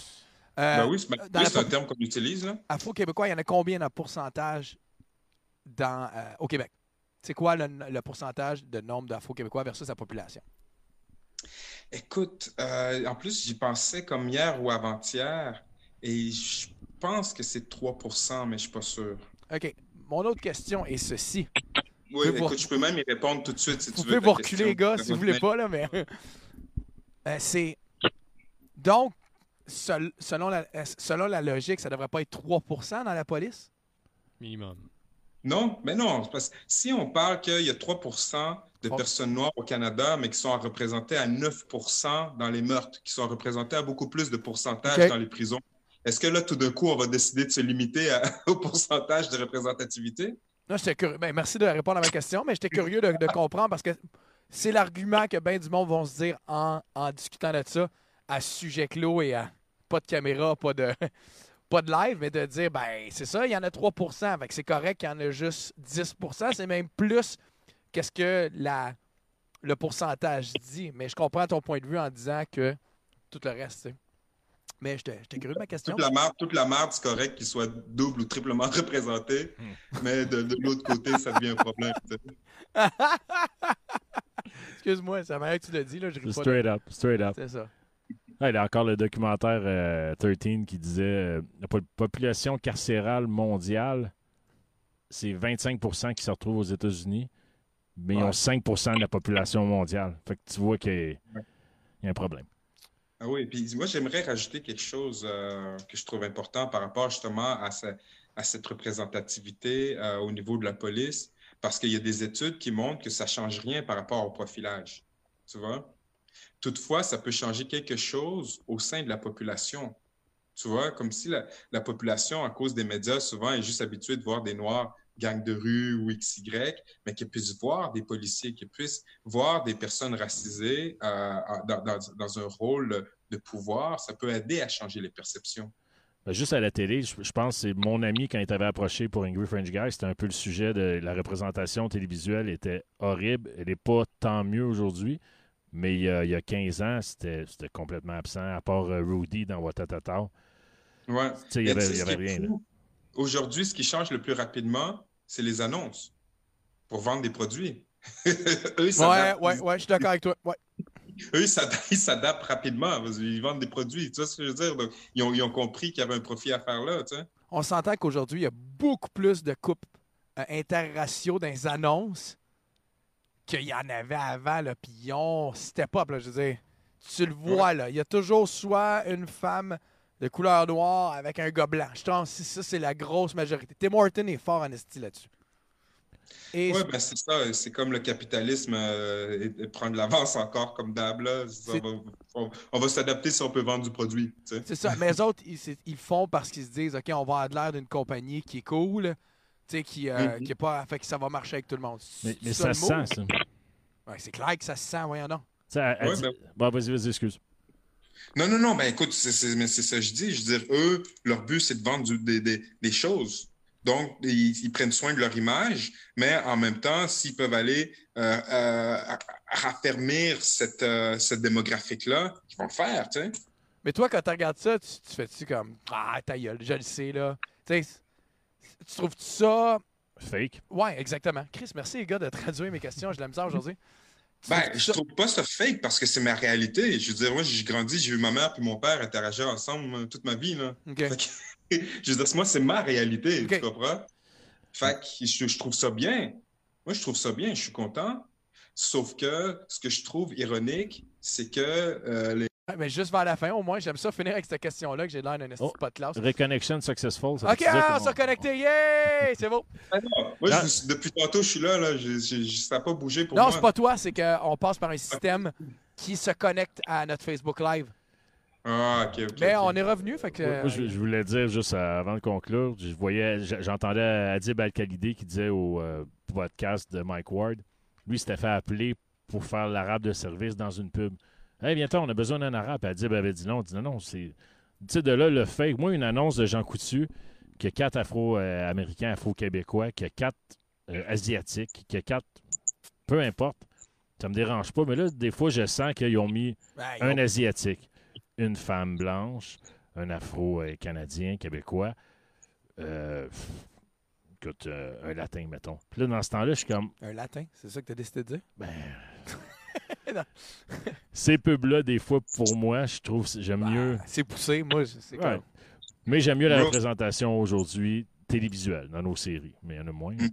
Euh, Ben oui, c'est ben, la un terme qu'on utilise. Afro-québécois, il y en a combien en pourcentage dans, euh, au Québec? C'est quoi le, le pourcentage de nombre d'Afro-Québécois versus la population? Écoute, euh, en plus, j'y pensais comme hier ou avant-hier, et je pense que c'est 3% mais je ne suis pas sûr. OK. Mon autre question est ceci. Oui, pouvez vous- écoute, je peux même y répondre tout de suite si Vous tu veux. pouvez ta vous reculer, les gars, si vous voulez pas, là, mais. Euh, c'est. Donc, sel- selon, la, euh, selon la logique, ça devrait pas être 3% dans la police? Minimum. Non, mais non, parce que si on parle qu'il y a 3% de Oh. personnes noires au Canada, mais qui sont représentées à 9% dans les meurtres, qui sont représentées à beaucoup plus de pourcentage dans les prisons, est-ce que là, tout d'un coup, on va décider de se limiter à- au pourcentage de représentativité? Non, j'étais curieux. Ben, merci de répondre à ma question, mais j'étais curieux de, de comprendre parce que c'est l'argument que bien du monde vont se dire en, en discutant de ça à sujet clos et à pas de caméra, pas de, pas de live, mais de dire, ben, c'est ça, il y en a 3 fait que c'est correct qu'il y en a juste 10% c'est même plus qu'est-ce que la, le pourcentage dit. Mais je comprends ton point de vue en disant que tout le reste, tu sais. Mais j'étais curieux de ma question. Toute la marde, toute la marde, c'est correct qu'il soit double ou triplement représenté, mais de, de l'autre côté, ça devient un problème. tu sais. Excuse-moi, c'est la manière que tu l'as dit, là, je ris pas. Straight up, straight up. C'est ça. Ah, il y a encore le documentaire euh, 13 qui disait euh, la po- population carcérale mondiale, c'est 25% qui se retrouvent aux États-Unis, mais ils ont Ouais. 5% de la population mondiale. Fait que tu vois qu'il y a un problème. Ah oui, puis moi, j'aimerais rajouter quelque chose euh, que je trouve important par rapport justement à, ce- à cette représentativité euh, au niveau de la police, parce qu'il y a des études qui montrent que ça ne change rien par rapport au profilage. Tu vois? Toutefois, ça peut changer quelque chose au sein de la population. Tu vois, comme si la, la population, à cause des médias, souvent est juste habituée de voir des Noirs gangs de rue ou XY, mais qu'ils puissent voir des policiers, qu'ils puissent voir des personnes racisées euh, dans, un rôle de pouvoir, ça peut aider à changer les perceptions. Ben, juste à la télé, je, pense que mon ami, quand il t'avait approché pour Angry French Guy, c'était un peu le sujet de la représentation télévisuelle était horrible. Elle n'est pas tant mieux aujourd'hui, mais il y a, il y a 15 ans, c'était c'était complètement absent, à part euh, Rudy dans Watatata. Ouais. Tu sais, il n'y avait, rien. Aujourd'hui, ce qui change le plus rapidement, c'est les annonces pour vendre des produits. Eux, ils Ouais, ouais, ouais, je suis d'accord avec toi. Ouais. eux, ils s'adaptent- ils rapidement. parce qu'ils vendent des produits. Tu vois ce que je veux dire? Donc, ils, ont, ils ont compris qu'il y avait un profit à faire là. Tu sais? On s'entend qu'aujourd'hui, il y a beaucoup plus de couples euh, interraciaux dans les annonces qu'il y en avait avant. Ont step up. Là, je veux dire, tu le vois, là. Il y a toujours soit une femme de couleur noire avec un gars blanc. Je pense que ça, c'est la grosse majorité. Tim Horton est fort en esti là-dessus. Oui, ben c'est ça. C'est comme le capitalisme euh, et, et prendre l'avance encore comme d'hab. On va, s'adapter si on peut vendre du produit. C'est ça. Mais les autres, ils, ils font parce qu'ils se disent, OK, on va avoir l'air d'une compagnie qui est cool, tu sais, qui, euh, Mhm. qui est pas, fait que ça va marcher avec tout le monde. Mais, mais ça se sent, ça. Ouais, c'est clair que ça se sent, voyons donc. Ouais, dit- ben- Bon, vas-y, vas-y, excuse. Non, non, non, ben écoute, c'est c'est- mais c'est ça que je dis. Je veux dire, eux, leur but, c'est de vendre du- des, des- des choses. Donc, ils, ils prennent soin de leur image, mais en même temps, s'ils peuvent aller euh, euh, raffermir cette, euh, cette démographique-là, ils vont le faire, tu sais. Mais toi, quand tu regardes ça, tu, tu fais-tu comme Ah, ta gueule, je le sais, là. Tu sais, tu trouves ça. Fake. Ouais, exactement. Chris, merci les gars de traduire mes questions. J'ai de la misère aujourd'hui. Tu Ben, je trouve pas ça fake parce que c'est ma réalité. Je veux dire, moi, j'ai grandi, j'ai vu ma mère et mon père interagir ensemble euh, toute ma vie. Là. Ok. Fait que, je veux dire, moi, c'est ma réalité, tu comprends? Fait que je, je trouve ça bien. Moi, je trouve ça bien, je suis content. Sauf que ce que je trouve ironique, c'est que euh, les Mais juste vers la fin, au moins, j'aime ça finir avec cette question-là que j'ai l'air d'un Oh. de pas de classe. Reconnection successful. Ça Ok, ah, on s'est connecté, yay! C'est beau. Ah non, moi, je- depuis tantôt, je suis là, là je- je- je- ça n'a pas bougé pour Non, moi. c'est pas toi, c'est qu'on passe par un système qui se connecte à notre Facebook Live. Ah, ok, ok. Mais on est revenu, fait que. Moi, moi, je, je voulais dire juste avant de conclure, je voyais, j'entendais Adib Al-Khalidi qui disait au euh, podcast de Mike Ward, lui il s'était fait appeler pour faire l'arabe de service dans une pub. Hey, viens on a besoin d'un arabe. Puis Adib avait dit non. On dit non, non, c'est. Tu sais, de là, le fake. Moi, une annonce de Jean Coutu, qu'il y a quatre Afro-Américains, Afro-Québécois, qu'il y a quatre euh, Asiatiques, qu'il y a quatre. Peu importe. Ça me dérange pas. Mais là, des fois, je sens qu'ils ont mis Ben, un Asiatique, une femme blanche, un Afro-Canadien, Québécois, euh, écoute, euh, un Latin, mettons. Puis là, dans ce temps-là, je suis comme, Un latin, c'est ça que tu as décidé de dire? ben. Ces pubs-là, des fois, pour moi, je trouve, j'aime mieux. Ah, c'est poussé, moi, c'est Ouais. comme. Mais j'aime mieux la représentation aujourd'hui télévisuelle dans nos séries. Mais il y en a moins. Mm.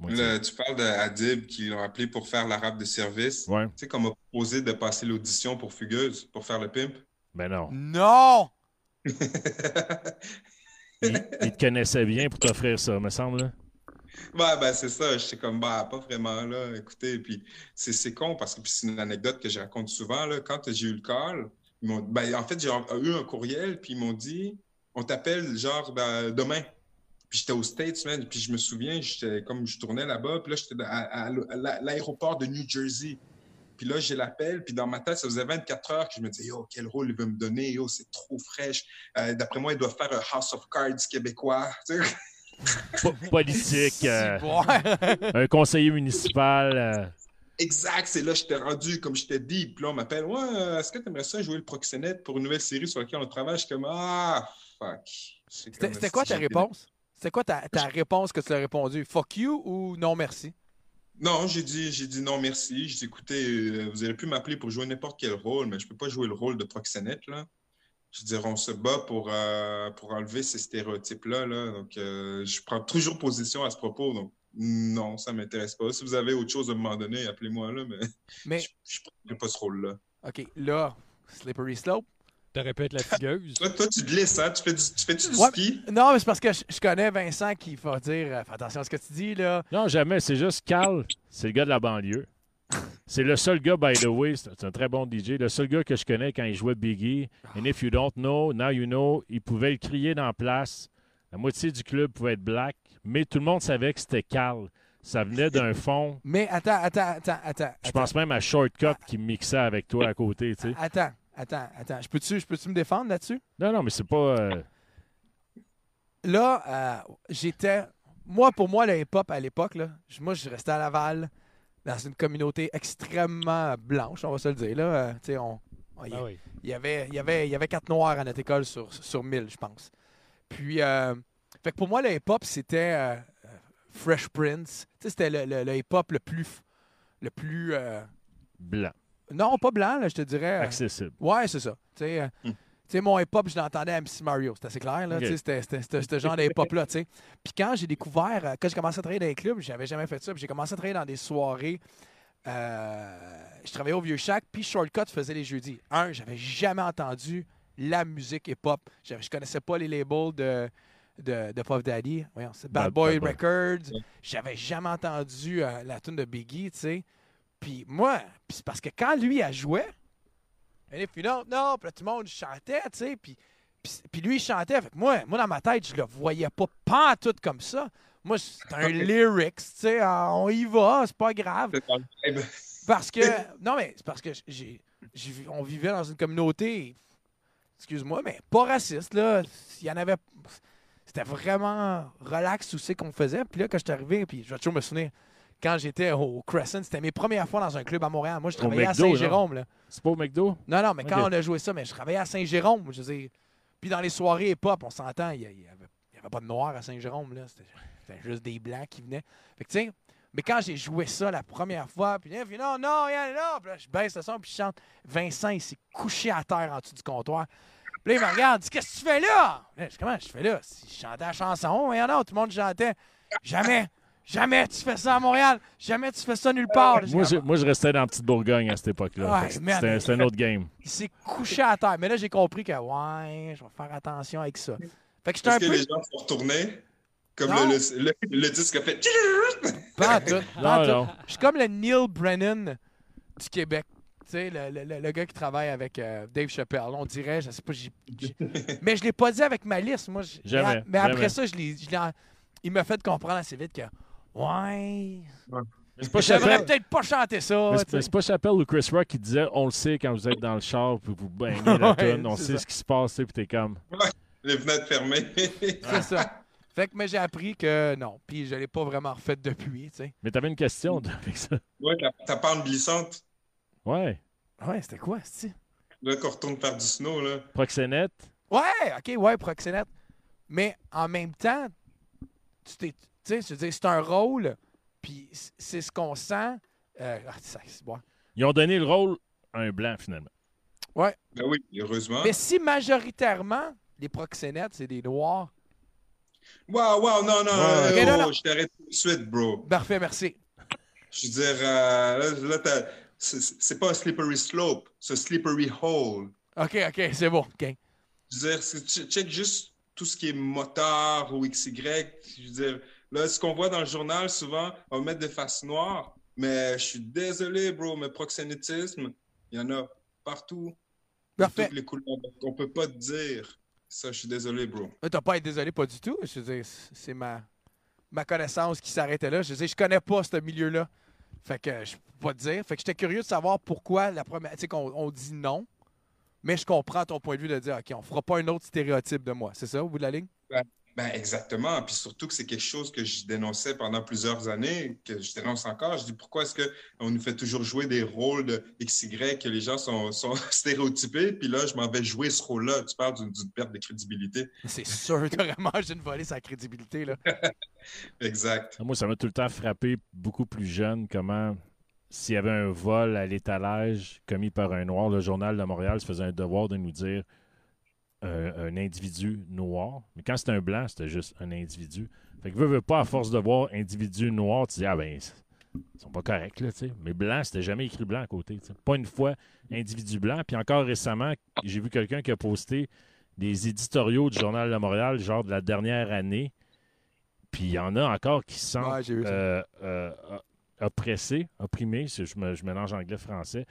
moins de Le- tu parles d'Adib qui l'ont appelé pour faire l'arabe de service. Ouais. Tu sais, qu'on m'a proposé de passer l'audition pour Fugueuse, pour faire le pimp. Ben non. Non! Il, il te connaissait bien pour t'offrir ça, me semble. Ben c'est ça. J'étais comme, bah, pas vraiment là. Écoutez, puis c'est con parce que c'est une anecdote que je raconte souvent. Là, quand j'ai eu le call, ils ben, en fait, j'ai eu un courriel, puis ils m'ont dit, on t'appelle genre ben, demain. Puis j'étais aux States, man, puis je me souviens, comme je tournais là-bas, puis là, j'étais à, à- à l'a- l'aéroport de New Jersey. Puis là, j'ai l'appel, puis dans ma tête, ça faisait 24 heures que je me disais, yo, quel rôle il veut me donner, yo, c'est trop fraîche. Euh, D'après moi, il doit faire un House of Cards québécois. Politique, euh, un conseiller municipal. euh, Exact, c'est là que j'étais rendu, comme je t'ai dit. Puis là, on m'appelle, ouais, euh, est-ce que tu aimerais ça jouer le proxénète pour une nouvelle série sur laquelle on travaille? Je suis comme, ah, fuck. C'est C'était quoi ta réponse? C'était quoi ta, ta réponse que tu as répondu? Fuck you ou non merci? Non, j'ai dit, j'ai dit non, merci. J'ai dit, écoutez, euh, vous auriez pu m'appeler pour jouer n'importe quel rôle, mais je peux pas jouer le rôle de proxénète, là. Je dire, on se bat pour, euh, pour enlever ces stéréotypes-là, là. Donc, euh, je prends toujours position à ce propos. Donc, non, ça m'intéresse pas. Si vous avez autre chose à me donner, appelez-moi, là, mais, Mais, je ne pas ce rôle-là. OK, là, Slippery Slope. T'aurais pu être la figueuse. Toi, toi, tu glisses, hein? Tu fais du, tu fais-tu du Ouais, ski? Non, mais c'est parce que je, je connais Vincent qui va dire euh, fais attention à ce que tu dis, là. Non, jamais. C'est juste Carl. C'est le gars de la banlieue. C'est le seul gars, by the way, c'est un très bon DJ, le seul gars que je connais quand il jouait Biggie. And if you don't know, now you know, il pouvait le crier dans la place. La moitié du club pouvait être black, mais tout le monde savait que c'était Carl. Ça venait d'un fond. Mais attends, attends, attends, attends. Je pense même à Shortcut qui mixait avec toi à côté, tu sais. Attends, attends, attends. Je peux-tu me défendre là-dessus? Non, non, mais c'est pas. euh, Là, euh, j'étais. Moi, pour moi, le hip-hop à l'époque, moi, je restais à Laval, dans une communauté extrêmement blanche, on va se le dire. Là. Euh, tu sais, on, on- il, Ah oui. y avait, il, y avait, il y avait quatre noirs à notre école sur, sur 1000, je pense. Puis, euh, fait que pour moi, le hip-hop, c'était euh, Fresh Prince. Tu sais, c'était le, le- le hip-hop le plus. Le plus. euh, blanc, non, pas blanc, là, je te dirais. accessible. Ouais, c'est ça. Tu sais, mon hip-hop, je l'entendais à MC Mario. C'était assez clair, là. C'était ce genre de hip-hop-là, tu sais. Puis quand j'ai découvert, euh, quand j'ai commencé à travailler dans les clubs, j'avais jamais fait ça. Puis j'ai commencé à travailler dans des soirées. euh, je travaillais au Vieux Shack, puis Shortcut faisait les jeudis. Un, j'avais jamais entendu la musique hip-hop. Je connaissais pas les labels de, de, de Puff Daddy. Voyons, c'est Bad, Bad- Boy Bad Boy. Records. J'avais jamais entendu euh, la tune de Biggie, tu sais. Puis moi, c'est parce que quand lui a joué, et puis non, non, puis là, tout le monde chantait, tu sais, puis, puis, puis lui, il chantait. Fait que moi, moi, dans ma tête, je le voyais pas pas tout comme ça. Moi, c'est un lyrics, tu sais, ah, on y va, c'est pas grave. Le vibe. Parce que, non, mais c'est parce que j'ai, on vivait dans une communauté, excuse-moi, mais pas raciste, là. Il y en avait, c'était vraiment relax tout ce qu'on faisait. Puis là, quand je suis arrivé, puis je vais toujours me souvenir, quand j'étais au Crescent. C'était mes premières fois dans un club à Montréal. Moi, je travaillais à Saint-Jérôme. là. C'est pas au McDo? Non, non, mais quand on a joué ça, mais je travaillais à Saint-Jérôme. Je veux dire. Puis dans les soirées hip-hop, on s'entend, il n'y avait, pas de noirs à Saint-Jérôme. là. C'était juste des blancs qui venaient. Fait que, tu sais, mais quand j'ai joué ça la première fois, puis là, il fait, non, non, rien là. Puis là, je baisse le son, puis je chante. Vincent, il s'est couché à terre en dessous du comptoir. Puis là, il me regarde, il dit, qu'est-ce que tu fais là? Là, je dis, comment je fais là? Si je chantais la chanson, mais non, tout le monde chantait. Jamais, jamais tu fais ça à Montréal. Jamais tu fais ça nulle part. Moi, je, moi, je restais dans la petite Bourgogne à cette époque-là. Ouais, C'était merde. c'était un autre game. Il s'est couché à terre. Mais là, j'ai compris que, ouais, je vais faire attention avec ça. Fait que j'étais un Est-ce que peu. les gens sont retournés? Comme le, le, le- le disque a fait. Pas tout, pas en Non, tout. non. Je suis comme le Neil Brennan du Québec. Tu sais, le, le- le- le gars qui travaille avec euh, Dave Chappelle. On dirait, je sais pas. j'ai- j'ai- mais je l'ai pas dit avec malice. Moi, je- Jamais, Mais, après jamais. ça, je l'ai- il m'a fait comprendre assez vite que, ouais, c'est pas devrais Chappelle. peut-être pas chanter ça. Mais c'est- pas Chappelle ou Chris Rock qui disait on le sait quand vous êtes dans le char puis vous baignez la Ouais, tonne, on sait ça. ce qui se passe, puis t'es comme. Les fenêtres fermées. C'est ça. Fait que, mais j'ai appris que non. Puis je l'ai pas vraiment refait depuis, tu sais. Mais t'avais une question toi, avec ça. ouais, ta, ta pente glissante. Ouais. Ouais, c'était quoi, c'est Là, qu'on retourne faire du snow, là. Proxénète. Ouais, ok, ouais, proxénète. Mais en même temps, tu t'es. Tu sais, c'est un rôle, puis c'est ce qu'on sent. Euh, ah, ça, c'est bon. Ils ont donné le rôle à un blanc finalement. Ben oui, heureusement. Mais si majoritairement, les proxénètes, c'est des noirs. Waouh, waouh, non, non, Ouais. non, oh, non. je t'arrête tout de suite, bro. Parfait, merci. Je veux dire, euh, là, là, t'as- c'est pas un slippery slope, c'est un slippery hole. Ok, ok, c'est bon. ok. Je veux dire, check juste tout ce qui est moteur ou XY. Je veux dire, là, ce qu'on voit dans le journal, souvent, on va mettre des faces noires. Mais je suis désolé, bro, mais proxénétisme, il y en a partout. Parfait. Les couleurs. On peut pas te dire. Ça, je suis désolé, bro. T'as pas à être désolé, pas du tout. Je veux dire, c'est ma, ma connaissance qui s'arrêtait là. Je veux dire, je connais pas ce milieu-là. Fait que je peux pas te dire. Fait que j'étais curieux de savoir pourquoi la première. Tu sais, qu'on on dit non. Mais je comprends ton point de vue de dire, OK, on fera pas un autre stéréotype de moi. C'est ça, au bout de la ligne? Ben exactement. Puis surtout que c'est quelque chose que je dénonçais pendant plusieurs années, que je dénonce encore. Je dis pourquoi est-ce qu'on nous fait toujours jouer des rôles de XY que les gens sont, sont stéréotypés, puis là, je m'en vais jouer ce rôle-là. Tu parles d'une perte de crédibilité. C'est sûr, t'as vraiment, j'ai une volée sa crédibilité, là. Exact. Moi, ça m'a tout le temps frappé, beaucoup plus jeune, comment s'il y avait un vol à l'étalage commis par un noir, le journal de Montréal se faisait un devoir de nous dire un, un individu noir. Mais quand c'était un blanc, c'était juste un individu. Fait que veux, veux pas, à force de voir individu noir, tu dis Ah ben, ils sont pas corrects, là, tu sais. Mais blanc, c'était jamais écrit blanc à côté. tu sais. Pas une fois individu blanc. Puis encore récemment, j'ai vu quelqu'un qui a posté des éditoriaux du Journal de Montréal, genre de la dernière année. Puis il y en a encore qui Ouais, ça. euh, euh, oppressés, opprimés. Je, me- je mélange anglais-français.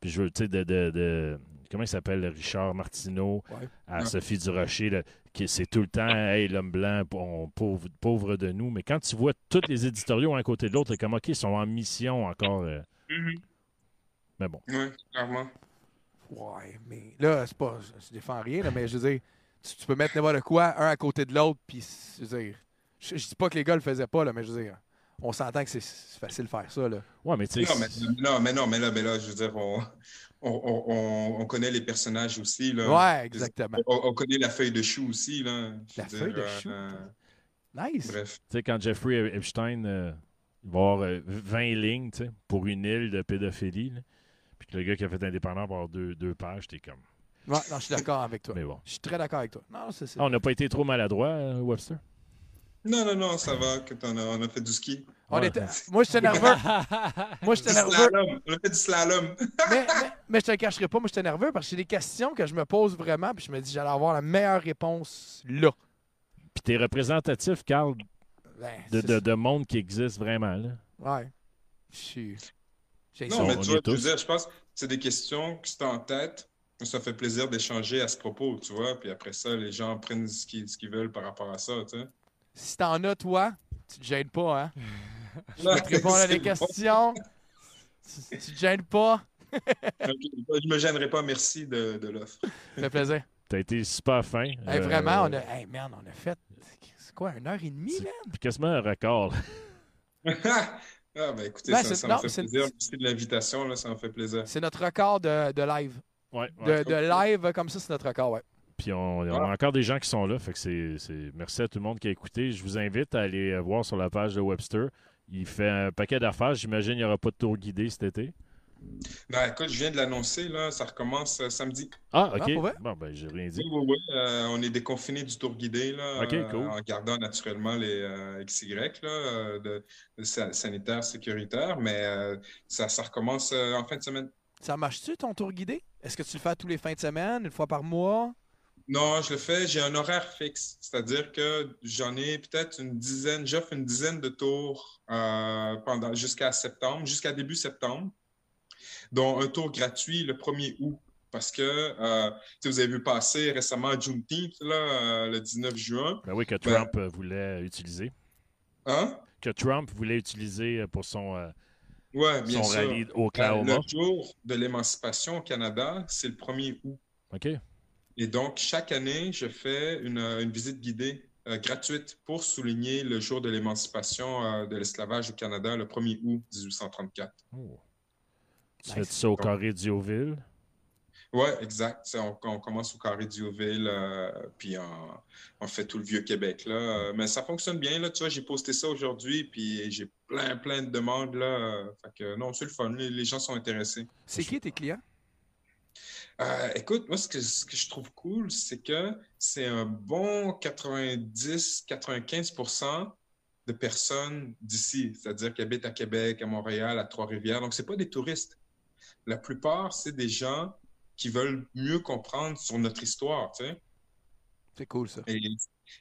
Puis je veux, tu sais, de, de, de- Comment il s'appelle, Richard Martineau, Ouais. à Ouais. Sophie Durocher, là, qui c'est tout le temps, hey, l'homme blanc, on- pauvre, pauvre de nous. Mais quand tu vois tous les éditoriaux un côté de l'autre, t'es comme, OK, ils sont en mission encore. euh. Mais bon. Oui, clairement. Ouais, mais là, c'est pas. Je, défends rien, là, mais je veux dire, tu, tu peux mettre n'importe quoi, un à côté de l'autre, puis je veux dire. Je, je dis pas que les gars le faisaient pas, là, mais je veux dire, on s'entend que c'est c'est facile de faire ça, là. Ouais, mais tu sais. Non mais, non, mais non, mais là, mais là, je veux dire, on, on, on- on- on connaît les personnages aussi. Là. Ouais, exactement. On, on connaît la feuille de chou aussi. Là. La feuille dire, de chou? euh, Nice. bref. Tu sais, quand Jeffrey Epstein euh, il va avoir euh, 20 lignes tu sais, pour une île de pédophilie, là, puis que le gars qui a fait indépendant va avoir deux, deux pages, t'es comme. Ouais, non, je suis d'accord avec toi. Mais bon. Je suis très d'accord avec toi. Non, Ah, on n'a pas été trop maladroit, euh, Webster? Non, non, non, ça va, que as- on a fait du ski. On Ouais. était... Moi, j'étais nerveux. moi, j'étais nerveux. slalom. On a fait du slalom. mais, mais, mais je te le cacherai pas, moi, j'étais nerveux parce que j'ai des questions que je me pose vraiment, puis je me dis, j'allais avoir la meilleure réponse là. Puis t'es représentatif, Carl, Ben, de, c'est de, monde qui existe vraiment. Là. Ouais. Je suis. J'ai Non, ça. mais tu vois, tous. dire, je pense que c'est des questions qui sont en tête. Ça fait plaisir d'échanger à ce propos, tu vois. Puis après ça, les gens prennent ce qu'ils ce qu'ils veulent par rapport à ça, tu sais. Si t'en as, toi, tu te gênes pas, hein? Je vais te répondre à des questions. Tu, tu te gênes pas. Je me gênerai pas, merci de, de l'offre. Ça fait plaisir. T'as été super fin. Hey, Euh, vraiment, on a. Hey, merde, on a fait. C'est quoi, une heure et demie, man? Puis quasiment un record. là. Ah, ben écoutez, Ben, ça, c'est- ça non, me fait c'est- plaisir. Merci de l'invitation, là, ça me fait plaisir. C'est notre record de, de live. Ouais, De, ouais. de live comme ça, c'est notre record, ouais. Puis on, on a encore des gens qui sont là. Fait que c'est, c'est- Merci à tout le monde qui a écouté. Je vous invite à aller euh, voir sur la page de Webster. Il fait un paquet d'affaires. J'imagine qu'il n'y aura pas de tour guidé cet été. Ben écoute, je viens de l'annoncer, là, ça recommence euh, samedi. Ah, Ah, OK. bon, ben, j'ai rien Oui, dit. oui, oui. euh, on est déconfiné du tour guidé, là, Ok, euh, cool. en gardant naturellement les euh, XY là, de, de sa- sanitaire sécuritaire, mais euh, ça, ça recommence euh, en fin de semaine. Ça marche-tu ton tour guidé? Est-ce que tu le fais tous les fins de semaine, une fois par mois? Non, je le fais, j'ai un horaire fixe, c'est-à-dire que j'en ai peut-être une dizaine, j'offre une dizaine de tours euh, pendant jusqu'à septembre, jusqu'à début septembre, dont un tour gratuit le 1er août. Parce que euh, vous avez vu passer récemment Juneteenth, là, euh, le 19 juin. Ben oui, que Ben- Trump euh, voulait utiliser. Hein? Que Trump voulait utiliser euh, pour son, Ouais, bien son sûr. rallye Euh, Oklahoma. Le jour de l'émancipation au Canada, c'est le 1er août. OK. Et donc, chaque année, je fais une, une visite guidée euh, gratuite pour souligner le jour de l'émancipation euh, de l'esclavage au Canada, le 1er août 1834. Oh. Tu Nice. fais ça au carré d'Ioville? Ouais, exact. On, on commence au carré d'Ioville, euh, puis on, on fait tout le vieux Québec, là. Euh, Mais ça fonctionne bien, là. Tu vois, j'ai posté ça aujourd'hui, puis j'ai plein, plein de demandes, là. Fait que non, c'est le fun. Les, les gens sont intéressés. C'est qui tes clients? Euh, écoute, moi, ce que, ce que je trouve cool, c'est que c'est un bon 90-95% de personnes d'ici, c'est-à-dire qui habitent à Québec, à Montréal, à Trois-Rivières. Donc, c'est pas des touristes. La plupart, c'est des gens qui veulent mieux comprendre sur notre histoire, tu sais. C'est cool, ça. Et,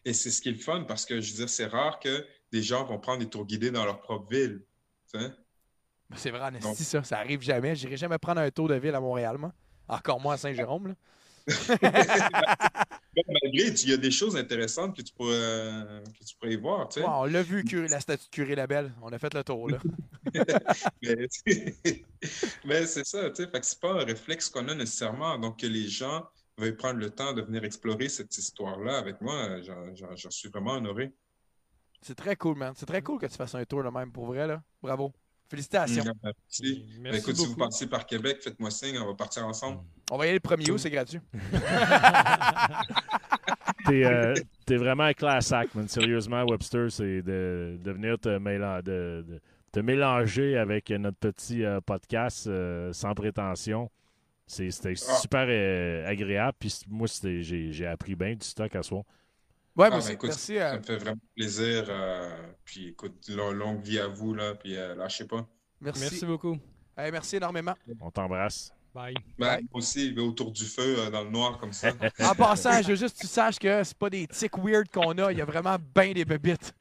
et c'est ce qui est le fun parce que, je veux dire, c'est rare que des gens vont prendre des tours guidés dans leur propre ville, tu sais. C'est vrai, en ça. Ça arrive jamais. J'irai jamais prendre un tour de ville à Montréal, moi. Encore moins à Saint-Jérôme, là. Malgré, il y a des choses intéressantes que tu pourrais, euh, que tu pourrais y voir, tu sais. On l'a vu, la statue de Curé Labelle. On a fait le tour, là. Mais, c'est ça, tu sais, c'est pas un réflexe qu'on a nécessairement. Donc, que les gens veuillent prendre le temps de venir explorer cette histoire-là avec moi, j'en- suis vraiment honoré. C'est très cool, man. C'est très cool que tu fasses un tour de même, pour vrai, là. Bravo. Félicitations. Mm, Merci. Merci Ben, écoute, si vous passez par Québec, faites-moi signe, on va partir ensemble. On va y aller le premier août, c'est gratuit. T'es euh, t'es vraiment un class act, man. Sérieusement, Webster, c'est de, de venir te, méla- de- de- te mélanger avec notre petit euh, podcast euh, sans prétention. C'est- C'était Ah. super euh, agréable. Puis moi, c'était- j'ai j'ai appris bien du stock à soi. Ouais, Ah, ben, écoute, Merci. euh, Ça me fait vraiment plaisir. euh, puis écoute, lo- longue vie à vous, là, puis euh, lâchez pas. merci. Merci beaucoup. Merci énormément. On t'embrasse. Bye. Ben, moi aussi, autour du feu, euh, dans le noir, comme ça. En passant, je veux juste que tu saches que c'est pas des tics weird qu'on a. Il y a vraiment bien des bébites.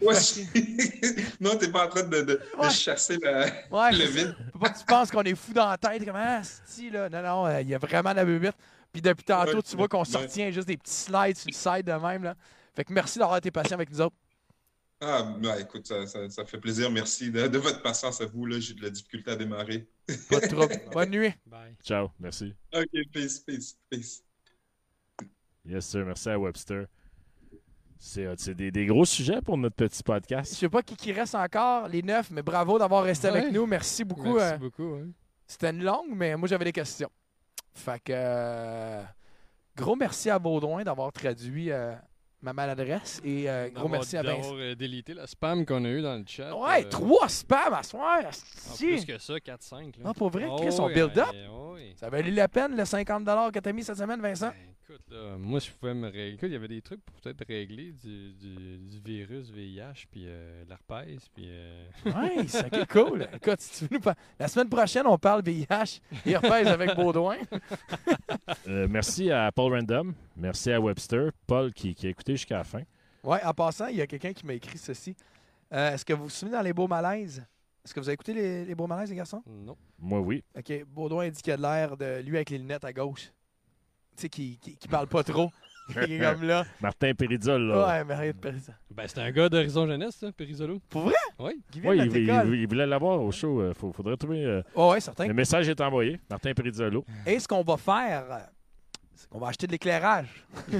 Ouais, je- non, t'es pas en train de, de- chasser la- Ouais, le vide. Faut pas que tu penses qu'on est fou dans la tête. Comme, ah, si, là? Non, non, euh, il y a vraiment de la bébite. Puis depuis tantôt, Ouais, tu vois qu'on sortient juste des petits slides sur le side de même, là. Fait que merci d'avoir été patient avec nous autres. Ah, ben, écoute, ça, ça- ça fait plaisir. Merci de, de votre patience à vous. là. J'ai de la difficulté à démarrer. Pas de trouble. Bonne nuit. Bye. Ciao. Merci. OK, peace, peace, peace. Yes, sir. Merci à Webster. C'est euh, c'est des, des gros sujets pour notre petit Je podcast. sais pas qui, qui reste encore, les neuf, mais bravo d'avoir resté Ouais. avec nous. Merci beaucoup. Merci euh, beaucoup. C'était une longue, mais moi, j'avais des questions. Fait que. euh, gros merci à Baudouin d'avoir traduit euh, ma maladresse. Et euh, gros merci à Vincent. Euh, délité la spam qu'on a eu dans le chat. Ouais, euh, trois spams à soir. en plus que ça, 4-5. Ah, pour vrai? Oh, Chris, on oui, build up? euh, oh, oui. Ça valait la peine, le 50 que t'as mis cette semaine, Vincent? Ben, écoute, là, moi, je pouvais me régler. Écoute, il y avait des trucs pour peut-être régler du, du, du virus VIH, puis euh, l'herpès, puis. euh, Ouais, c'est ok, cool. Écoute, si tu veux nous par- La semaine prochaine, on parle VIH et herpès avec Baudouin. Euh, merci à Paul Random. Merci à Webster. Paul qui, qui a écouté jusqu'à la fin. Ouais, en passant, il y a quelqu'un qui m'a écrit ceci. Euh, Est-ce que vous vous souvenez dans les beaux malaises? Est-ce que vous avez écouté les, les beaux malaises, les garçons? Non. Moi, oui. OK, Baudouin dit qu'il y a de l'air de lui avec les lunettes à gauche. Tu sais, qui, qui, qui parle pas trop. Comme là. Martin Péridol, là. Ouais, de ça. Ben, c'était un gars d'Horizon Jeunesse, ça, Périsolo. Pour vrai? Oui. Qui vient Ouais, de il, voulait l'avoir au show. Il faudrait trouver. euh, Ouais, ouais, certain. Le message est envoyé. Martin Perizzolo. Et ce qu'on va faire, euh, c'est qu'on va acheter de l'éclairage.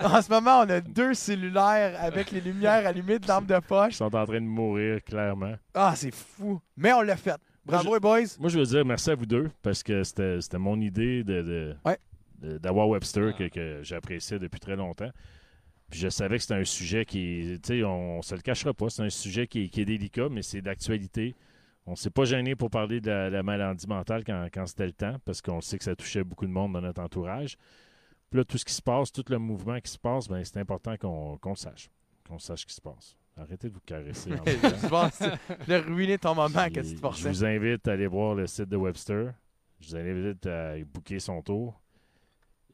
en ce moment, on a deux cellulaires avec les lumières allumées de lampe de Ils poche. sont en train de mourir, clairement. Ah, c'est fou. Mais on l'a fait. Bravo, Moi, les boys. Moi, je veux dire merci à vous deux parce que c'était c'était mon idée de, de- Ouais. D'avoir Webster que, que j'appréciais depuis très longtemps. Puis je savais que c'était un sujet qui, tu sais, on se le cachera pas, c'est un sujet qui, qui est délicat, mais c'est d'actualité. On s'est pas gêné pour parler de la, la maladie mentale quand, quand c'était le temps, parce qu'on sait que ça touchait beaucoup de monde dans notre entourage. Puis là, tout ce qui se passe, tout le mouvement qui se passe, ben, c'est important qu'on le sache, qu'on sache ce qui se passe. Arrêtez de vous caresser. en je ruiné ton moment que tu Je vous invite à aller voir le site de Webster. Je vous invite à booker son tour.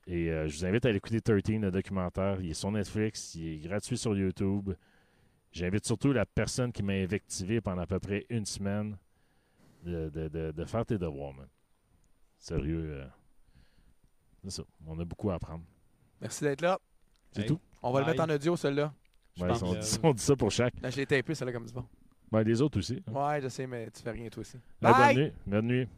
Et euh, je vous invite à aller écouter 13, le documentaire. Il est sur Netflix, il est gratuit sur YouTube. J'invite surtout la personne qui m'a invectivé pendant à peu près une semaine de, de- de- de faire tes devoirs, man. Sérieux. euh, c'est ça. On a beaucoup à apprendre. Merci d'être là. C'est Hey. tout. On va le mettre en audio, celui-là. Ouais, on, que- dit, on dit ça pour chaque. Là, je l'ai tapé, celle-là, comme du bon. Ben, les autres aussi. hein. Ouais, je sais, mais tu fais rien, toi aussi. Bonne Bye! nuit. Bonne nuit.